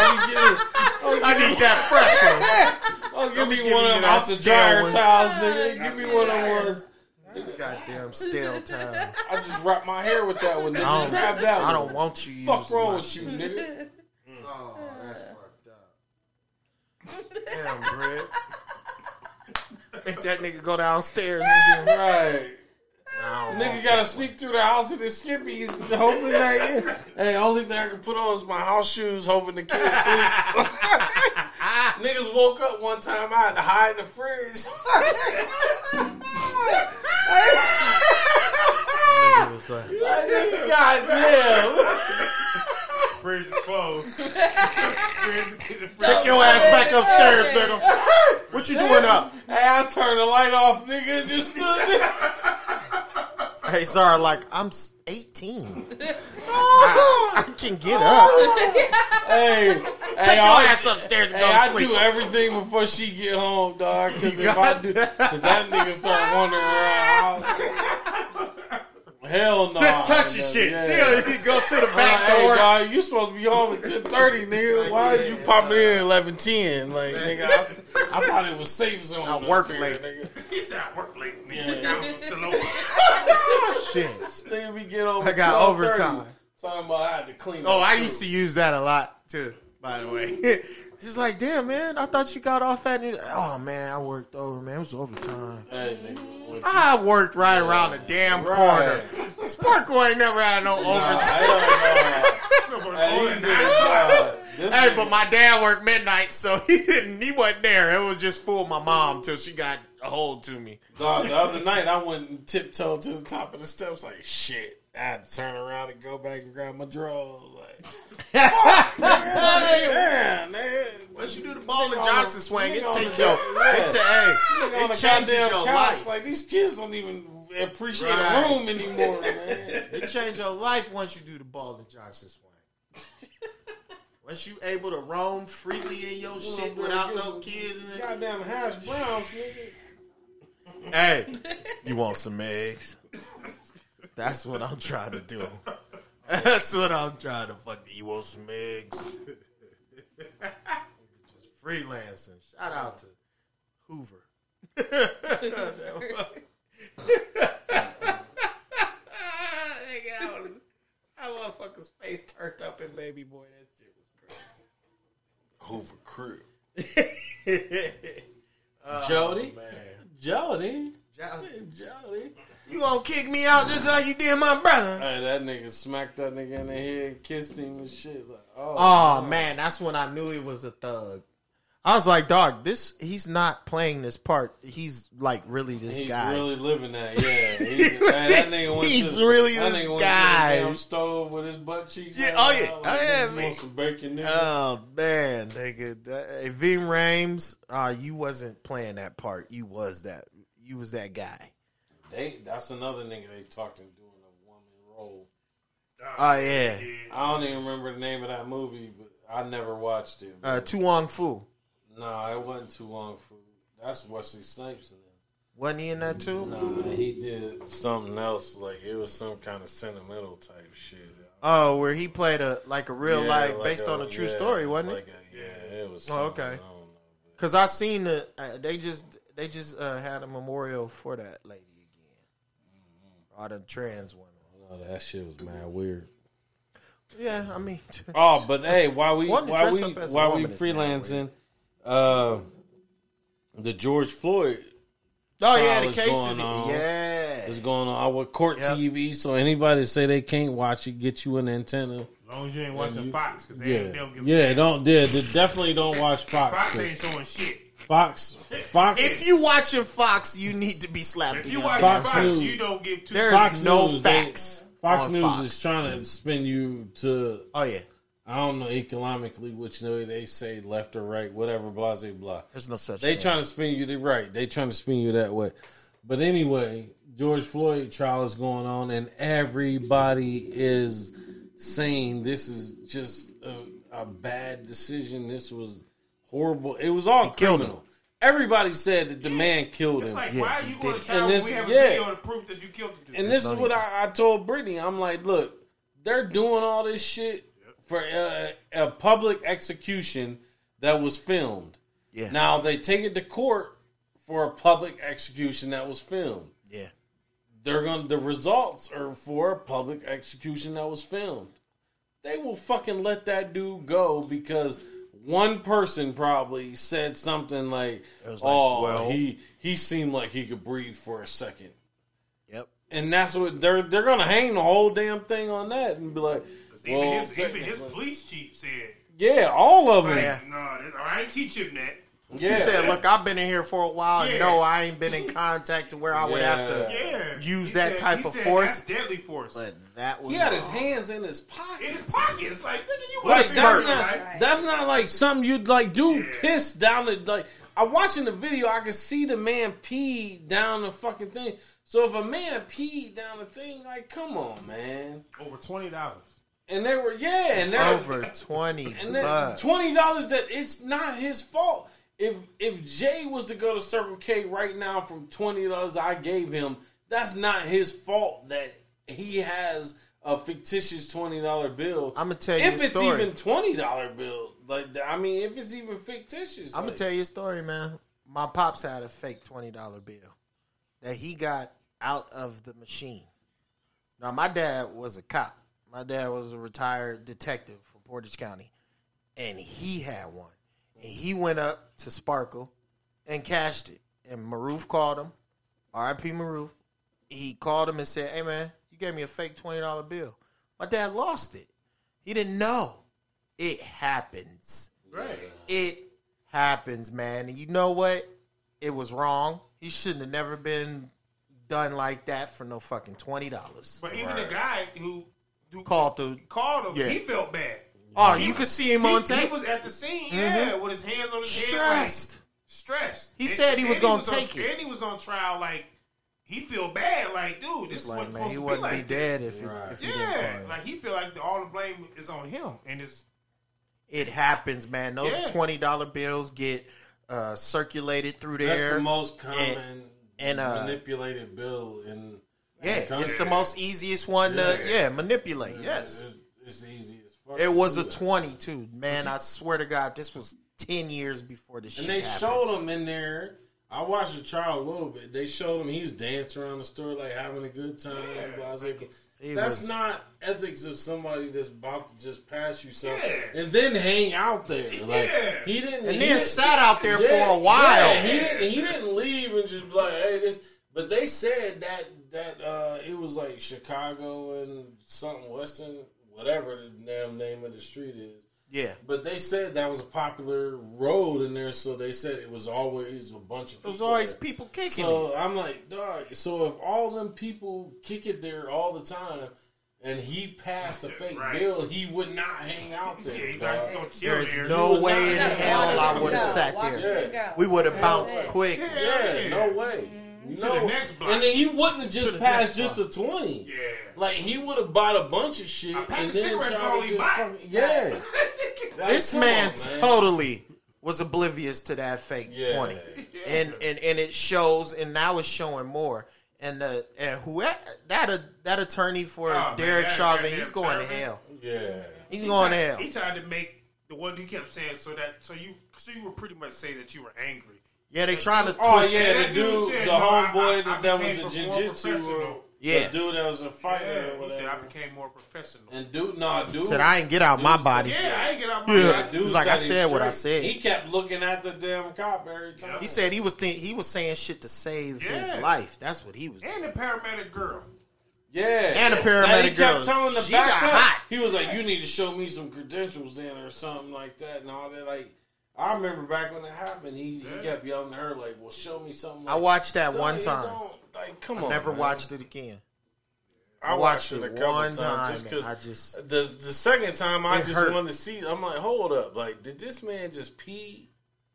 Oh, give me, I need that fresh one. oh, give me be one of them that out the stale dryer towels, nigga. Give me one of them ones. Goddamn stale towel. I just wrapped my hair with that one. I Nigga, don't, grab that one. I don't want you. Fuck using wrong my with you, nigga? Oh, that's fucked up. Damn, Brett. Make that nigga go downstairs and get Right. No, Nigga gotta sneak through the house in his skippies, hoping that. Hey, only thing I can put on is my house shoes, hoping the kids sleep. Niggas woke up one time. I had to hide in the fridge. nigga was like, Like, nigga, goddamn. Fridge is closed. Take your ass back upstairs, nigga. What you doing up? Hey, I turned the light off, nigga, just stood there. Hey, sorry, like I'm 18. I, I can get up. Hey, Take hey, your I, ass upstairs and hey, go to I sleep. do everything before she get home, dog. Because if I do, because that nigga start wandering around. Hell no. Just touching shit. Yeah, he go to the Back back hey, door. dog, you supposed to be home at ten thirty, nigga. Why did you pop in at eleven ten? Like, nigga, I, I thought it was safe zone. I up work late. nigga. He said I work late. Yeah. Nigga, still open. Shit. This nigga be get over. I got overtime. Talking about I had to clean. Oh, up, I too. used to use that a lot too. By the way, she's like, "Damn, man, I thought you got off at." Oh man, I worked over, man. It was overtime. Hey, nigga, I worked right around the damn Right. corner. Sparkle ain't never had no Nah, overtime. Hey, these niggas, this Hey, but my dad worked midnight, so he didn't. He wasn't there. It was just for my mom till she got a hold to me. Dog, the other night I went and tiptoed to the top of the steps like shit. I had to turn around and go back and grab my drawers. Like, fuck, nigga, damn, nigga. Once you do the ball and Johnson the- swing, it nigga takes your it, ta- hey, it changes your couch, life. Like these kids don't even appreciate Right. a room anymore, man. It change your life once you do the ball and Johnson swing. Once you able to roam freely in your shit without no kids. In. Goddamn hash browns, nigga. Hey, you want some eggs? That's what I'm trying to do. That's what I'm trying to fucking. You want some eggs? Just freelancing. Shout out to Hoover. That motherfucker's face turned up in baby boy. That shit was crazy. Hoover crib. crazy. Oh, Jody, Man, Jody, Jolly, Jody. you gonna kick me out just like you did my brother? Hey, that nigga smacked that nigga in the head, kissed him and shit. Like, oh, Oh man, that's when I knew he was a thug. I was like, dog, this he's not playing this part. He's like really this he's guy. really living that. Yeah, he's, that nigga went He's to, really that this nigga went guy. To the damn stove with his butt cheeks. Yeah, oh, yeah. out, Oh, yeah, man. want some bacon, nigga? Oh man, nigga, hey, Rhames, uh, you wasn't playing that part. You was that. You was that guy. they, that's another nigga they talked him doing a woman role. Oh yeah, I don't even remember the name of that movie, but I never watched it. uh, Fu. No, it wasn't too long for. That's Wesley Snipes in it. Wasn't he in that too? Nah, he did something else. Like it was some kind of sentimental type shit. Oh, where he played a like a real Yeah, life like based a- on a true yeah, story, wasn't like it? A, yeah, it was. Oh, okay. I don't. Because I seen the uh, they just they just uh, had a memorial for that lady again. Or the trans one. Oh, that shit was mad weird. Yeah, I mean, Oh, but hey, while we while we up as a while we woman is mad freelancing, uh, the George Floyd oh yeah, the cases, going on. yeah. is going on our court Yep. TV. So anybody say they can't watch it, get you an antenna. As long as you ain't watching you- Fox, because they, Yeah, ain't they'll give yeah, don't yeah, they definitely don't watch Fox. Fox 'cause ain't showing shit. Fox, Fox, If you watching Fox, you need to be slapped. If you your watch Fox Fox, News. you don't give two. There is Fox no News, they- facts. Fox on News Fox. is trying to spin you to Oh yeah, I don't know economically which way they say left or right, whatever, blah blah blah. there's no such. Thing. They thing. trying to spin you the right. They trying to spin you that way. But anyway, George Floyd trial is going on, and everybody is saying this is just a, a bad decision. This was horrible. It was all killed criminal. Everybody said that the man killed It's him. like, Yeah, why are you going to it. trial And when this- we have a video to proof that you killed the dude? And this is not what I, I told Brittany. I'm like, look, they're doing all this shit for a, a public execution that was filmed. Yeah. Now they take it to court for a public execution that was filmed. Yeah. they're going the results are for a public execution that was filmed. They will fucking let that dude go because one person probably said something like, like, "Oh, well- he he seemed like he could breathe for a second. Yep. And that's what they're they're gonna hang the whole damn thing on that and be like, Even well, his even his police chief said, yeah, all of them. Yeah. "No, I ain't teach him that." Yeah, He said, "Look, I've been in here for a while. Yeah. No, I ain't been in contact to where I would have to." Yeah, Use He that said- type he of said force. That's deadly force. But that was he had his hands in his pocket. in his pockets, like nigga, you Like wasn't that's not right? that's not like something you'd like do Yeah. piss down the like. I watching the video, I could see the man pee down the fucking thing. So if a man peed down the thing, like, come on, man. over twenty dollars. And they were yeah, and they over twenty. And then bucks. twenty dollars that it's not his fault. If if Jay was to go to Circle K right now from twenty dollars I gave him, that's not his fault that he has a fictitious twenty dollar bill. I'ma tell you if a it's story. even twenty dollar bill. Like I mean, if it's even fictitious, I'm gonna tell you a story, man. My pops had a fake twenty dollar bill that he got out of the machine. Now, my dad was a cop. My dad was a retired detective from Portage County, and he had one. And he went up to Sparkle and cashed it. And Maroof called him, R.I.P. Maroof. He called him and said, "Hey, man, you gave me a fake twenty dollar bill." My dad lost it. He didn't know. It happens. Right. It happens, man. And you know what? It was wrong. He shouldn't have never been done like that for no fucking twenty dollars. But even the guy who who Called the called him, Yeah. he felt bad. oh, He- you could see him he, on He was at the scene, yeah, with his hands on his head, Stressed. like, stressed. He said he was gonna was on- take it. And he was on trial, like he feel bad, like dude, this It's is like, man, supposed he to wouldn't be be like dead this. if he, Right. if he didn't call Yeah, him. like he feel like all the blame is on him, and it's it happens, man. Those Yeah. twenty dollar bills get uh, circulated through there. that's the most common and, uh, manipulated bill in yeah, the it's the most easiest one to Yeah. yeah manipulate. Yes, it's, it's easy as fuck. it was a that. twenty too, man. I swear to God, this was ten years before the shit. And they happened. showed him in there. I watched the trial a little bit. They showed him he was dancing around the store like having a good time. blah, blah, blah. It That's was- not ethics of somebody that's about to just pass you something Yeah. and then hang out there. Like Yeah. he didn't. and he then didn't- sat out there Yeah, for a while. yeah, he didn't. He didn't leave and just be like, "Hey, this." But they said that that uh, it was like Chicago and something Western, whatever the damn name of the street is. Yeah, But they said that was a popular road in there, so they said it was always a bunch of there people. was always there. people kicking. it. So I'm like, dog. So if all them people kick it there all the time, and he passed a fake Right. bill, he would not hang out yeah, there. he thought he dog. gonna chill There's there. no way in hell I would have sat there. it go. We would have bounced Yeah. quick. Yeah, no way. Mm-hmm. To No, the next block. and then he wouldn't have just the passed next just a twenty. Yeah. Like he would have bought a bunch of shit A pack and of then cigarettes tried all he just buy. fucking, yeah. Like, This man, on, man. totally was oblivious to that fake Yeah. twenty, and and and it shows, and now it's showing more. And the and who that that attorney for Oh, Derek that Chauvin, he's going to hell. Yeah. He's He going to hell. He tried to make the one he kept saying so that so you so you would pretty much say that you were angry. Yeah, they trying to Oh twist yeah, the That dude dude, said, the no, I- homeboy that, that was a more jiu-jitsu. Yeah. the dude that was a fighter. Yeah, or he said I whatever. became more professional. And dude, nah, dude Said I ain't get out my Dude body. yeah, I ain't get out my Yeah. body. Dude He's like, I said what I said. He kept looking at the damn cop every time. He said he was think, he was saying shit to save his life. That's what he was. And the paramedic girl. Yeah, And a paramedic That he kept girl. telling the She back got up. hot. He was like, "You need to show me some credentials then, or something like that." And all that. Like, I remember back when it happened, he, he kept yelling at her like, "Well, show me something." I watched that one time. don't- Like, come on, Never man. watched it again. I watched watched it a couple one times time, just because I just- the the second time I just hurt. wanted to see. I'm like, hold up, like, did this man just pee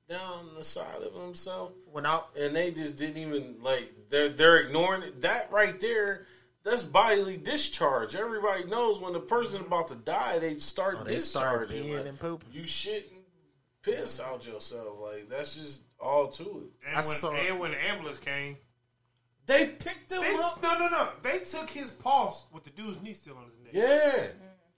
down the side of himself? When I and they just didn't even like they're they're ignoring it. That right there, that's bodily discharge. Everybody knows when the person about to die, they start Oh, they discharging. peeing like, and pooping. You shit and piss out yourself. Like that's just all to it. And I when, saw- and when the ambulance came, They picked him they, up. no, no, no. They took his pulse with the dude's knee still on his neck. Yeah,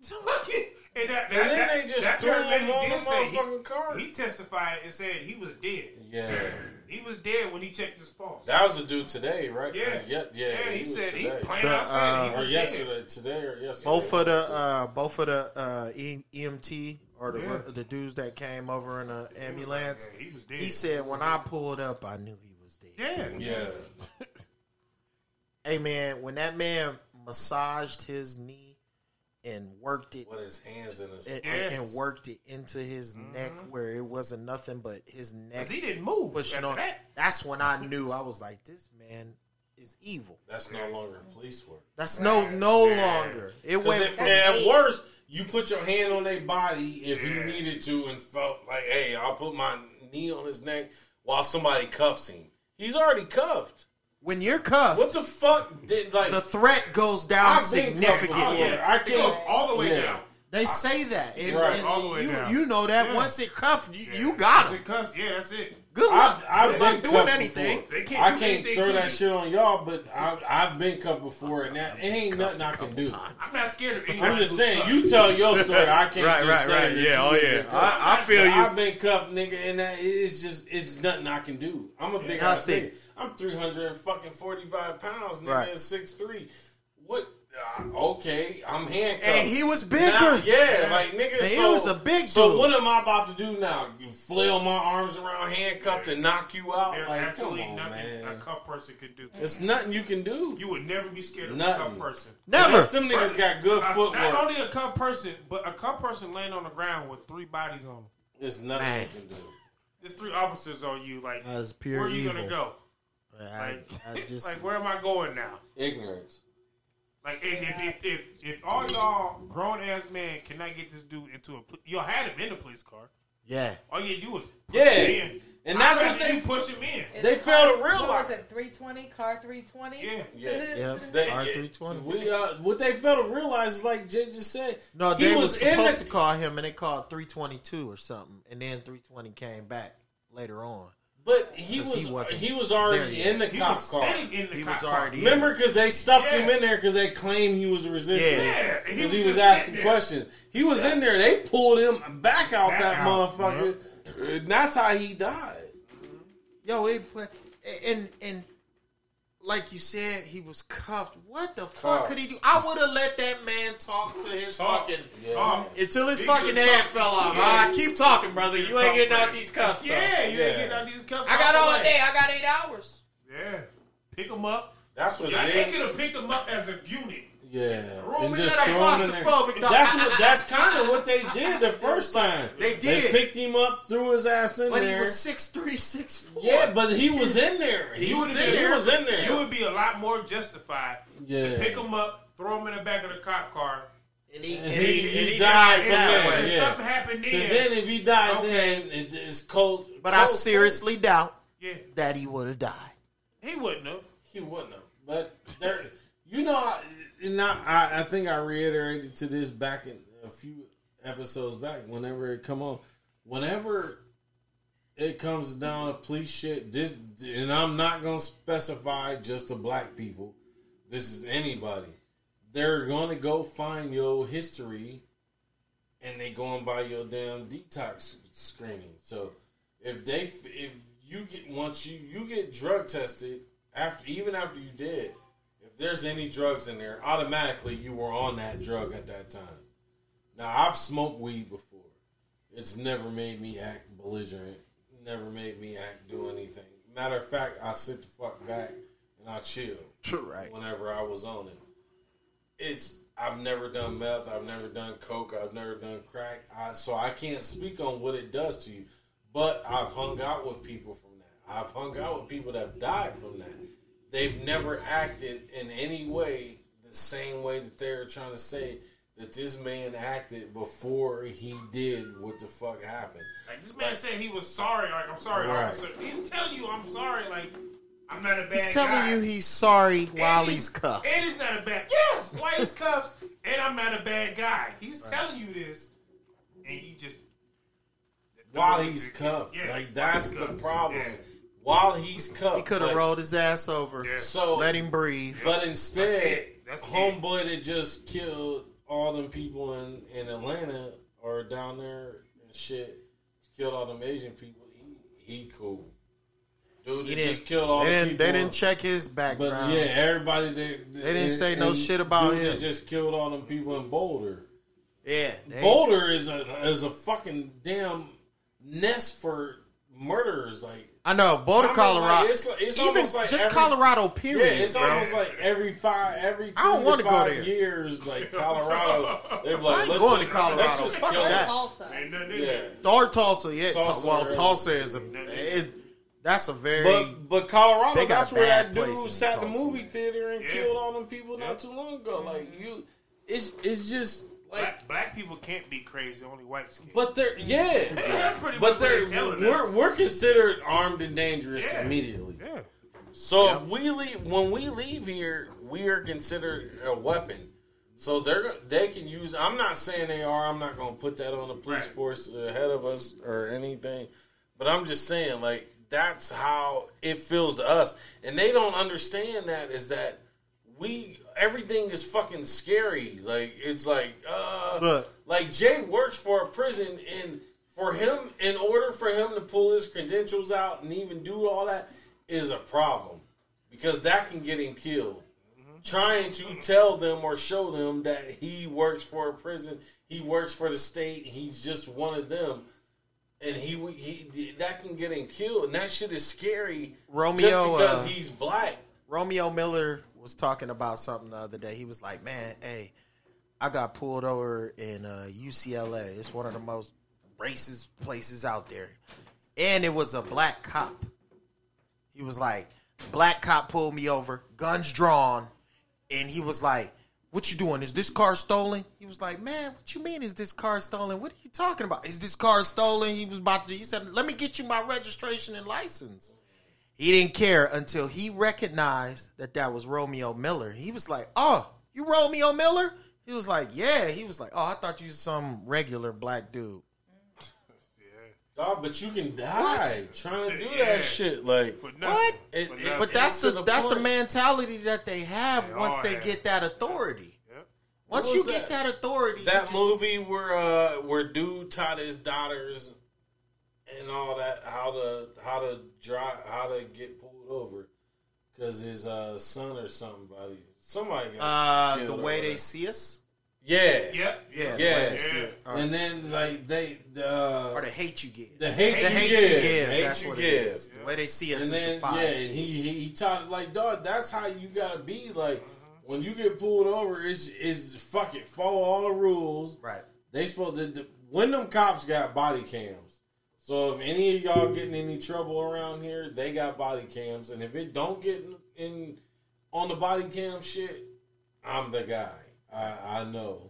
and, that, And then that- they just that threw him paramedic on the say he- car. He testified and said he was dead. Yeah, He was dead when he checked his pulse. that was the dude today, right? Yeah. Uh, yeah, yeah. Yeah, he, was said he today. plain The, out said he uh, or was yesterday, today or yesterday. Both of the uh, both of the uh, EMT or the Yeah. the dudes that came over in the dead. ambulance. Yeah, he was dead. He said when I pulled up, I knew he was dead. yeah. Yeah, Hey man, when that man massaged his knee and worked it with his hands in his. and, Yes. and worked it into his mm-hmm. neck where it wasn't nothing but his neck Because he didn't move. pushing on. that. That's when I knew I was like, this man is evil. That's no longer police work. That's no no longer. It Because went if, from at worst, you put your hand on their body if you needed to and felt like, hey, I'll put my knee on his neck while somebody cuffs him. He's already cuffed. when you're cuffed. What the fuck did like? the threat goes down I've been cuffed significantly. before. I can't. all the way yeah. down. They say that, and, Right. and All the way you down. you know that Yeah. once it cuffed, you, you got him. it cuffs, yeah, that's it. Good luck. I've, I've Good luck doing anything. They can't I do can't anything throw to that you. shit on y'all, but I, I've been cuffed before, and that it ain't nothing I can do. I'm not scared of anybody. I'm just saying, you tell your story. I can't. Right, just right, say right. that Yeah, you oh, been yeah. cuffed. I- I feel you. I've been cuffed, nigga, and that it's just it's nothing I can do. I'm a big ass Nothing. nigga. I'm 300 fucking 45 pounds, nigga, Right. and 6'3". What? Uh, okay, I'm handcuffed. And he was bigger. Now, yeah, like nigga. And he was a big So dude. what am I about to do now? You flail my arms around, handcuffed, and knock you out? There's like, come absolutely on, nothing a man. cuff person could do. There's nothing you can do. You would never be scared of a Nothing. cuff person. Never. Unless them niggas got good Uh, not footwork. only a cuff person, but a cuff person laying on the ground with three bodies on them. There's nothing Man. you can do. There's three officers on you. Like, pure where are you gonna go? I, Like, I just like, where am I going now? Ignorance. Like, and if if if, if all y'all grown ass men cannot get this dude into a, pol- y'all had him in the police car. yeah. All you do is push Yeah. him in. And I'd that's what they- push him in. Is They it failed car- to realize- What was it? Three twenty car three twenty. Yeah. Yeah. Yep. They, R320. We uh, what they fail to realize is like Jay just said. No, he they was, was in supposed the. to call him, and they called 322 or something, and then 320 came back later on. But he 'Cause was he he, wasn't already there yet. in the He cop was car. sitting in the He cop was car. already in. Remember, because they stuffed Yeah. him in there because they claimed he was resisting. Yeah. Yeah, and Because he, was was asking questions. He was in there. They pulled him back out Back that out, motherfucker. And that's how he died. Yo, it, and and like you said, he was cuffed. What the fuck Cuffed. could he do? I would have let that man talk to his Talk. fucking Yeah. Talk. until his He fucking could head talk. fell off. Yeah. All right, keep talking, brother. You ain't getting out these cuffs. Yeah, you Yeah. ain't getting out these cuffs. I got all all the way. day. I got eight hours. Yeah, pick him up. That's what Yeah, it they is. could have picked him up as a unit. Yeah. Room And is just that him in there. claustrophobic. That's what. That's kind of what they did the first time. They They picked him up, threw his ass in there. But he there. was six three, six four. yeah, but he was in there. He, He was was in in there. He was in You there. would be a lot more justified Yeah. to pick him up, throw him in the back of the cop car, and he, And and he- he, he he died died from that there. Yeah. something happened then, then if he died, Okay. then it, it's cold. But I cold- seriously doubt yeah, that he would have died. he wouldn't have. He wouldn't have. But there, you know, I, and I, I, think I reiterated to this back in a few episodes back. Whenever it come on, whenever it comes down to police shit, this, and I'm not gonna specify just to black people. This is anybody. They're gonna go find your history, and they going by your damn detox screening. So if they if you get once you you get drug tested after even after you did, there's any drugs in there, automatically you were on that drug at that time. Now I've smoked weed before. It's never made me act belligerent. Never made me act do anything. Matter of fact, I sit the fuck back and I chill Right. whenever I was on it. It's I've never done meth, I've never done coke, I've never done crack, I, so I can't speak on what it does to you. But I've hung out with people from that. I've hung out with people that have died from that. They've never acted in any way the same way that they're trying to say that this man acted before he did what the fuck happened. Like this man said he was sorry. Like I'm sorry, Right. officer. He's telling you I'm sorry. Like I'm not a bad guy. He's telling guy. you he's sorry while And he's cuffed. And he's not a bad. Yes, while he's cuffed, and I'm not a bad guy. He's telling you this, and you just While he's cuffed. Yes, like that's the problem. Yeah. While he's cuffed. He could have rolled his ass over, Yeah. So let him breathe. But instead, That's. That's homeboy that just killed all them people in, in Atlanta or down there and shit, killed all them Asian people, he, he cool. Dude, He that just didn't, killed all they the didn't, people. they didn't check his But background. yeah, everybody they, They didn't say no shit about dude him. That just killed all them people in Boulder. yeah. Boulder is a is a fucking damn nest for murderers. Like I know, Boulder, I mean, like, Colorado. it's- it's even almost like just every- Colorado, period. yeah, it's bro. almost like every five every I don't wanna to go there. years, like Colorado. They're like, I ain't let's going just, to Colorado. Let's just Fuck kill that. Tulsa. Ain't nothing Yeah. there. or Tulsa, yeah. Tulsa, well, right. Tulsa is a. It, that's a very. But but Colorado, They got that's a where that dude sat in the movie man. theater and Yeah. killed all them people not too long ago. Like you, it's it's just like. Black, black people can't be crazy. Only whites can. But they're yeah, that's pretty but they're they're we're us. we're considered armed and dangerous Yeah. immediately. yeah. So if we leave, when we leave here, we are considered a weapon. So they're they can use. I'm not saying they are. I'm not going to put that on the police Right. force ahead of us or anything. But I'm just saying, like that's how it feels to us, and they don't understand that is that we everything is fucking scary. Like it's like uh, Look. like Jay works for a prison, and for him, in order for him to pull his credentials out and even do all that, is a problem because that can get him killed. Trying to tell them or show them that he works for a prison, he works for the state, he's just one of them, and he he that can get him killed, and that shit is scary. Romeo, because uh, he's black. Romeo Miller was talking about something the other day. He was like, "Man, hey, I got pulled over in uh, UCLA. It's one of the most racist places out there, and it was a black cop. He was like, black cop pulled me over, guns drawn, and he was like." What you doing? Is this car stolen? He was like, "Man, what you mean? Is this car stolen? What are you talking about? Is this car stolen?" He was about to. He said, "Let me get you my registration and license." He didn't care until he recognized that that was Romeo Miller. He was like, "Oh, you Romeo Miller?" He was like, "Yeah." He was like, "Oh, I thought you was some regular black dude." Dog, but you can die What? trying to do Yeah. that shit. Like What? It- it- nothing. But that's the, the that's the mentality that they have They once they have. get that authority. Yep. Once you was get that? that authority, that just- movie where uh where dude taught his daughters and all that how to how to drive how to get pulled over because his uh son or somebody somebody got uh, killed the way they whatever. see us, yeah Yep. yeah, Yeah. Yeah. and then like they the uh, or the hate you give, the hate the you hate give you give. hate That's you what it give is. The way they see us and is then the yeah, and he, he he taught like dog. That's how you gotta be. Like when you get pulled over, it's is fuck it, follow all the rules. right. They supposed to when them cops got body cams. So if any of y'all getting any trouble around here, they got body cams, and if it don't get in, in on the body cam shit, I'm the guy. I I know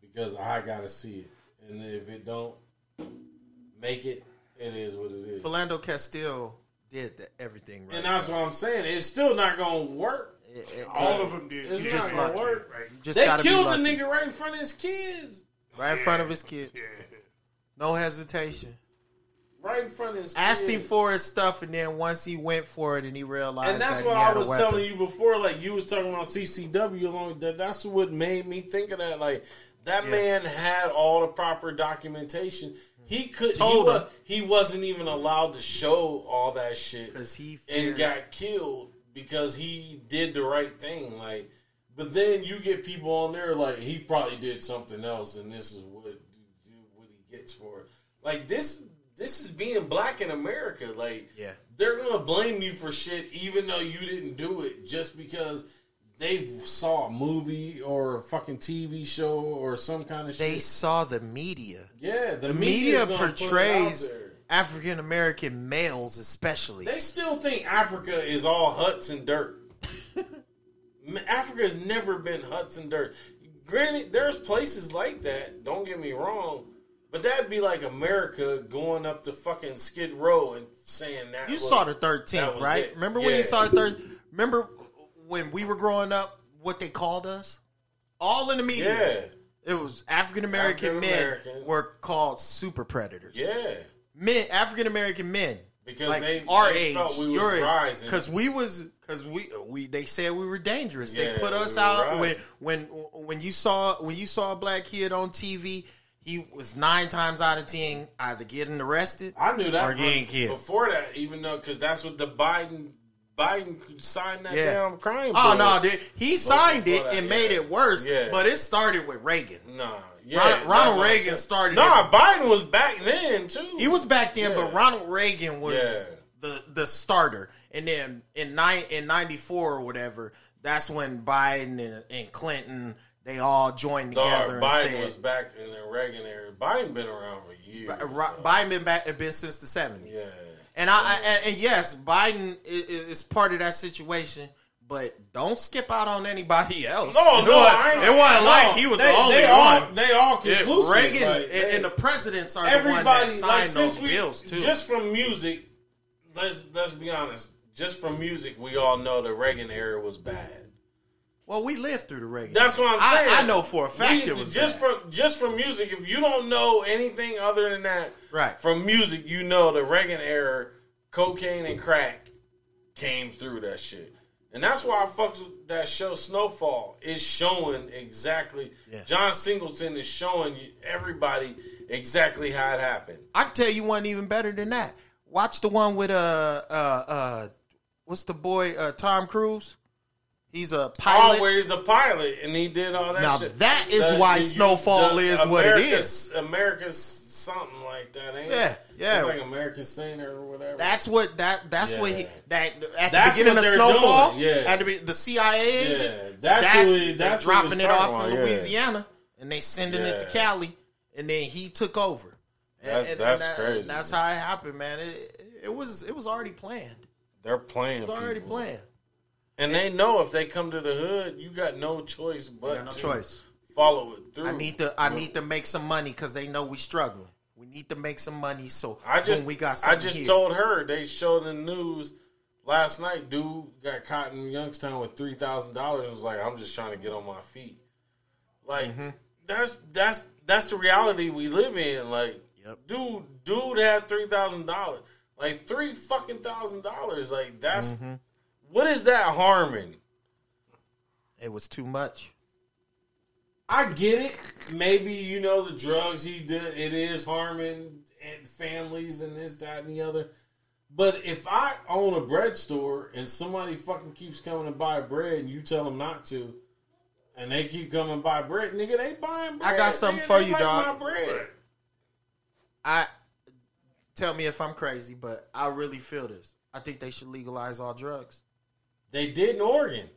because I gotta see it, and if it don't make it, it is what it is. Philando Castile did the, everything right. And that's what I'm saying. It's still not gonna work. It- it- All of them did. It's Yeah. just not gonna lucky. work. Right. you just They killed the nigga right in front of his kids. right in front of his kids. Yeah. No hesitation. Right in front of his Asked kids. him for his stuff, and then once he went for it, and he realized, and that's that what I was telling you before. Like you was talking about CCW along that. That's what made me think of that. Like that Yeah. man had all the proper documentation. He could. He, Told was, he wasn't even allowed to show all that shit, because he and got killed because he did the right thing. Like, but then you get people on there like he probably did something else, and this is what what he gets for it. Like this. This is being black in America. Like, Yeah. they're gonna blame you for shit even though you didn't do it just because they saw a movie or a fucking TV show or some kind of shit. they shit. saw the media. Yeah, the, The media media portrays African American males, especially. They still think Africa is all huts and dirt. Africa has never been huts and dirt. Granted, there's places like that. Don't get me wrong, but that'd be like America going up to fucking Skid Row and saying that you was- saw the thirteenth, right? it. Remember when Yeah. you saw the third? Remember when we were growing up? What they called us? All in the media. Yeah, It was African American men were called super predators. yeah. men, African American men, because like they our they age, we your age, rising. because we was because we we they said we were dangerous. Yeah, they put us we out when when when you saw when you saw a black kid on TV, he was nine times out of ten either getting arrested. I knew that or getting killed. before that, even though because that's what the Biden Biden signed that Yeah. damn crime. Oh bill. no, dude, he signed it that, and made it worse. Yeah. But it started with Reagan. Nah, yeah, Ronald Reagan started Nah, it. Biden was back then too. He was back then, Yeah. but Ronald Reagan was Yeah. the the starter. And then in nine in ninety four or whatever, that's when Biden and, and Clinton they all joined Dog, together and Biden said was back in the Reagan era. Biden been around for years. Ri- Biden been back been since the seventies. Yeah. And I, I and, and yes, Biden is, is part of that situation. But don't skip out on anybody else. No, It no, wasn't- I ain't, it wasn't no, like he was they, the only they one. All, they all Yeah, conclusive. Reagan like, and, they- and the presidents are the one that signed like those we bills too. just from music. Let's let's be honest. Just from music, we all know the Reagan era was bad. Well, we lived through the Reagan. That's what I'm saying. I know for a fact We- it was just bad. from just from music. If you don't know anything other than that, Right. From music, you know the Reagan era, cocaine and crack came through that shit, and that's why I fucks with that show. Snowfall is showing exactly. Yeah. John Singleton is showing everybody exactly how it happened. I can tell you one even better than that. Watch the one with uh uh uh what's the boy uh Tom Cruise? He's a pilot. Always the pilot, and he did all that Now, shit. that is why Snowfall is what it America's- America's something like that, ain't Yeah, it? yeah. It's like American Saint or whatever. That's what that that's what he that at That's the beginning of Snowfall. doing, yeah. At the, be- the CIA Yeah, that's that's, they're that's dropping it off in about, yeah. Louisiana and they sending it to Cali and then he took over. And- That's- and- that's and that- crazy, That's how it happened, man. It, it was it was already planned. They're playing. It was already people. planned. And they know if they come to the hood, you got no choice but no to choice. follow it through. I need to I need to make some money because they know we struggling. We need to make some money so I just when we got I just here. told her they showed in the news last night. Dude got caught in Youngstown with three thousand dollars. Was like, I'm just trying to get on my feet. Like Mm-hmm. that's that's that's the reality we live in. Like, Yep. dude, dude had three thousand dollars. Like three fucking thousand dollars. Like that's Mm-hmm. What is that harming? it was too much. I get it. Maybe you know the drugs he did. It is harming and families and this, that, and the other. But if I own a bread store and somebody fucking keeps coming to buy bread and you tell them not to, and they keep coming to buy bread, nigga, they buying bread. I got something Nigga, for you, like dog. My bread. I tell me if I'm crazy, but I really feel this. I think they should legalize all drugs. They did in Oregon.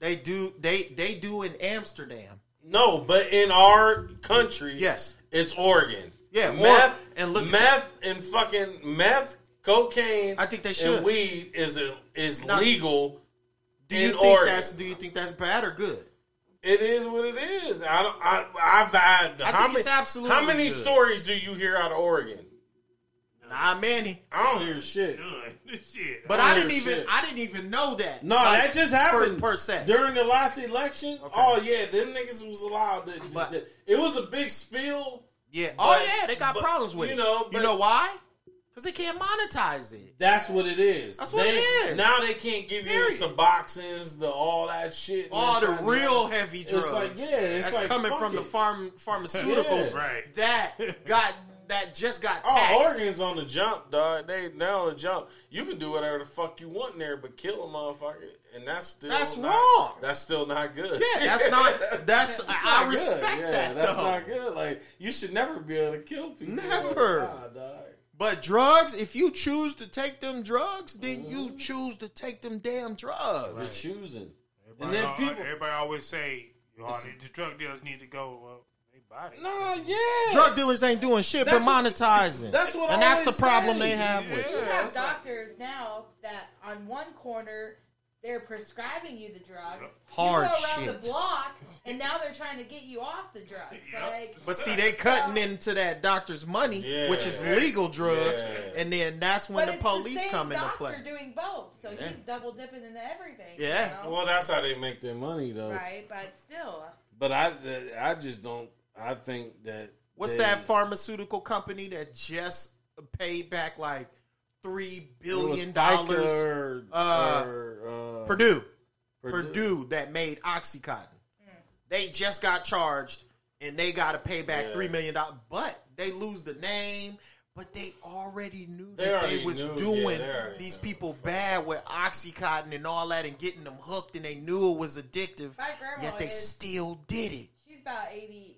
They do. They they do in Amsterdam. No, but in our country, Yes. it's Oregon. Yeah, or- meth and look meth and fucking meth, cocaine. I think they should. And weed is a, is Now, legal. Do you in think Oregon. that's Do you think that's bad or good? It is what it is. I don't. I, I've had. I how think many, it's absolutely How many good. stories do you hear out of Oregon? Nah, many. I don't hear shit. Shit. But I I didn't even. shit. I didn't even know that. No, Like, that just happened per, per se. during the last election. Oh yeah, them niggas was allowed. To, But- to- it was a big spill. yeah. Oh, but- oh yeah, they got but, problems with you it. know, you know why? Because they can't monetize it. That's what it is. That's what They- it is. Now they can't give you Period. the Suboxones, the all that shit. All the real other. heavy It's drugs. like, yeah, it's that's like, coming fuck from the farm pharmaceuticals Yeah. Right. that got that just got Oh, taxed. Oregon's on the jump, dog. They they on the jump. You can do whatever the fuck you want in there, but kill a motherfucker, and that's still That's not, wrong. That's still not good. Yeah, that's not- that's- It's I not respect Yeah, that, That's though. not good. Like you should never be able to kill people. Never. Nah, dog. But drugs, if you choose to take them drugs, then you Mm-hmm. choose to take them damn drugs. You're choosing. Everybody, And then al- people- everybody always say, "Oh, the drug dealers need to go." Well, they buy it. Nah, yeah. Drug dealers ain't doing shit That's but what- monetizing. that's what I and that's the problem say. they have with You it. have doctors now that on one corner they're prescribing you the drugs. Hard you go around shit. the block, and now they're trying to get you off the drugs. Like, But see, they cutting into that doctor's money, Yeah. which is legal drugs, Yeah. and then that's when but the police the come into play. doctor play. doing both, so Yeah. he's double dipping into everything. Yeah. you know? Well, that's how they make their money, though. right, but still, But I, I just don't. I think that What's they- that pharmaceutical company that just paid back like three It billion was dollars. Or, uh, or, uh, Purdue. Purdue. Purdue that made OxyContin. They just got charged and they got to pay back Yeah. three million dollars. But they lose the name. But they already knew They that already they was knew, doing yeah, they these knew. people bad with OxyContin and all that and getting them hooked and they knew it was addictive. My grandma Yet they is- still did it. She's about 80, 82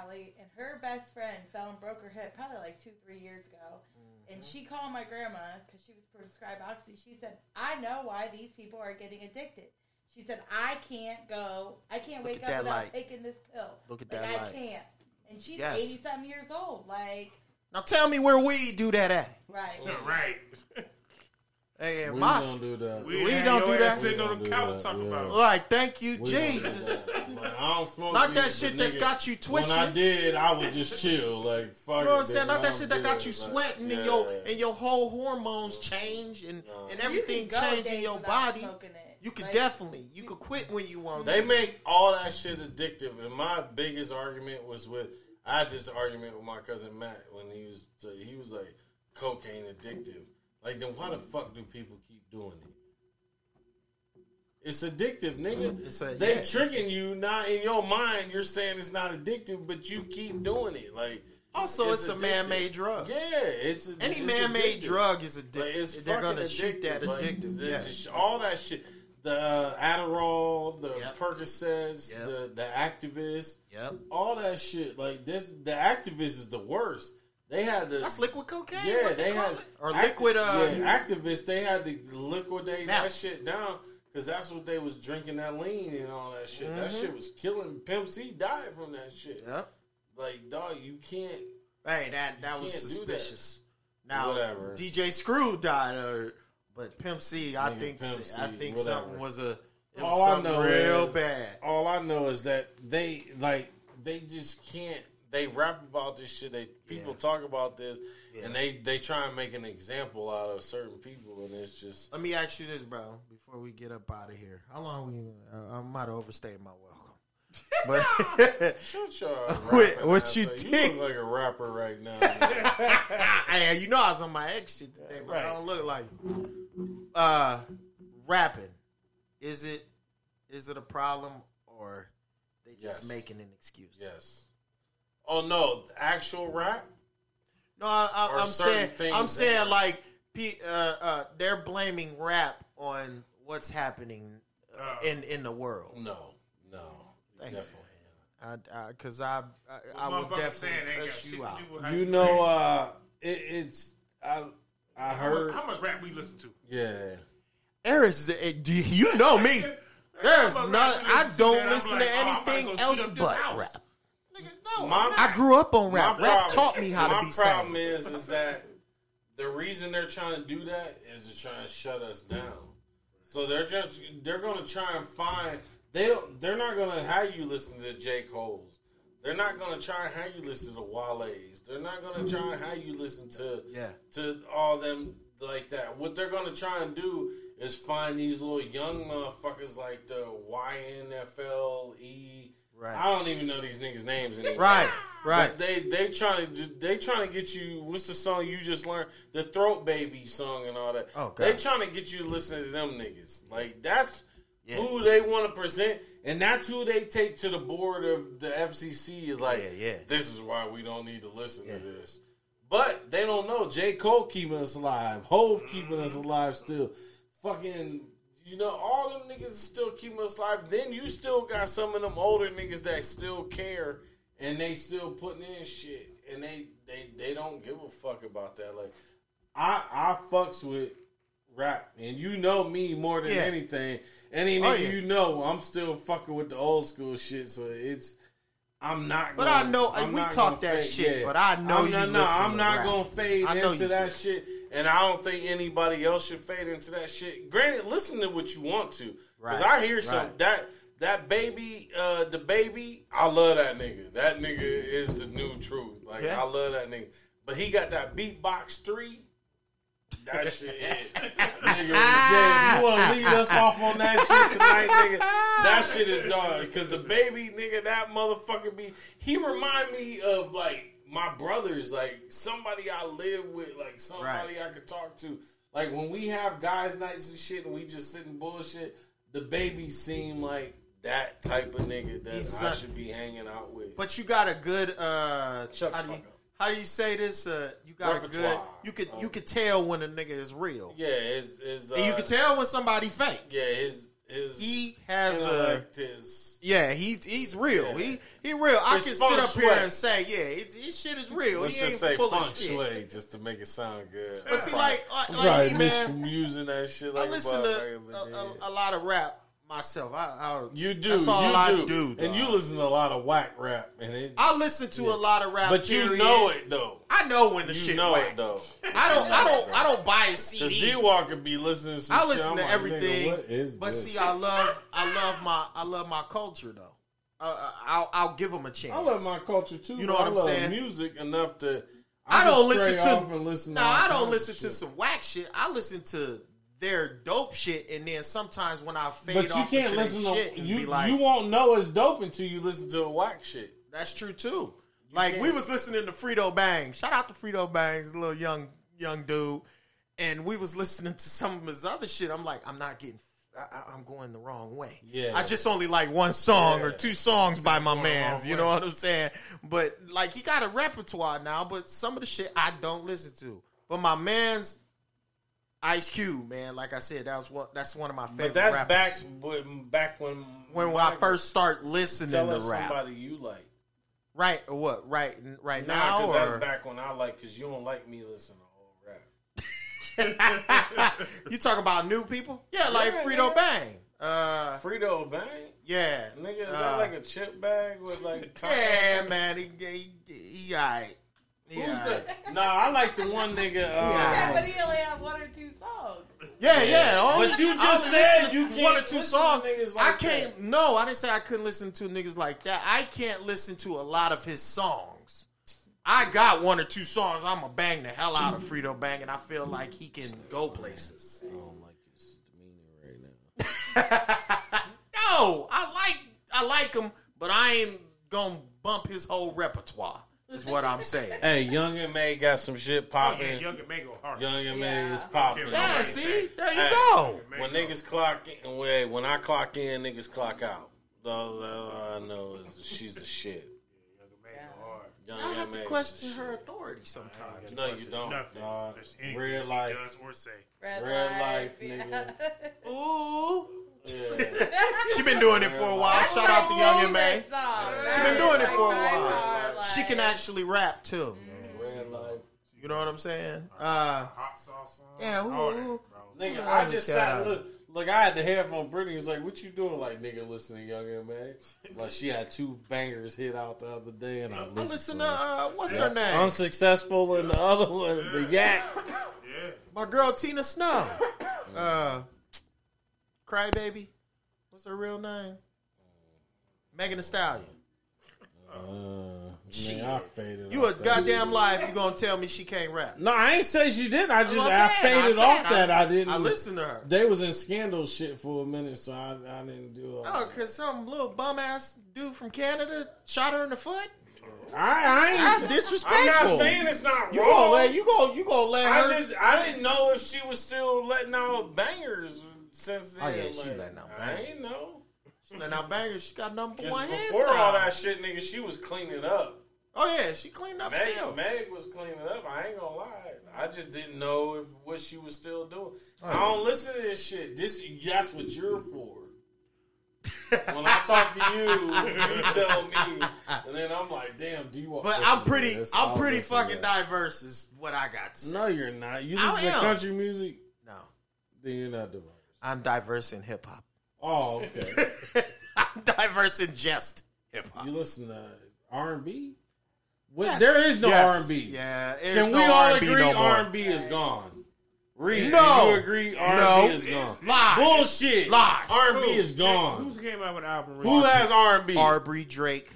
probably, and her best friend fell and broke her hip probably like two, three years ago. And mm-hmm. she called my grandma because she was prescribed oxy. She said, "I know why these people are getting addicted." She said, "I can't go. I can't Look wake up without light. taking this pill. Look at like, that I light. can't." And she's Yes. eighty something years old. Like, Now tell me where we do that at. right? right. Hey, We my, don't do that. We, We don't do that. Sitting on the couch talking yeah. about. like, thank you, We don't do Jesus. that. Like, I don't smoke Not that shit that's nigga, got you twitching. When I did, I would just chill. Like fuck. You know what I'm saying? Not that shit that got you it. Like, sweating and your and your whole hormones change and, and everything change in your body. You could Like, definitely you could quit when you want. They to. make all that shit addictive. And my biggest argument was with I had this argument with my cousin Matt when he was he was like cocaine addictive. Like then why the fuck do people keep doing it? It's addictive, nigga. It's a- they yeah, tricking you. Not in your mind, you're saying it's not addictive, but you keep doing it. Like Also, it's, a man-made drug. Yeah, it's Any it's man-made addictive. drug is Like, addictive. it's They're gonna shoot that Like, addictive. yeah. all that shit. The uh, Adderall, the Yep. Percocets, Yep. the the Actavis, Yep. all that shit. Like this, the Actavis is the worst. They had to. That's liquid cocaine. Yeah, they, they, had it. or liquid. Uh, yeah, Actavis. They had to liquidate that shit down because that's what they was drinking that lean and all that shit. That Mm-hmm. shit was killing. Pimp C died from that shit. Yep. Like dog, you can't. Hey, that that was suspicious. Now, Whatever. DJ Screw died, or but Pimp C, I Nigga, think Pimp I C, think whatever. something was a it was All I know real is- bad. all I know is that they like they just can't. They rap about this shit. They people Yeah. talk about this, Yeah. and they they try and make an example out of certain people, and it's just Let me ask you this, bro, before we get up out of here. How long we? Uh, I might have overstayed my welcome, but shut your Wait, what you think? You look like a rapper right now. man. hey, you know I was on my ex shit today, but I don't look like uh rapping. Is it is it a problem or they just Yes. making an excuse? yes. Oh no, the actual rap. No, I, I, I'm saying I'm that- saying like uh, uh, they're blaming rap on what's happening uh, in in the world. No, no, Thank definitely. Because I I, I, would Motherfuckers saying definitely they cuss you out. do with how You know, uh, it, it's I I How much, heard. how much rap we listen to? Yeah, Eris, do you you know me. There's How not. I don't listen like, to oh, I'm about to anything go else shoot up this but rap. Nigga, no, My- I'm not. I grew up on My rap. Rap taught me how to be safe. My problem sane. is is that the reason they're trying to do that is to try and shut us down. So they're just they're going to try and find they don't they're not going to have you listen to J Cole's. They're not going to try and have you listen to Wale's. They're not going to try and have you listen to Yeah. to all them like that. What they're going to try and do is find these little young motherfuckers like the YNFLE. Right. I don't even know these niggas' names anymore. Right, right. But they they trying to they trying to get you. What's the song you just learned? The Throat Baby song and all that. Oh, God. They trying to get you to listen to them niggas. Like that's Yeah. who they want to present, and that's who they take to the board of the FCC. Is like, Yeah, yeah. this is why we don't need to listen Yeah. to this. But they don't know J Cole keeping us alive. Hove keeping us alive still. Fucking. You know, all them niggas still keeping us alive. Then you still got some of them older niggas that still care and they still putting in shit. And they they, they don't give a fuck about that. Like I I fucks with rap. And you know me more than Yeah. anything. Any Oh, nigga yeah. you know, I'm still fucking with the old school shit. So it's I'm not. But gonna, I know- I'm we talk that fade- shit, but I know I'm you not, no, I'm not rap. gonna fade into that do. shit, and I don't think anybody else should fade into that shit. Granted, listen to what you want to, because Right, I hear some right. that that baby, uh, DaBaby. I love that nigga. That nigga is the new truth. Like Yeah. I love that nigga, but he got that beatbox three. That shit is. nigga, Jay, you want to lead us off on that shit tonight, nigga, that shit is dog. Because DaBaby, nigga, that motherfucker be, he remind me of like my brothers, like somebody I live with, like somebody I could talk to. Like when we have guys' nights and shit, and we just sit and bullshit. DaBaby seem like that type of nigga that He's I should be hanging out with. But you got a good uh how, do you, how do you say this? Uh you got a good you could you Um, could tell when a nigga is real. yeah, his his uh, and you can tell when somebody fake. Yeah, his his He has a intellect is yeah, he's he's real. He he real. I can sit up here and say, yeah, it, his shit is real. Let's he just ain't say full feng of shit. shui just to make it sound good. But see, like like, I'm me, man, misusing that shit. Like I listen to a, a, a lot of rap myself. I, I You do. That's all you I do. do. And you listen to a lot of whack rap, and it, I listen to a lot of rap, but you know it though. I know when the You shit know whack. it though. I don't. I don't. I don't buy a CD. D Walker be listening to some I listen to like, everything, but this? see, I love. I love my. I love my culture though. Uh, I'll. I'll give them a chance. I love my culture too. You know what I I'm love saying? Music enough to. I can don't listen to. listen no, to I don't listen to some whack shit. I listen to their dope shit, and then sometimes when I fade But you off can't into listen to shit and you. be like, you won't know it's dope until you listen to a whack shit. That's true too. Like we was listening to Frito Bang. Shout out to Frito Bang's little young young dude, and we was listening to some of his other shit. I'm like, I'm not getting. I, I'm going the wrong way. Yeah. I just only like one song or two songs by my man's. You know way. what I'm saying? But like he got a repertoire now. But some of the shit I don't listen to. But my man's Ice Cube, man. Like I said, that was what. That's one of my favorite. But that's rappers. back when back when when I first start listening tell to us rap. somebody you like. Right or what? Right, right Nah, now, because or that's back when I like because you don't like me listening to old rap. you talk about new people? Yeah, like Yeah, Frito nigga. Bang. Uh, Frito Bang, yeah, nigga, is Uh, that like a chip bag with like? yeah, man. He, he, he, alright. He Who's alright. the? Nah, I like the one nigga. Um, Yeah, but he only had one or two songs. Yeah, yeah. only- But you just only said you to can't one or two listen to songs. niggas I can't. No, I didn't say I couldn't listen to niggas like that. I can't listen to a lot of his songs. I got one or two songs. I'm gonna bang the hell out of Frito Bang, and I feel like he can go places. I don't like his demeanor right now. No, I like I like him, but I ain't gonna bump his whole repertoire. Is what I'm saying. Hey, Young M.A got some shit Oh, yeah, popping. Young M.A go hard. Young M.A Yeah. is popping. Yeah, Yeah, see, there you Hey. go. When niggas clock in, when, when I clock in, niggas clock out. All all I know is she's the shit. Young M.A go hard. Young I have to question is the her authority sometimes. shit. No, you don't. Nothing. dog. There's anything Real she life. does or say. Red, Real life, yeah. nigga. Ooh, Yeah. she been doing it for a while. Shout out to Young M.A. She been doing it for a while. She can actually rap too. Real. You know what I'm saying? Uh, Hot sauce song. Yeah, who- all who- bro. Nigga, Yeah, I just shout sat out. look. Look, I had the headphone. Brittany was like, "What you doing?" Like, nigga, listening to Young M.A. Like, she had two bangers hit out the other day, and I I listened listen to to uh, what's her name? Unsuccessful, and the other one, the Yak. Yeah. My girl Tina Snow. Uh, Crybaby. What's her real name? Megan Thee Stallion. Uh, man, I faded. You a off that. goddamn lie if you gonna tell me she can't rap. No, I ain't say she didn't. I just That's I saying. faded I'm off saying, that. I, didn't. I listened to her. They was in scandal shit for a minute, so I, I didn't do all. Oh, cause some little bum ass dude from Canada shot her in the foot. I, I That's ain't. disrespectful. I'm not saying it's not you wrong. gonna let you go you gonna let her. I just I didn't know if she was still letting out bangers since then. Oh, yeah, she like, letting out I ain't know. She letting out bangers. She got number one hits. before all that shit, nigga, she was cleaning up. Oh yeah, she cleaned up still. Meg, Meg was cleaning up. I ain't gonna lie. I just didn't know if what she was still doing. Oh, I don't listen to this shit. This that's what you're for. when I talk to you, you tell me, and then I'm like, "Damn, do you want?" But I'm pretty. this? I'm pretty fucking that. diverse. Is what I got to say. No, you're not. You listen to country music, No, then you're not diverse. I'm diverse in hip hop. Oh, okay. I'm diverse in just hip hop. you listen to R and B. There is no Yes. R and B. Yeah, there's Can no we all R&B agree no. R and B is gone? Read. No. Do you agree R and B is gone? Lies. Bullshit. Lies. R and B Who? is gone. Who's came out with an album? Who has R and B? Arbery Drake.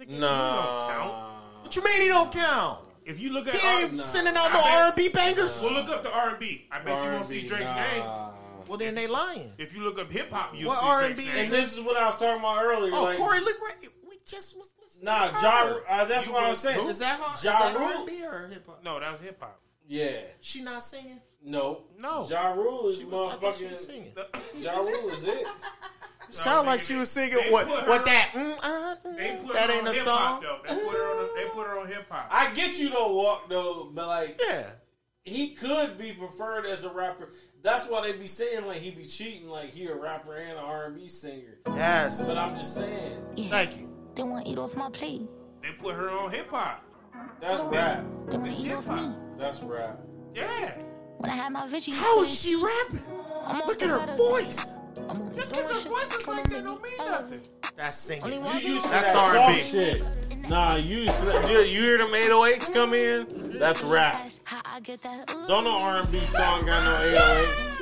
Nigga, you don't count. Nah. What you mean he don't count? If you look at He ain't R- sending out I no R and B bangers. well, look up the R and B. I bet you won't see Drake's nah. name. Well, then they lying. If you look up hip hop, you'll What see R&B is. And this is what I was talking about earlier. Oh, like, Corey LeGrand. We just was listening. Nah, Ja. Uh, that's what I'm saying. Is that hard? Ja is that Rule? R&B or hip hop? No, that was hip hop. Yeah. She not singing. No. No. Ja Rule is She was, I she was motherfucking. singing. Ja Rule is it. Sound like nigga, she was singing they what? put her- What that? Mm, uh, mm, that ain't a song. though. They put her on. They put her on hip hop. I get you don't walk though, but like Yeah. He could be preferred as a rapper. That's why they be saying like he be cheating, like he a rapper and an R and B singer. Yes. But I'm just saying Thank you. They want to eat off my plate. They put her on hip hop. that's rap. They want to eat off me. That's rap. Yeah. When I had my vision, How is she rapping? Look at her voice. I'm only Just because her voice is like that don't mean nothing. That's singing. You used to That's that R&B. shit. Nah, you used to that, you, you hear them 808s come in? That's rap. How I get that? Ooh, Don't no R&B song got no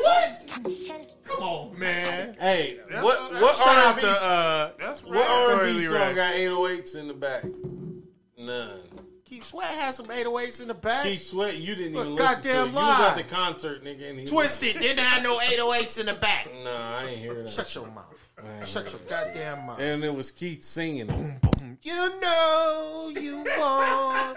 808s. Come on, man. Hey, That's- what what Shout out R&B, to uh, That's what. R&B Curly song Ray. got 808s in the back? None. Keith Sweat has some 808s in the back. Keith Sweat, you didn't Look, even listen to goddamn You was at the concert, nigga. And he Twisted didn't have no 808s in the back. Nah, I ain't hear that. Shut your mouth. Shut your goddamn mouth. And it was Keith singing. it. You know you want.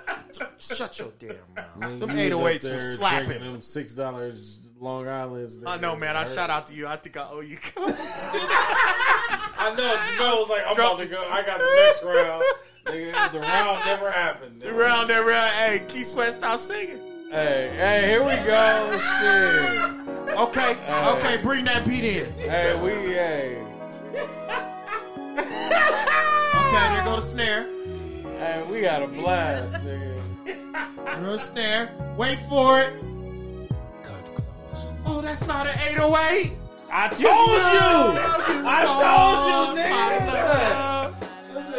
Shut your damn mouth. Nigga, Them you was up 808s there was slapping. Them six dollars Long Island's. I know, man. I shout out to you. I think I owe you. I know. Jamel was like, I'm about to go. I got the next round. Nigga, the round never happened. The round and round. Hey, Keith Sweat, stop singing. Hey, hey, here we go. Shit. Okay, okay, bring that beat in. Hey, we, hey. Okay, there go the snare. Hey, we got a blast, nigga. Real snare. Wait for it. Oh, that's not an 808. I told oh, you. I told you, nigga.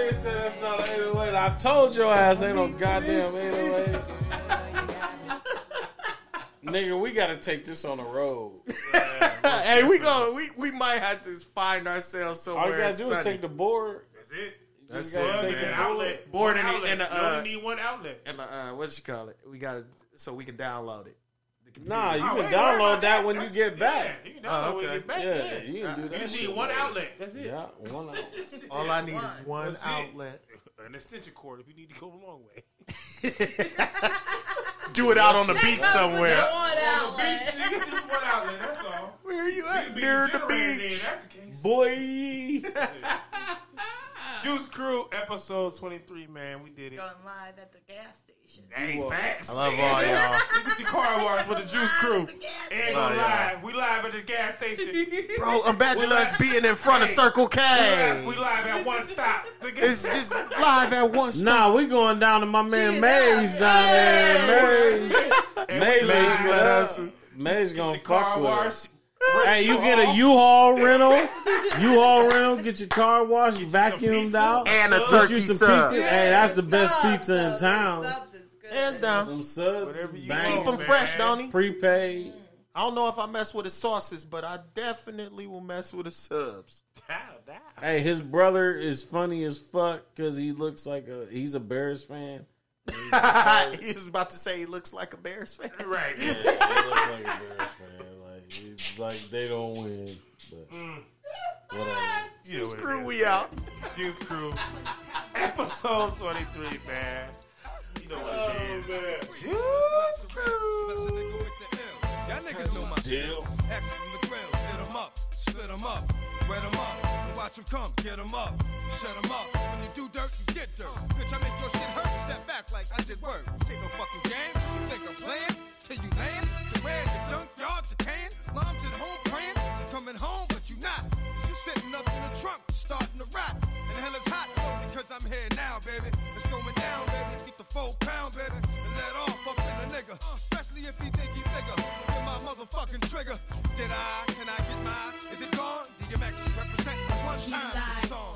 This nigga said that's not an 808. I told your ass ain't no goddamn 808. Nigga, we gotta take this on the road. hey, we go. We we might have to find ourselves somewhere. All you gotta do sunny. is take the board. That's it. That's You gotta it, take man. the Outlet. Board One in the- outlet. in the, You uh, only need one outlet. And uh, what you call it? We got to so we can download it. The computer. Nah, you Oh, can wait, download about that when you get back. Yeah, you can Oh, download when you okay. get back. Yeah, Yeah, you can do You that. just need one outlet. That's it. Yeah, one outlet. All I need is one That's it. outlet. An extension cord if you need to go a long way. Do it out on the beach somewhere. One Beach, outlet. nigga, just one outlet. That's all. Where are you You at? be Near the beach. then, That's the case. Boy. Juice Crew, episode 23, man. We did it. Going live at the gas station. Hey, facts. I love all y'all. Look at your car wash with the Juice Crew. Ain't Oh, gonna lie. We live at the gas station. Bro, imagine us being in front of Circle We live, K. we live at one stop. Look at It's just live at one stop. Nah, we going down to my man Maze down there. Maze. Maze, Maze let let us- Maze gonna Your fuck car with wash. us. Hey, you get a U-Haul rental, U-Haul rental, get your car washed, vacuumed pizza. out, And a Get get turkey you some sub. pizza. Hey, that's the best pizza in subs, town. Subs is good. Hands down. Them subs, Whatever you bang, Keep them man. fresh, don't he? prepaid. I don't know if I mess with his sauces, but I definitely will mess with his subs. Hey, his brother is funny as fuck because he looks like a he's a Bears fan. he was about to say he looks like a Bears fan. Right. Yeah, he looks like a Bears fan. Like it's like they don't win, but mm. whatever. You know what it Screw is. we out. Juice Crew. Episode 23, man. Y'all niggas know my. Axe from the grill, up, up, up, come, up, up. When you do dirt, you get dirt. I make your shit hurt. Step back like I did work. Ain't no fucking game. You think I'm playing? Till you to where junkyard, mom's at home praying, coming home, but you not. You sitting up in the trunk, starting to. And hell is hot, oh, because I'm here now, baby. It's going down, baby. Four pound, and let off up in a nigga. Especially if he think he bigger my motherfucking trigger. Did I? Can I get mine? Is it gone? DMX represent one time. Song.